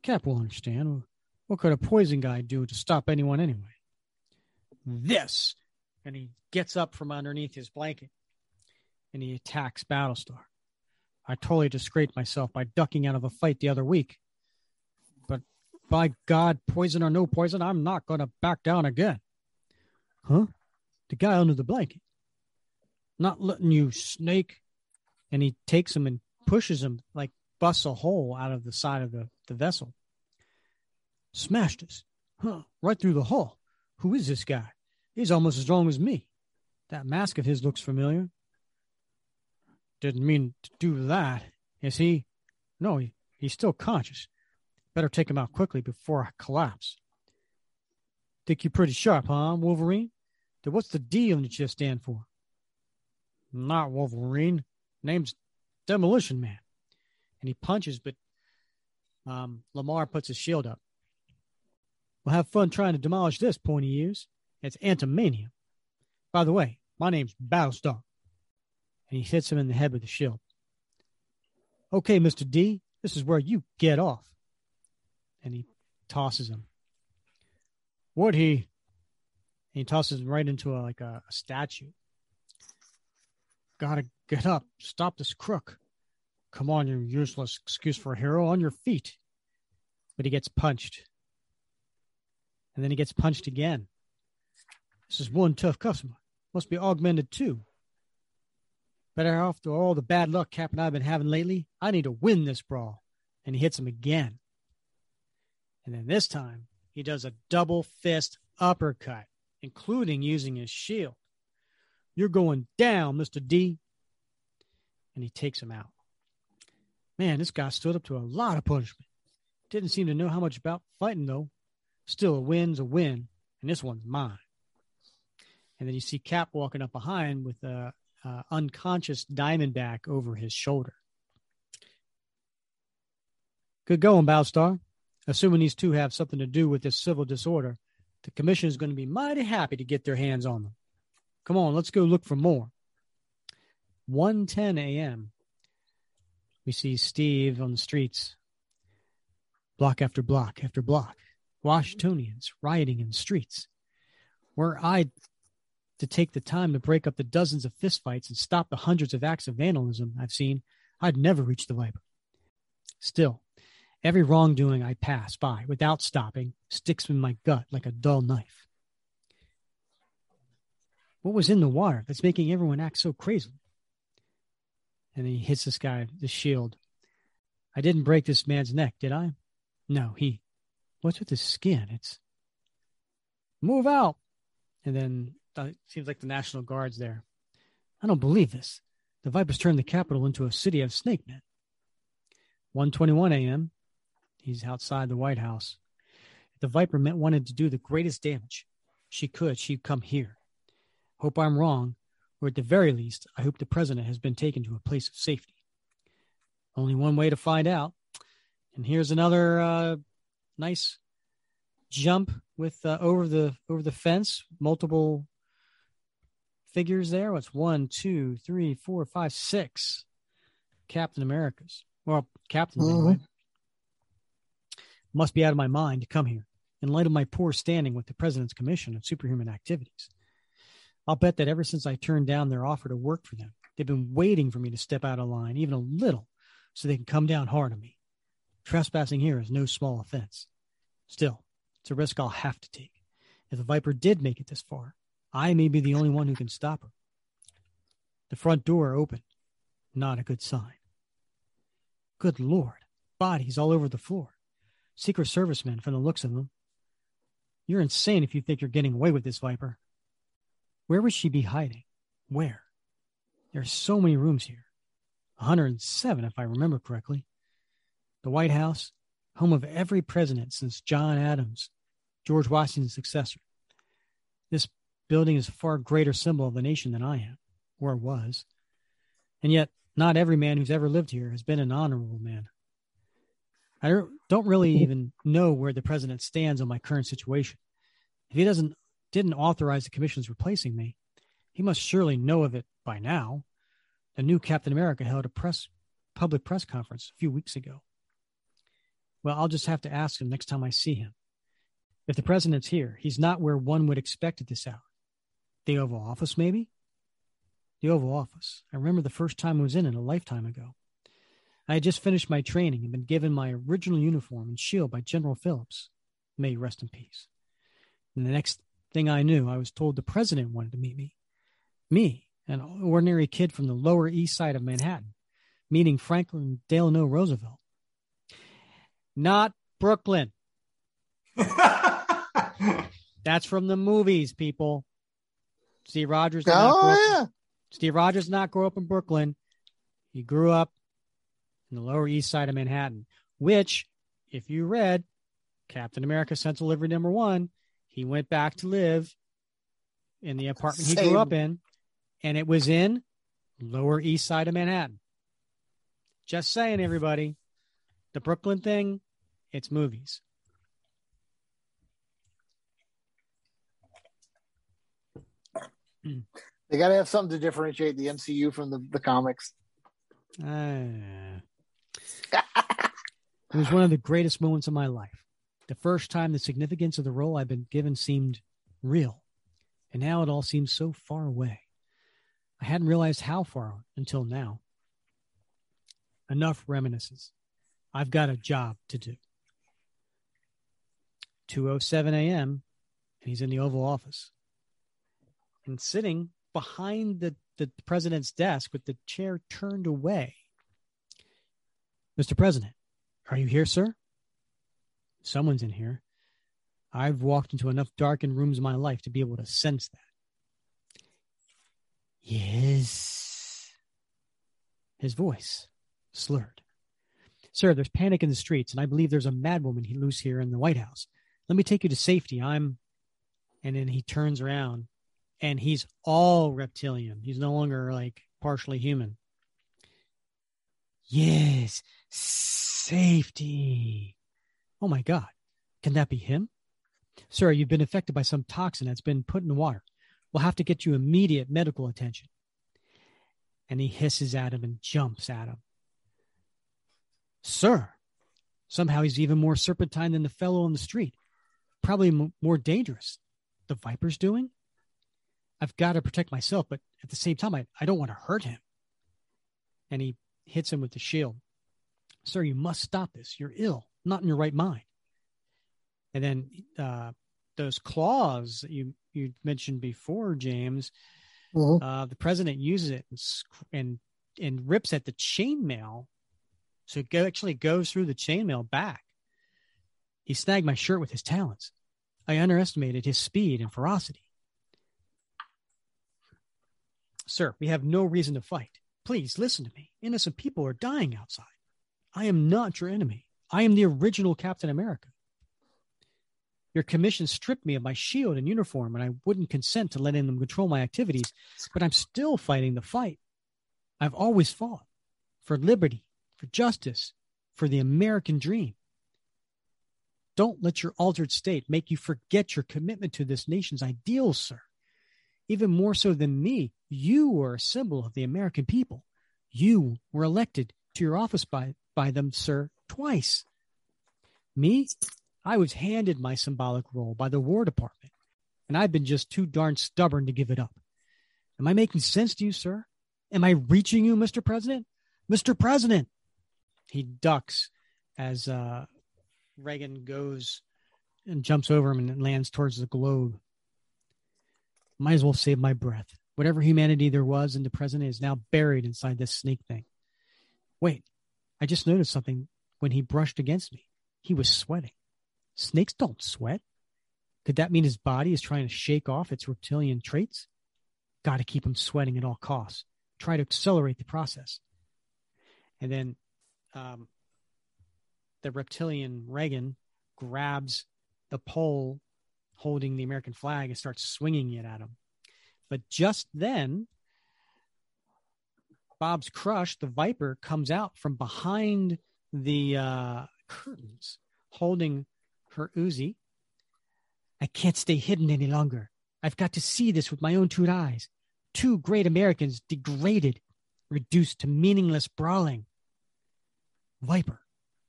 Cap will understand. What could a poison guy do to stop anyone anyway? This! And he gets up from underneath his blanket and he attacks Battlestar. I totally disgraced myself by ducking out of a fight the other week. But by God, poison or no poison, I'm not going to back down again. Huh? The guy under the blanket. Not letting you, snake. And he takes him and pushes him, like busts a hole out of the side of the, the vessel. Smashed us. Huh? Right through the hull. Who is this guy? He's almost as strong as me. That mask of his looks familiar. Didn't mean to do that. Is he? No, he, he's still conscious. Better take him out quickly before I collapse. Think you're pretty sharp, huh, Wolverine? Then what's the D on you stand for? Not Wolverine. Name's Demolition Man. And he punches, but um, Lamar puts his shield up. We'll have fun trying to demolish this, pointy ears. It's antimania. By the way, my name's Battlestar and he hits him in the head with the shield. Okay, Mr. D, this is where you get off. And he tosses him. Would he? And he tosses him right into a, like a, a statue. Gotta get up. Stop this crook. Come on, you useless excuse for a hero. On your feet. But he gets punched. And then he gets punched again. This is one tough customer. Must be augmented too. Better after all the bad luck Cap and I have been having lately, I need to win this brawl. And he hits him again. And then this time, he does a double fist uppercut, including using his shield. You're going down, Mr. D. And he takes him out. Man, this guy stood up to a lot of punishment. Didn't seem to know how much about fighting, though. Still, a win's a win, and this one's mine. And then you see Cap walking up behind with a, uh, unconscious Diamondback over his shoulder. Good going, Battlestar. Assuming these two have something to do with this civil disorder, the commission is going to be mighty happy to get their hands on them. Come on, let's go look for more. 1:10 a.m. We see Steve on the streets, block after block after block. Washingtonians rioting in the streets. Were I to take the time to break up the dozens of fistfights and stop the hundreds of acts of vandalism I've seen, I'd never reach the Viper. Still, every wrongdoing I pass by without stopping sticks in my gut like a dull knife. What was in the water that's making everyone act so crazily? And he hits this guy, the shield. I didn't break this man's neck, did I? No, he. What's with his skin? It's. Move out! And then seems like the National Guard's there. I don't believe this. The Vipers turned the capital into a city of snake men. 1:21 a.m. He's outside the White House. If the Viper meant wanted to do the greatest damage she could, she'd come here. Hope I'm wrong, or at the very least, I hope the president has been taken to a place of safety. Only one way to find out. And here's another uh, nice jump with uh, over the over the fence, multiple figures there. What's one, two, three, four, five, six Captain Americas. Well, Captain mm-hmm. anyway. Must be out of my mind to come here in light of my poor standing with the President's Commission on Superhuman Activities. I'll bet that ever since I turned down their offer to work for them, they've been waiting for me to step out of line, even a little, so they can come down hard on me. Trespassing here is no small offense. Still, it's a risk I'll have to take. If the Viper did make it this far, I may be the only one who can stop her. The front door opened. Not a good sign. Good Lord. Bodies all over the floor. Secret Service men from the looks of them. You're insane if you think you're getting away with this, Viper. Where would she be hiding? Where? There are so many rooms here. 107, if I remember correctly. The White House, home of every president since John Adams, George Washington's successor. This building is a far greater symbol of the nation than I am, or was. And yet, not every man who's ever lived here has been an honorable man. I don't really mm-hmm. even know where the president stands on my current situation. If he doesn't didn't authorize the commission's replacing me, he must surely know of it by now. The new Captain America held a press public press conference a few weeks ago. Well, I'll just have to ask him next time I see him. If the president's here, he's not where one would expect at this hour. The Oval Office, maybe? The Oval Office. I remember the first time I was in it a lifetime ago. I had just finished my training and been given my original uniform and shield by General Phillips. May rest in peace. And the next thing I knew, I was told the president wanted to meet me. Me, an ordinary kid from the Lower East Side of Manhattan, meeting Franklin Delano Roosevelt. Not Brooklyn. That's from the movies, people. Steve Rogers. Did not grow Oh up- yeah. Steve Rogers did not grow up in Brooklyn. He grew up in the Lower East Side of Manhattan, which, if you read Captain America Sentinel of Liberty Number One, he went back to live in the apartment he grew up in, and it was in Lower East Side of Manhattan. Just saying, everybody, the Brooklyn thing, it's movies. They got to have something to differentiate the MCU from the, the comics. Ah. it was one of the greatest moments of my life. The first time the significance of the role I've been given seemed real, and now it all seems so far away. I hadn't realized how far until now. Enough reminiscences. I've got a job to do. 2:07 a.m. and he's in the Oval Office. And sitting behind the, the president's desk with the chair turned away. Mr. President, are you here, sir? Someone's in here. I've walked into enough darkened rooms in my life to be able to sense that. Yes. His voice slurred. Sir, there's panic in the streets, and I believe there's a madwoman loose here in the White House. Let me take you to safety. I'm. And then he turns around and he's all reptilian. He's no longer like partially human. Yes, safety. Oh my God. Can that be him? Sir, you've been affected by some toxin that's been put in the water. We'll have to get you immediate medical attention. And he hisses at him and jumps at him. Sir, somehow he's even more serpentine than the fellow on the street. Probably m- more dangerous. The Viper's doing? I've got to protect myself, but at the same time, I, I don't want to hurt him. And he hits him with the shield. Sir, you must stop this. You're ill, not in your right mind. And then uh, those claws that you, you mentioned before, James, Mhm. uh, the president uses it and, and, and rips at the chainmail. So it go, actually goes through the chainmail back. He snagged my shirt with his talons. I underestimated his speed and ferocity. Sir, we have no reason to fight. Please listen to me. Innocent people are dying outside. I am not your enemy. I am the original Captain America. Your commission stripped me of my shield and uniform, and I wouldn't consent to letting them control my activities, but I'm still fighting the fight. I've always fought for liberty, for justice, for the American dream. Don't let your altered state make you forget your commitment to this nation's ideals, sir. Even more so than me, you were a symbol of the American people. You were elected to your office by, by them, sir, twice. Me, I was handed my symbolic role by the War Department, and I've been just too darn stubborn to give it up. Am I making sense to you, sir? Am I reaching you, Mr. President? Mr. President! He ducks as uh, Reagan goes and jumps over him and lands towards the globe. Might as well save my breath. Whatever humanity there was in the president is now buried inside this snake thing. Wait, I just noticed something when he brushed against me. He was sweating. Snakes don't sweat. Could that mean his body is trying to shake off its reptilian traits? Got to keep him sweating at all costs. Try to accelerate the process. And then um, the reptilian Reagan grabs the pole holding the American flag and starts swinging it at him. But just then, Bob's crush, the Viper, comes out from behind the uh, curtains holding her Uzi. I can't stay hidden any longer. I've got to see this with my own two eyes. Two great Americans degraded, reduced to meaningless brawling. Viper,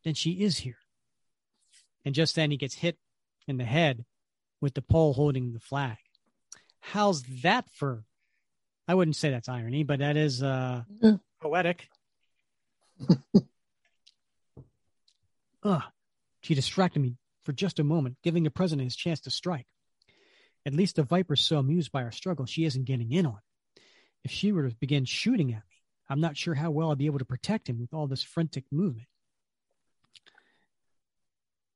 then she is here. And just then he gets hit in the head with the pole holding the flag. How's that for? I wouldn't say that's irony, but that is uh, Yeah. poetic. Ugh. She distracted me for just a moment, giving the president his chance to strike. At least the Viper's so amused by our struggle, she isn't getting in on it. If she were to begin shooting at me, I'm not sure how well I'd be able to protect him with all this frantic movement.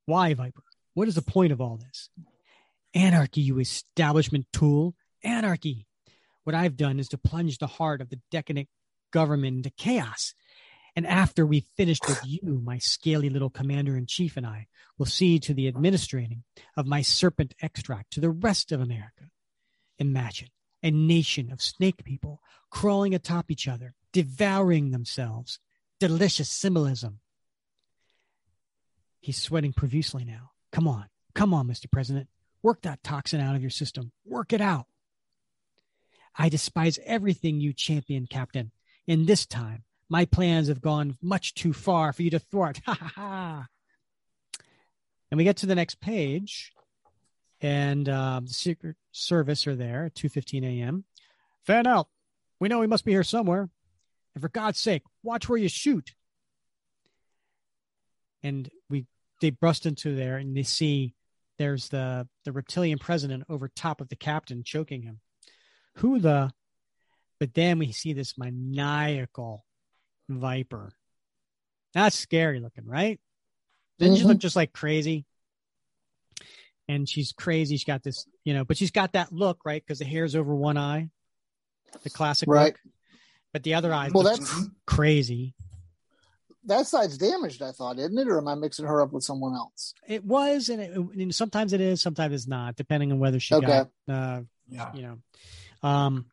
Why, Viper? What is the point of all this? Anarchy, you establishment tool. Anarchy. What I've done is to plunge the heart of the decadent government into chaos. And after we've finished with you, my scaly little commander in chief and I will see to the administrating of my serpent extract to the rest of America. Imagine a nation of snake people crawling atop each other, devouring themselves. Delicious symbolism. He's sweating profusely now. Come on, come on, Mr. President. Work that toxin out of your system. Work it out. I despise everything you champion, Captain. In this time, my plans have gone much too far for you to thwart. Ha ha ha. And we get to the next page, and uh, the Secret Service are there at 2.15 a.m. Fan out. We know he must be here somewhere. And for God's sake, watch where you shoot. And we they burst into there and they see there's the the reptilian president over top of the captain choking him. Who the but then we see this maniacal viper. That's scary looking, right? Didn't she look mm-hmm. just like crazy? And she's crazy. She's got this, you know, but she's got that look, right? Because the hair's over one eye, the classic Right. look. But the other eye Well, that's crazy. That side's damaged. I thought, isn't it? Or am I mixing her up with someone else? It was, and, it, and sometimes it is, sometimes it's not, depending on whether she Okay. got, uh, Yeah. you know, um,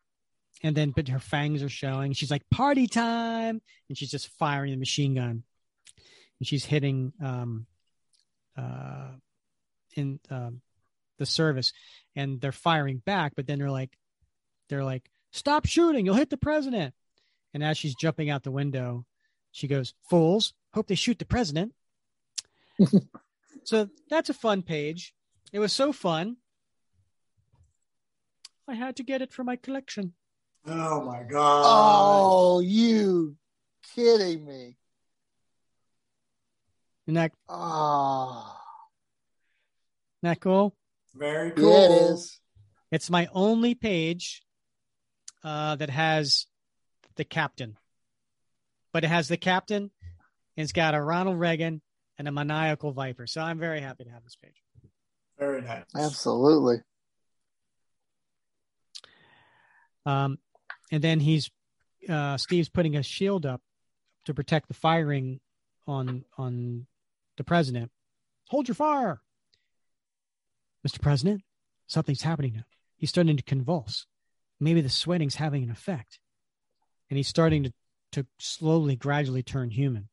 and then but her fangs are showing. She's like party time, and she's just firing the machine gun, and she's hitting um, uh, in um, the service, and they're firing back, but then they're like, they're like, stop shooting, you'll hit the president. And as she's jumping out the window, she goes, fools, hope they shoot the president. so that's a fun page. It was so fun. I had to get it for my collection. Oh my god. Oh, you kidding me? Isn't that, Oh, isn't that cool? Very cool. yeah, it is. It's my only page uh, that has the captain, but it has the captain and it's got a Ronald Reagan and a maniacal viper. So I'm very happy to have this page. Very nice. Absolutely. Um, and then he's uh, Steve's putting a shield up to protect the firing on on the president. Hold your fire, Mr. President. Something's happening now. He's starting to convulse. Maybe the sweating's having an effect, and he's starting to to slowly, gradually turn human.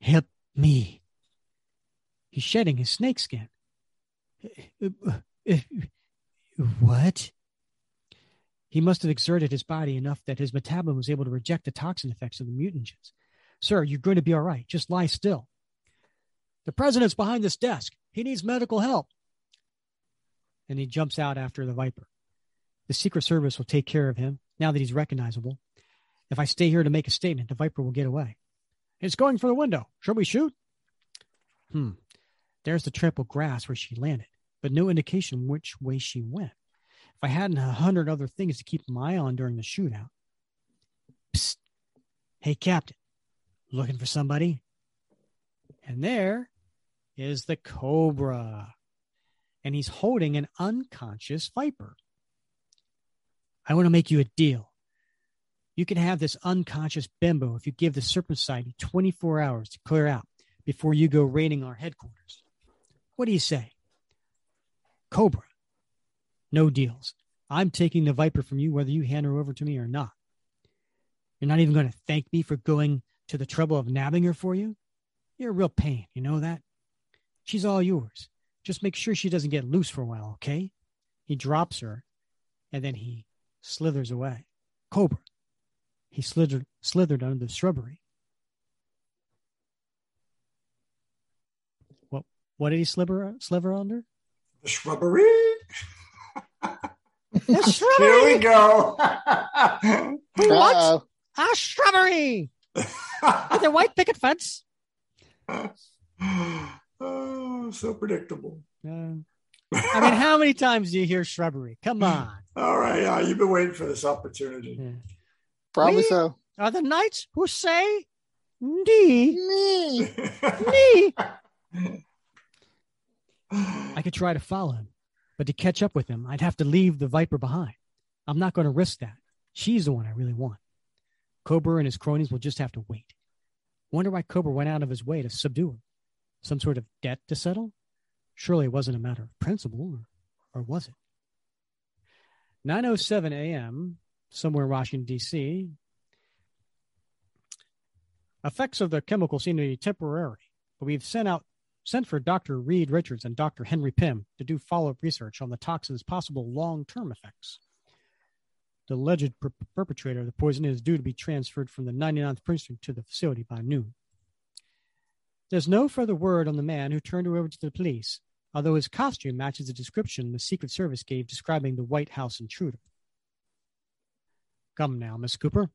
Help me. He's shedding his snakeskin. What? He must have exerted his body enough that his metabolism was able to reject the toxin effects of the mutagens. Sir, you're going to be all right. Just lie still. The president's behind this desk. He needs medical help. And he jumps out after the Viper. The Secret Service will take care of him now that he's recognizable. If I stay here to make a statement, the Viper will get away. It's going for the window. Shall we shoot? Hmm. There's the trampled grass where she landed, but no indication which way she went if I hadn't a hundred other things to keep my eye on during the shootout. Psst. Hey, Captain, looking for somebody? And there is the Cobra. And he's holding an unconscious Viper. I want to make you a deal. You can have this unconscious bimbo if you give the Serpent Society 24 hours to clear out before you go raiding our headquarters. What do you say? Cobra, no deals. I'm taking the Viper from you whether you hand her over to me or not. You're not even going to thank me for going to the trouble of nabbing her for you? You're a real pain, you know that? She's all yours. Just make sure she doesn't get loose for a while, okay? He drops her, and then he slithers away. Cobra. He slithered slithered under the shrubbery. What what did he sliver sliver under? The shrubbery. The shrubbery. Here we go. What? Uh-oh. A shrubbery with a white picket fence. oh, so predictable. Uh, I mean, how many times do you hear shrubbery? Come on. All right, uh, you've been waiting for this opportunity. Probably We- so. Are the knights who say "Dee, Me. dee"? I could try to follow him, but to catch up with him, I'd have to leave the Viper behind. I'm not going to risk that. She's the one I really want. Cobra and his cronies will just have to wait. Wonder why Cobra went out of his way to subdue her. Some sort of debt to settle? Surely it wasn't a matter of principle, or, or was it? 9.07 a.m., somewhere in Washington, D.C., effects of the chemical seem to be temporary, but we've sent out sent for Dr. Reed Richards and Dr. Henry Pym to do follow-up research on the toxin's possible long-term effects. The alleged per- perpetrator of the poison is due to be transferred from the 99th precinct to the facility by noon. There's no further word on the man who turned her over to the police, although his costume matches the description the Secret Service gave describing the White House intruder. Come now, Miss Cooper.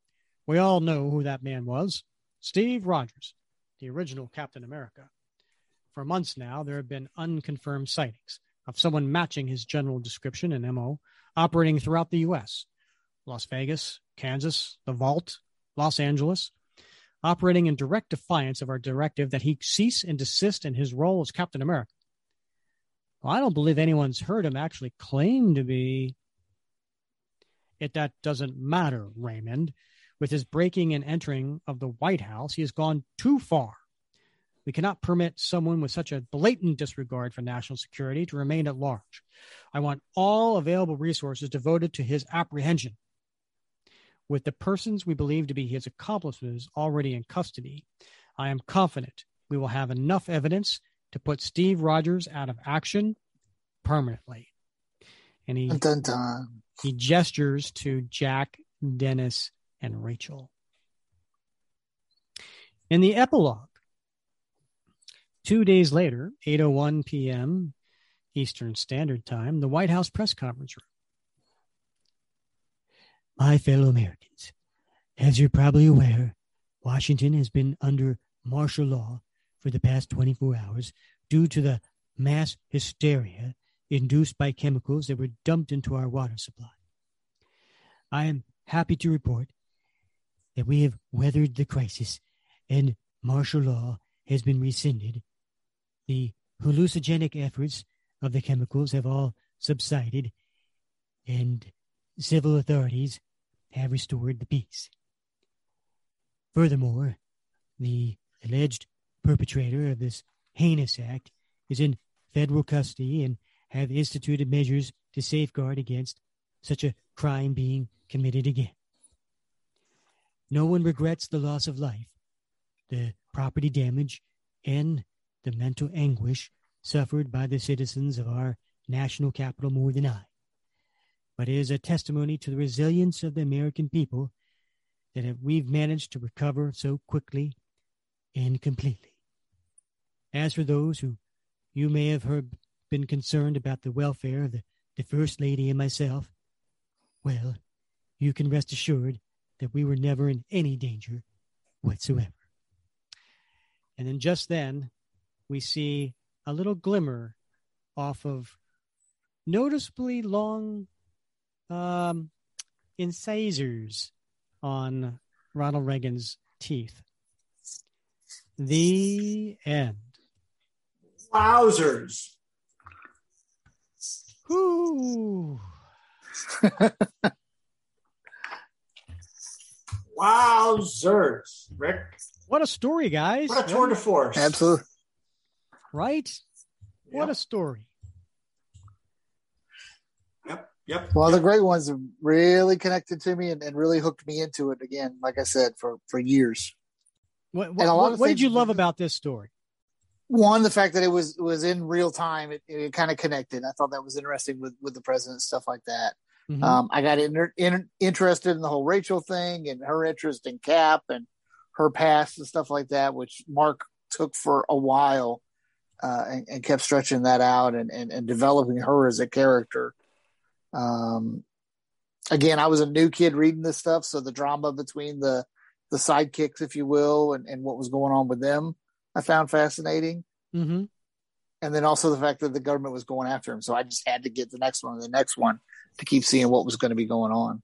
We all know who that man was. Steve Rogers, the original Captain America. For months now, there have been unconfirmed sightings of someone matching his general description and MO operating throughout the U.S. Las Vegas, Kansas, the Vault, Los Angeles, operating in direct defiance of our directive that he cease and desist in his role as Captain America. Well, I don't believe anyone's heard him actually claim to be. Yet that doesn't matter, Raymond. With his breaking and entering of the White House, he has gone too far. We cannot permit someone with such a blatant disregard for national security to remain at large. I want all available resources devoted to his apprehension. With the persons we believe to be his accomplices already in custody, I am confident we will have enough evidence to put Steve Rogers out of action permanently. And he, Dun, dun, he gestures to Jack, Dennis, and Rachel. In the epilogue, two days later, 8:01 p.m. Eastern Standard Time, the White House press conference room. My fellow Americans, as you're probably aware, Washington has been under martial law for the past 24 hours due to the mass hysteria induced by chemicals that were dumped into our water supply. I am happy to report that we have weathered the crisis and martial law has been rescinded. The hallucinogenic efforts of the chemicals have all subsided, and civil authorities have restored the peace. Furthermore, the alleged perpetrator of this heinous act is in federal custody and have instituted measures to safeguard against such a crime being committed again. No one regrets the loss of life, the property damage, and the mental anguish suffered by the citizens of our national capital more than I. But it is a testimony to the resilience of the American people that we've managed to recover so quickly and completely. As for those who you may have heard been concerned about the welfare of the, the First Lady and myself, well, you can rest assured that we were never in any danger whatsoever. And then just then, we see a little glimmer off of noticeably long um, incisors on Ronald Reagan's teeth. The end. Wowzers. Whew. Wowzers. Rick, What a story, guys. what a tour de force. Absolutely. Right? What a story. Yep. Yep. Well, the great ones have really connected to me and, and really hooked me into it again, like I said, for, for years. What, a what, lot what, of what did you love about this story? One, the fact that it was was in real time, it, it kind of connected. I thought that was interesting with with the president stuff like that. Mhm. Um, I got in, in, interested in the whole Rachel thing and her interest in Cap and her past and stuff like that, which Mark took for a while uh, and, and kept stretching that out and, and, and developing her as a character. Um, again, I was a new kid reading this stuff, so the drama between the the sidekicks, if you will, and, and what was going on with them, I found fascinating Mhm. and then also the fact that the government was going after him. So I just had to get the next one and the next one to keep seeing what was going to be going on.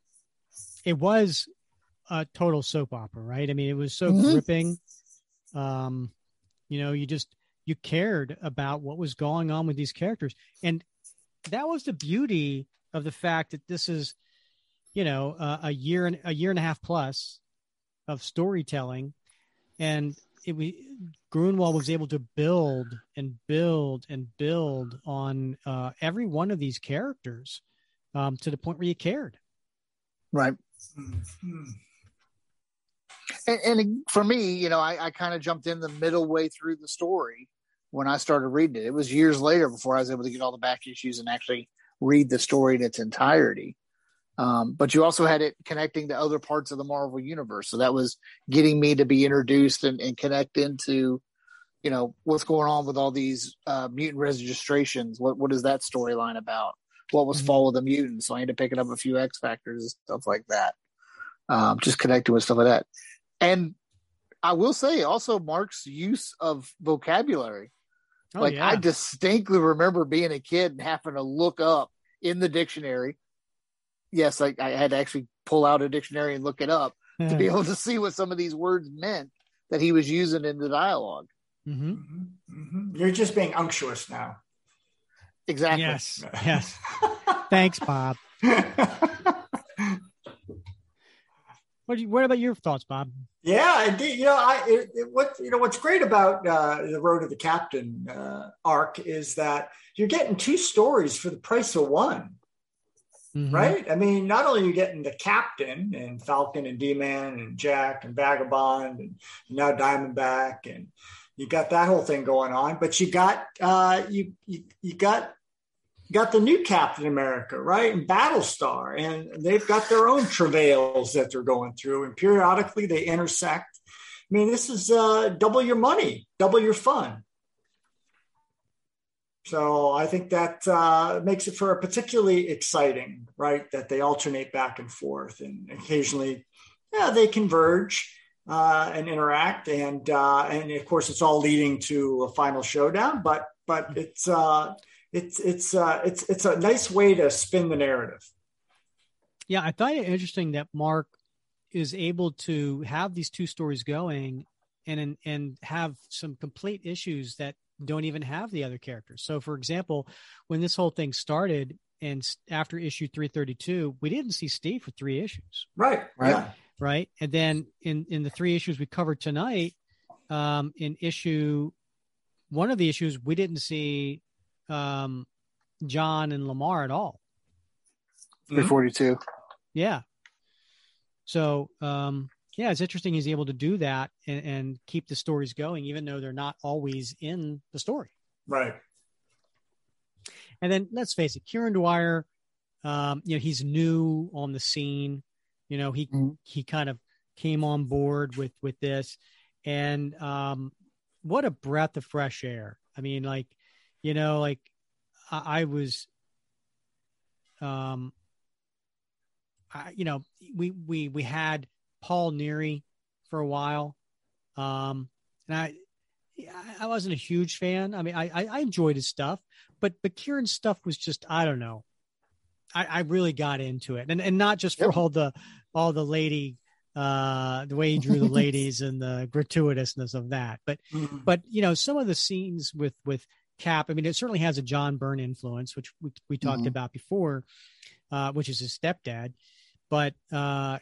it was a total soap opera, right? I mean, it was so Mhm. gripping. Um, you know, you just you cared about what was going on with these characters, and that was the beauty of the fact that this is, you know, uh, a year and a year and a half plus of storytelling, and it we Gruenwald was able to build and build and build on uh, every one of these characters um, to the point where you cared. Right. And, and for me, you know, I, I kind of jumped in the middle way through the story when I started reading it. It was years later before I was able to get all the back issues and actually read the story in its entirety. Um, but you also had it connecting to other parts of the Marvel universe. So that was getting me to be introduced and, and connect into, you know, what's going on with all these uh, mutant registrations. What what is that storyline about? What was Mhm. Fall of the Mutants? So I ended up picking up a few X Factors and stuff like that. Um, just connecting with stuff like that. And I will say also Mark's use of vocabulary. Oh, like yeah. I distinctly remember being a kid and having to look up in the dictionary. Yes, I, I had to actually pull out a dictionary and look it up to be able to see what some of these words meant that he was using in the dialogue. hmm Mhm. Mhm. You're just being unctuous now. Exactly. Yes. Yes. Thanks, Bob. What, do you, what about your thoughts, Bob? Yeah, indeed. You know, I it, it, what you know what's great about uh, the Road to the Captain uh, arc is that you're getting two stories for the price of one, Mhm. right? I mean, not only are you getting the Captain and Falcon and D-Man and Jack and Vagabond and now Diamondback and you got that whole thing going on, but you got uh, you, you you got got the new Captain America, right? And Battlestar, and they've got their own travails that they're going through, and periodically they intersect. I mean, this is uh, double your money, double your fun. So I think that uh, makes it for a particularly exciting, right? That they alternate back and forth, and occasionally, yeah, they converge uh, and interact, and uh, and of course, it's all leading to a final showdown. But but it's uh, it's it's uh, it's it's a nice way to spin the narrative. Yeah, I find it interesting that Mark is able to have these two stories going and and have some complete issues that don't even have the other characters. So, for example, when this whole thing started and after issue 332, we didn't see Steve for three issues, Right. Right. Yeah. right? And then in in the three issues we covered tonight, um, in issue one of the issues we didn't see um, John and Lamar at all. 342. Yeah. So, um, yeah, it's interesting he's able to do that and, and keep the stories going, even though they're not always in the story. Right. And then let's face it, Kieron Dwyer, um, you know, he's new on the scene. You know, he Mhm. he kind of came on board with with this, and um, what a breath of fresh air. I mean, like, you know, like I, I was, um, I, you know, we we we had Paul Neary for a while, um, and I I wasn't a huge fan. I mean, I I, I enjoyed his stuff, but but Kieron's stuff was just I don't know. I, I really got into it, and and not just for Yep. all the all the lady, uh, the way he drew the ladies and the gratuitousness of that, but Mhm. but you know some of the scenes with with Cap. I mean, it certainly has a John Byrne influence, which we we talked Mhm. about before, uh, which is his stepdad. But uh,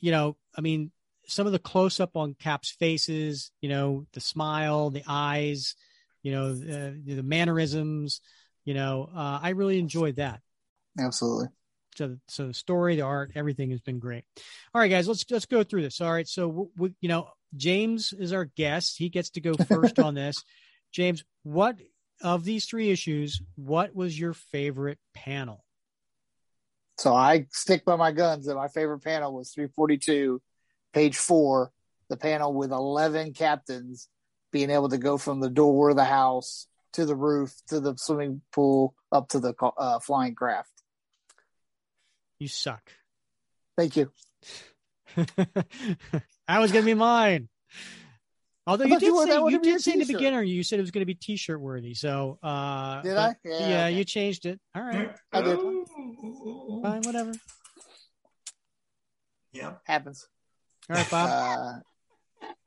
you know, I mean, some of the close up on Cap's faces, you know, the smile, the eyes, you know, the, the mannerisms, you know, uh, I really enjoyed that. Absolutely. So, so the story, the art, everything has been great. All right, guys, let's let's go through this. All right, so we, you know, James is our guest. He gets to go first on this. James, what of these three issues, what was your favorite panel? So I stick by my guns that my favorite panel was 342, page four, the panel with 11 captains being able to go from the door of the house to the roof to the swimming pool up to the uh, flying craft. You suck. Thank you. that was going to be mine. Although you did, you say, you did say in the beginner, you said it was going to be t-shirt worthy. So, uh, did I? Yeah, yeah okay. you changed it. All right. I did. Fine, whatever. Yeah. Happens. All right, Bob.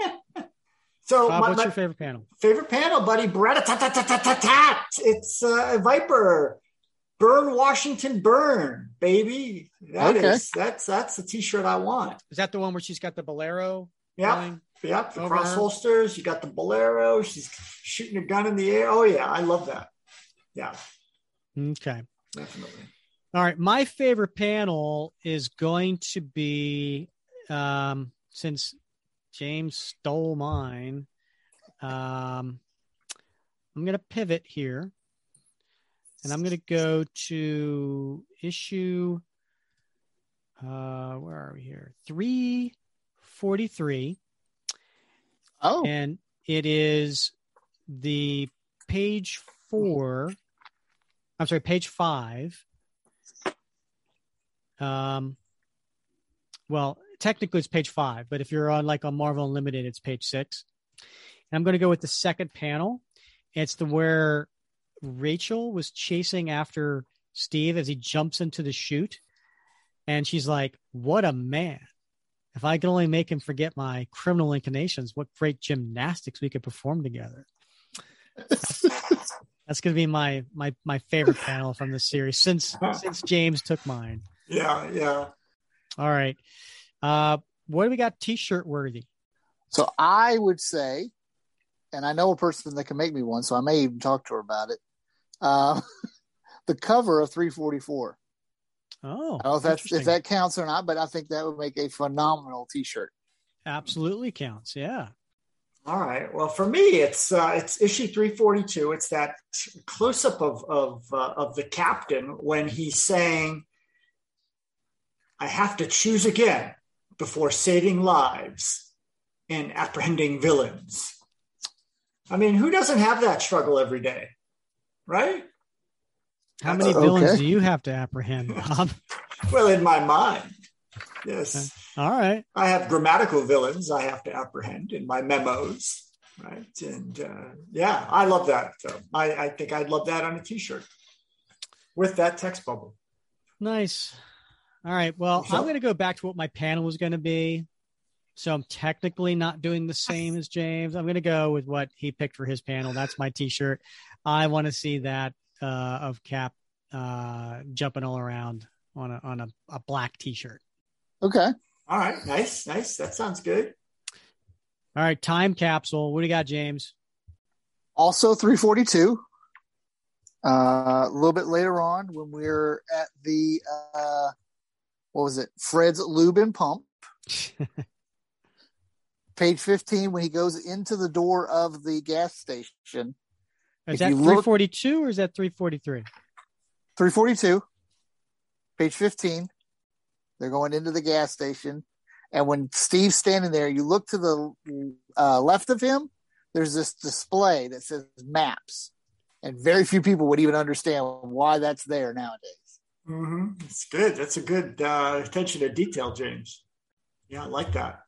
Uh, so, Bob, my, what's my your favorite panel? Favorite panel, buddy? Beretta. It's uh, Viper. Burn Washington Burn, baby. That okay. is, that's that's the t-shirt I want. Is that the one where she's got the bolero? Yeah. Yep, the cross holsters. You got the bolero. She's shooting a gun in the air. Oh yeah, I love that. Yeah. Okay. Definitely. All right. My favorite panel is going to be um, since James stole mine. Um, I'm going to pivot here, and I'm going to go to issue. Uh, where are we here? Three forty-three. Oh. And it is the page four. I'm sorry, page five. Um, well, technically it's page five, but if you're on like on Marvel Unlimited, it's page six. And I'm going to go with the second panel. It's the where Rachel was chasing after Steve as he jumps into the chute, and she's like, "What a man!" If I could only make him forget my criminal inclinations, what great gymnastics we could perform together. That's going to be my my my favorite panel from this series since since James took mine. Yeah, yeah. All right. Uh, what do we got? T-shirt worthy. So I would say, and I know a person that can make me one, so I may even talk to her about it. Uh, the cover of 344. Oh, I don't know if that's if that counts or not, but I think that would make a phenomenal T-shirt. Absolutely counts. Yeah. All right. Well, for me, it's uh, it's issue three forty two. It's that close up of of uh, of the captain when he's saying, "I have to choose again before saving lives and apprehending villains." I mean, who doesn't have that struggle every day, right? How many uh, villains okay. do you have to apprehend, Bob? well, in my mind, yes. All right. I have grammatical villains I have to apprehend in my memos, right? And uh, yeah, I love that. So I, I think I'd love that on a T-shirt with that text bubble. Nice. All right. Well, so, I'm going to go back to what my panel was going to be. So I'm technically not doing the same as James. I'm going to go with what he picked for his panel. That's my T-shirt. I want to see that uh, of Cap uh, jumping all around on a on a, a black T-shirt. Okay. All right. Nice. Nice. That sounds good. All right. Time capsule. What do you got, James? Also 342. Uh, a little bit later on, when we are at the uh, what was it? Fred's Lube and Pump. Page 15, when he goes into the door of the gas station is that 342 or is that 343? 342, page 15. They're going into the gas station. And when Steve's standing there, you look to the uh, left of him, there's this display that says maps. And very few people would even understand why that's there nowadays. Mm-hmm. It's good. That's a good uh, attention to detail, James. Yeah, I like that.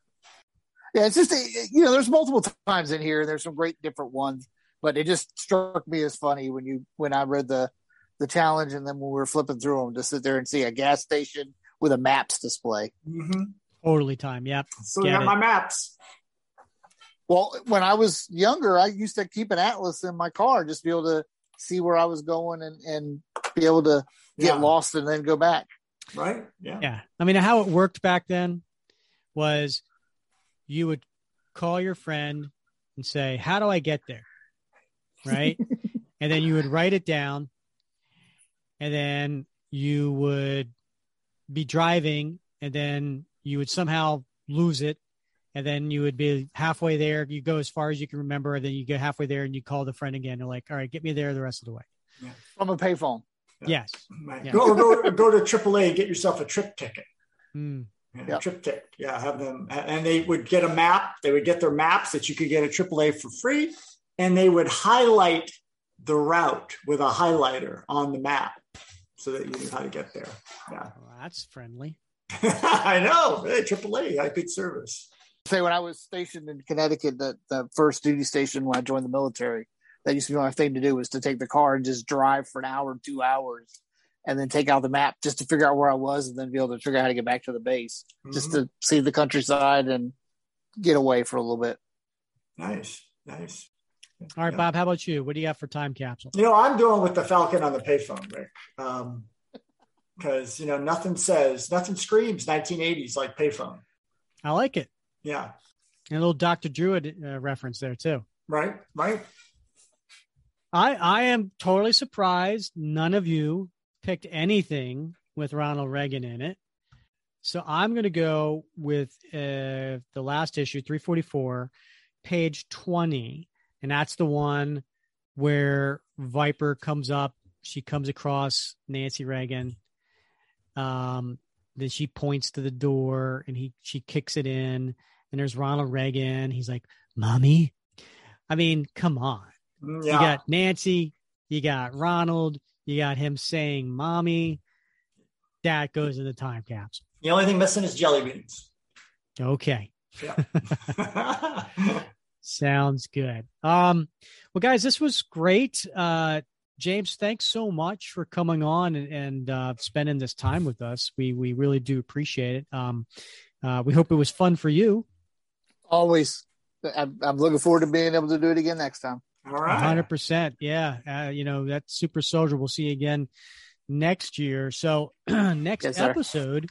Yeah, it's just, you know, there's multiple times in here. There's some great different ones but it just struck me as funny when you when I read the the challenge and then when we were flipping through them to sit there and see a gas station with a maps display. Mm-hmm. Totally time. Yep. So Get got it. my maps. Well, when I was younger, I used to keep an atlas in my car just to be able to see where I was going and, and be able to get yeah. lost and then go back. Right. Yeah. Yeah. I mean, how it worked back then was you would call your friend and say, How do I get there? Right? and then you would write it down, and then you would be driving, and then you would somehow lose it, and then you would be halfway there. You go as far as you can remember, and then you get halfway there, and you call the friend again. You're like, all right, get me there the rest of the way. From a payphone. Yes. Right. Yeah. Go go go to AAA, and get yourself a trip ticket. Mm. Yeah, Yep. Trip ticket. Yeah, have them, and they would get a map. They would get their maps that you could get a AAA for free, and they would highlight the route with a highlighter on the map so that you knew how to get there. Yeah, Well, that's friendly. I know. Hey, AAA, had good service. Say when I was stationed in Connecticut, the, the first duty station when I joined the military, that used to be my thing to do was to take the car and just drive for an hour, two hours, and then take out the map just to figure out where I was and then be able to figure out how to get back to the base, just Mm-hmm. to see the countryside and get away for a little bit. Nice, nice. All right, Yeah. Bob. How about you? What do you have for time capsule? You know, I'm doing with the Falcon on the payphone, Rick. Um, because you know nothing says nothing screams 1980s like payphone. I like it. Yeah, And a little Dr. Druid uh, reference there too. right, right. I I am totally surprised none of you picked anything with Ronald Reagan in it. So I'm going to go with uh, the last issue, 344, page 20, and that's the one where Viper comes up. She comes across Nancy Reagan. Um, then she points to the door, and he she kicks it in, and there's Ronald Reagan. He's like, "Mommy." I mean, come on. Mm, You got Nancy, you got Ronald, you got him saying mommy. That goes in the time caps. the only thing missing is jelly beans. Okay. Yeah. Sounds good. Um, well, guys, this was great. Uh, James, thanks so much for coming on and, and uh, spending this time with us. We we really do appreciate it. Um, uh, we hope it was fun for you. Always. I'm, I'm looking forward to being able to do it again next time. All right. hundred percent. Yeah. Uh, you know, that super soldier. We'll see you again next year. So next Yes, episode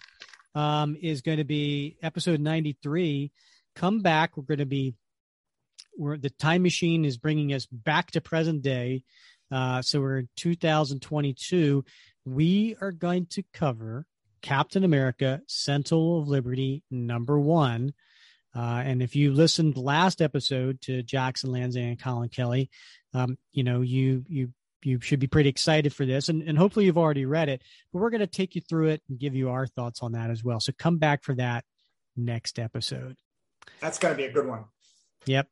um, is going to be episode 93. Come back. We're going to be, we're, the time machine is bringing us back to present day. Uh, so we're in 2022. We are going to cover Captain America, Sentinel of Liberty, number one. Uh, and if you listened last episode to Jackson Lanzing and Collin Kelly, um, you know you you you should be pretty excited for this, and, and hopefully you've already read it. But we're going to take you through it and give you our thoughts on that as well. So come back for that next episode. That's going to be a good one. Yep.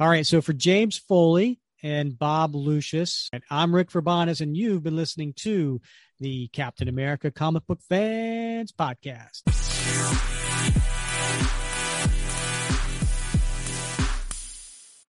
All right. So for James Foley and Bob Lucius, and I'm Rick Verbanis, and you've been listening to the Captain America Comic Book Fans Podcast.